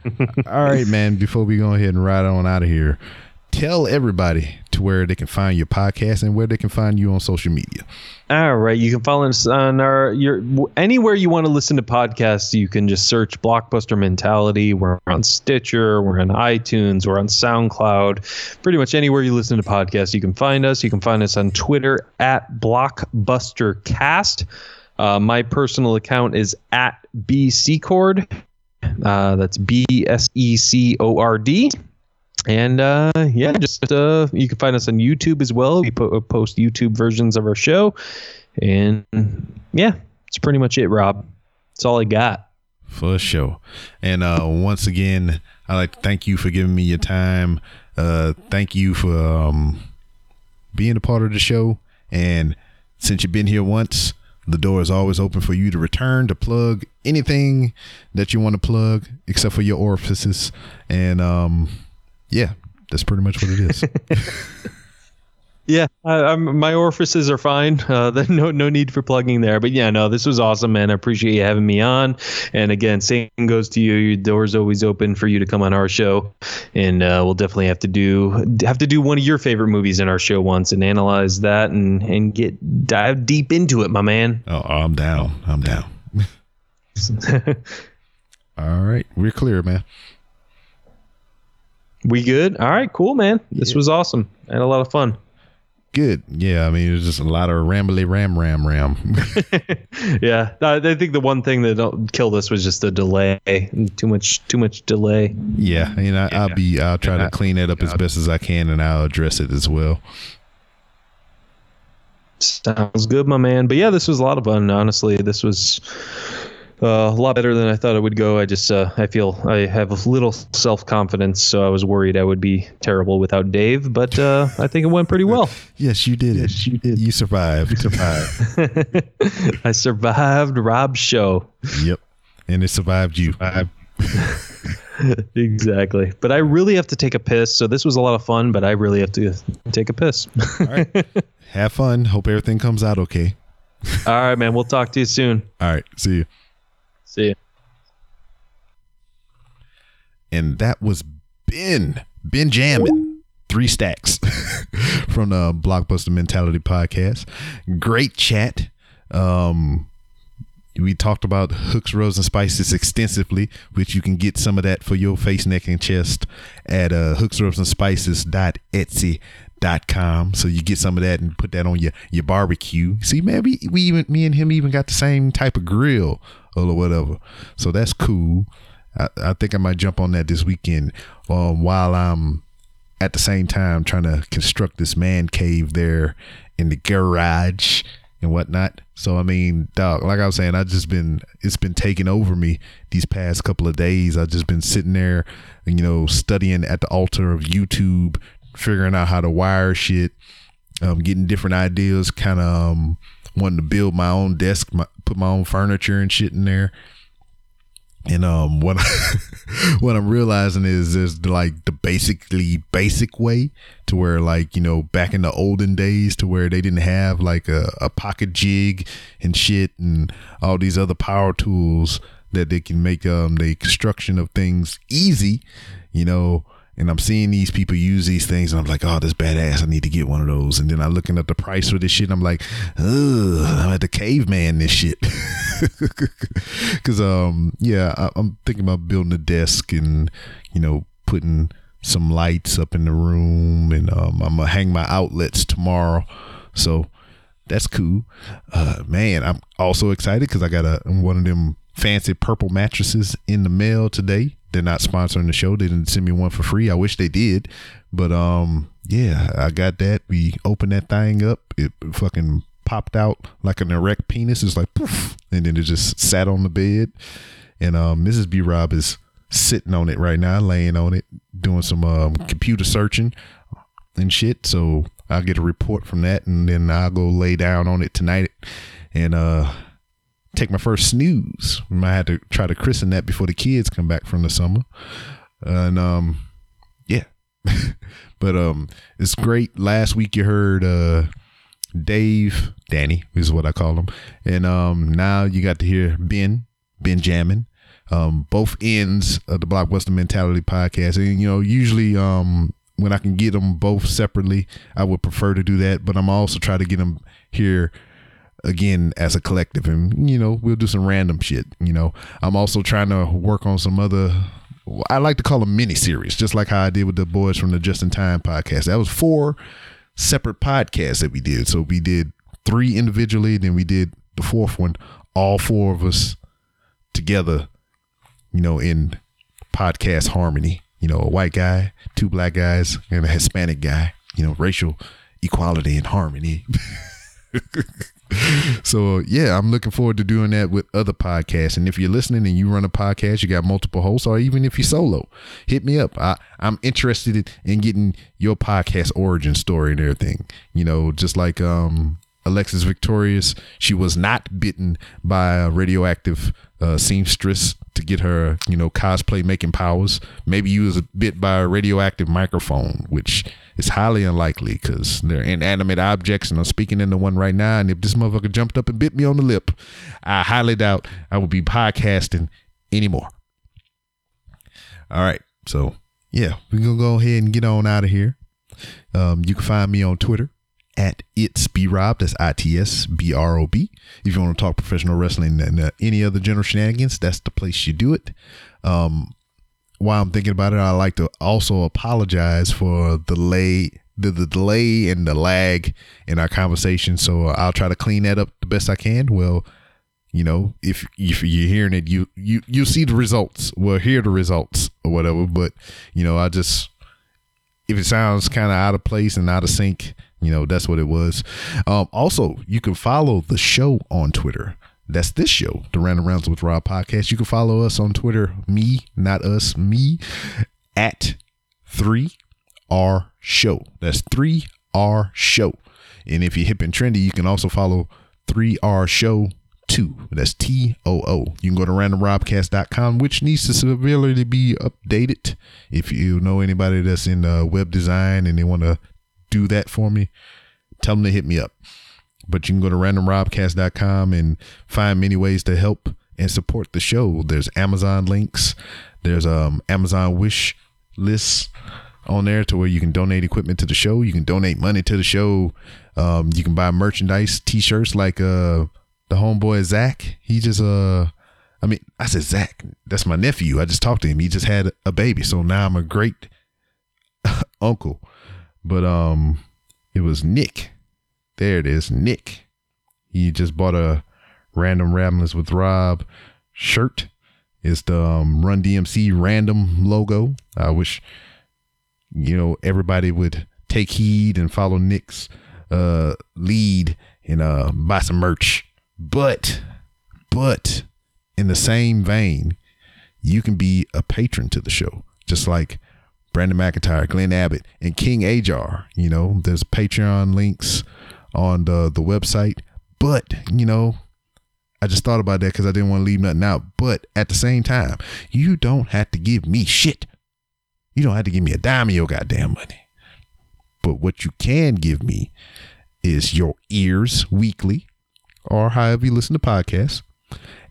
right, man. Before we go ahead and ride on out of here, tell everybody to where they can find your podcast and where they can find you on social media. All right, you can follow us on our your anywhere you want to listen to podcasts. You can just search Blockbuster Mentality. We're on Stitcher, we're on iTunes, we're on SoundCloud. Pretty much anywhere you listen to podcasts, you can find us. You can find us on Twitter at BlockbusterCast. Uh, my personal account is at bccord. Uh, that's B S E C O R D. And uh, yeah, just uh, you can find us on YouTube as well. We po- post YouTube versions of our show, and yeah, it's pretty much it, Rob. That's all I got. For sure. And uh, once again, I'd like to thank you for giving me your time. Uh, thank you for um, being a part of the show. And since you've been here once, the door is always open for you to return to plug anything that you want to plug, except for your orifices. And um, yeah, that's pretty much what it is. [LAUGHS] Yeah, I, I'm, my orifices are fine. Uh, [LAUGHS] no no need for plugging there. But yeah, no, this was awesome, man. I appreciate you having me on. And again, same goes to you. Your door's always open for you to come on our show, and uh, we'll definitely have to do have to do one of your favorite movies in our show once and analyze that and and get dive deep into it, my man. oh, I'm down. I'm down. [LAUGHS] All right. We're clear, man. We good? All right, cool, man. This was awesome. I had a lot of fun. Good. Yeah. I mean, it was just a lot of rambly ram ram ram. [LAUGHS] Yeah, I think the one thing that killed us was just the delay. Too much, too much delay. Yeah, and I, I'll be I'll try to clean it up as best as I can, and I'll address it as well. Sounds good, my man. But yeah, this was a lot of fun. Honestly, this was uh, a lot better than I thought it would go. I just uh, I feel I have a little self confidence, so I was worried I would be terrible without Dave. But uh, I think it went pretty well. Yes, you did it. you did. You survived. You survived. [LAUGHS] I survived Rob's show. yep, and it survived you. Survived. [LAUGHS] Exactly. But I really have to take a piss. So this was a lot of fun, but I really have to take a piss. All right. [LAUGHS] Have fun. Hope everything comes out okay. All right, man. We'll talk to you soon. All right. See you. See you. And that was Ben. Ben Jammin. Three stacks [LAUGHS] from the Blockbuster Mentality podcast. Great chat. Um, we talked about hooks, robes, and spices extensively, which you can get some of that for your face, neck, and chest at uh, hooksrobesandspices.etsy.com. So you get some of that and put that on your, your barbecue. See, man, we, we even me and him even got the same type of grill or whatever. So that's cool. I, I think I might jump on that this weekend um, while I'm at the same time trying to construct this man cave there in the garage and whatnot. So I mean, dog, like I was saying, I just been it's been taking over me these past couple of days. I've just been sitting there, you know, studying at the altar of YouTube, figuring out how to wire shit, um, getting different ideas, kind of um, wanting to build my own desk, my, put my own furniture and shit in there. And um, [LAUGHS] what what I'm realizing is there's like the basically basic way to where like you know back in the olden days to where they didn't have like a, a pocket jig and shit and all these other power tools that they can make um the construction of things easy, you know. And I'm seeing these people use these things, and I'm like, oh, this badass. I need to get one of those. And then I'm looking at the price for this shit, and I'm like, ugh, I'm at the caveman this shit. [LAUGHS] Cause um yeah, I, I'm thinking about building a desk and you know putting some lights up in the room, and um, I'm gonna hang my outlets tomorrow. So That's cool. Uh, man, I'm also excited because I got a one of them fancy purple mattresses in the mail today. They're not sponsoring the show. They didn't send me one for free. I wish they did, but um, yeah, I got that. We opened that thing up. It fucking popped out like an erect penis. It's like poof, and then it just sat on the bed. And um, Mrs. B Rob is sitting on it right now, laying on it, doing some um, computer searching and shit. So I'll get a report from that, and then I'll go lay down on it tonight and uh take my first snooze. I might have to try to christen that before the kids come back from the summer. And um, yeah, [LAUGHS] but um, it's great. Last week you heard uh Dave, Danny is what I call him, and um, now you got to hear Ben, Benjamin. Um, both ends of the Blockbuster Mentality podcast, and you know, usually um when I can get them both separately, I would prefer to do that. But I'm also try to get them here again as a collective, and you know we'll do some random shit. You know, I'm also trying to work on some other. I like to call them mini series, just like how I did with the boys from the Just in Time podcast. That was four separate podcasts that we did. So we did three individually, then we did the fourth one, all four of us together. You know, in podcast harmony you know, a white guy, two black guys, and a Hispanic guy, you know, racial equality and harmony. [LAUGHS] [LAUGHS] so yeah, I'm looking forward to doing that with other podcasts. And if you're listening and you run a podcast, you got multiple hosts, or even if you're solo, hit me up. I, I'm interested in getting your podcast origin story and everything. You know, just like um Alexis Victorious, she was not bitten by a radioactive uh, seamstress to get her, you know, cosplay making powers. Maybe you was a bit by a radioactive microphone, which is highly unlikely because they're inanimate objects, and I'm speaking into one right now. And if this motherfucker jumped up and bit me on the lip, I highly doubt I would be podcasting anymore. All right, so yeah, we're gonna go ahead and get on out of here. Um, you can find me on Twitter at it's B Rob. That's I T S B R O B. If you want to talk professional wrestling and uh, any other general shenanigans, that's the place you do it. Um, while I'm thinking about it, I like to also apologize for the delay, the, the delay and the lag in our conversation. So I'll try to clean that up the best I can. Well, you know, if if you're hearing it, you you you see the results. Well, hear the results or whatever. But you know, I just if it sounds kind of out of place and out of sync, you know, that's what it was. Um, also, you can follow the show on Twitter. That's this show, the Random Rounds with Rob podcast. You can follow us on Twitter, me, not us, me, at 3R Show. That's 3R Show. And if you're hip and trendy, you can also follow 3R Show 2. That's T O O. You can go to randomrobcast.com, which needs to severely be updated. If you know anybody that's in uh, web design and they want to do that for me, tell them to hit me up. But you can go to randomrobcast.com and find many ways to help and support the show. There's Amazon links, there's um Amazon wish lists on there to where you can donate equipment to the show. You can donate money to the show. Um, you can buy merchandise, t-shirts like uh the homeboy Zach. He just uh I mean, I said Zach, that's my nephew. I just talked to him. He just had a baby. So now I'm a great [LAUGHS] uncle. But um it was Nick. There it is, Nick. He just bought a random ramblings with Rob shirt. It's the um, Run DMC random logo. I wish you know everybody would take heed and follow Nick's uh lead and uh buy some merch. But but in the same vein, you can be a patron to the show, just like Brandon McIntyre, Glenn Abbott, and King Ajar. You know, there's Patreon links on the the website. But you know, I just thought about that because I didn't want to leave nothing out. But at the same time, you don't have to give me shit. You don't have to give me a dime of your goddamn money. But what you can give me is your ears weekly, or however you listen to podcasts.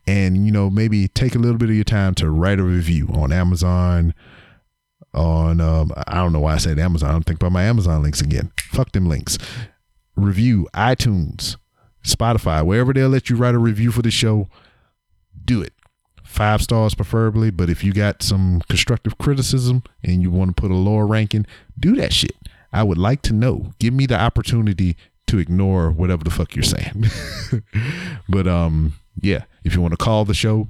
And you know, maybe take a little bit of your time to write a review on Amazon, on um, I don't know why I said Amazon. I'm thinking about my Amazon links again. Fuck them links. Review iTunes, Spotify, wherever they'll let you write a review for the show. Do it. Five stars preferably, but if you got some constructive criticism and you want to put a lower ranking, do that shit. I would like to know. Give me the opportunity to ignore whatever the fuck you're saying. [LAUGHS] but um, yeah, if you want to call the show,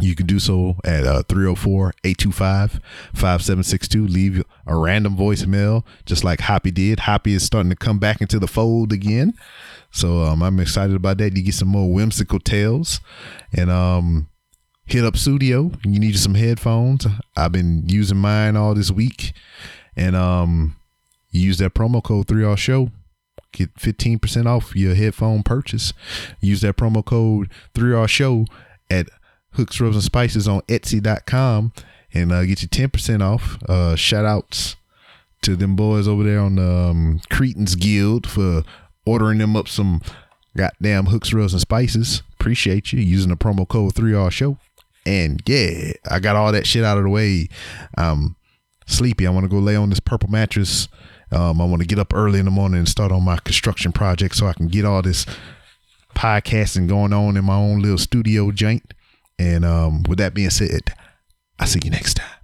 you can do so at uh, 304-825-5762. Leave a random voicemail, just like Hoppy did. Hoppy is starting to come back into the fold again. So um, I'm excited about that. You get some more whimsical tales. And um, hit up Sudio. You need some headphones. I've been using mine all this week. And um, use that promo code 3R Show. Get 15% off your headphone purchase. Use that promo code 3R Show at Hooks, Rubs, and Spices on Etsy.com and uh, get you 10% off. Uh, shout outs to them boys over there on the um, Cretans Guild for ordering them up some goddamn Hooks, Rubs, and Spices. Appreciate you using the promo code 3R Show. And yeah, I got all that shit out of the way. I'm sleepy. I want to go lay on this purple mattress. Um, I want to get up early in the morning and start on my construction project so I can get all this podcasting going on in my own little studio joint. And um, with that being said, I'll see you next time.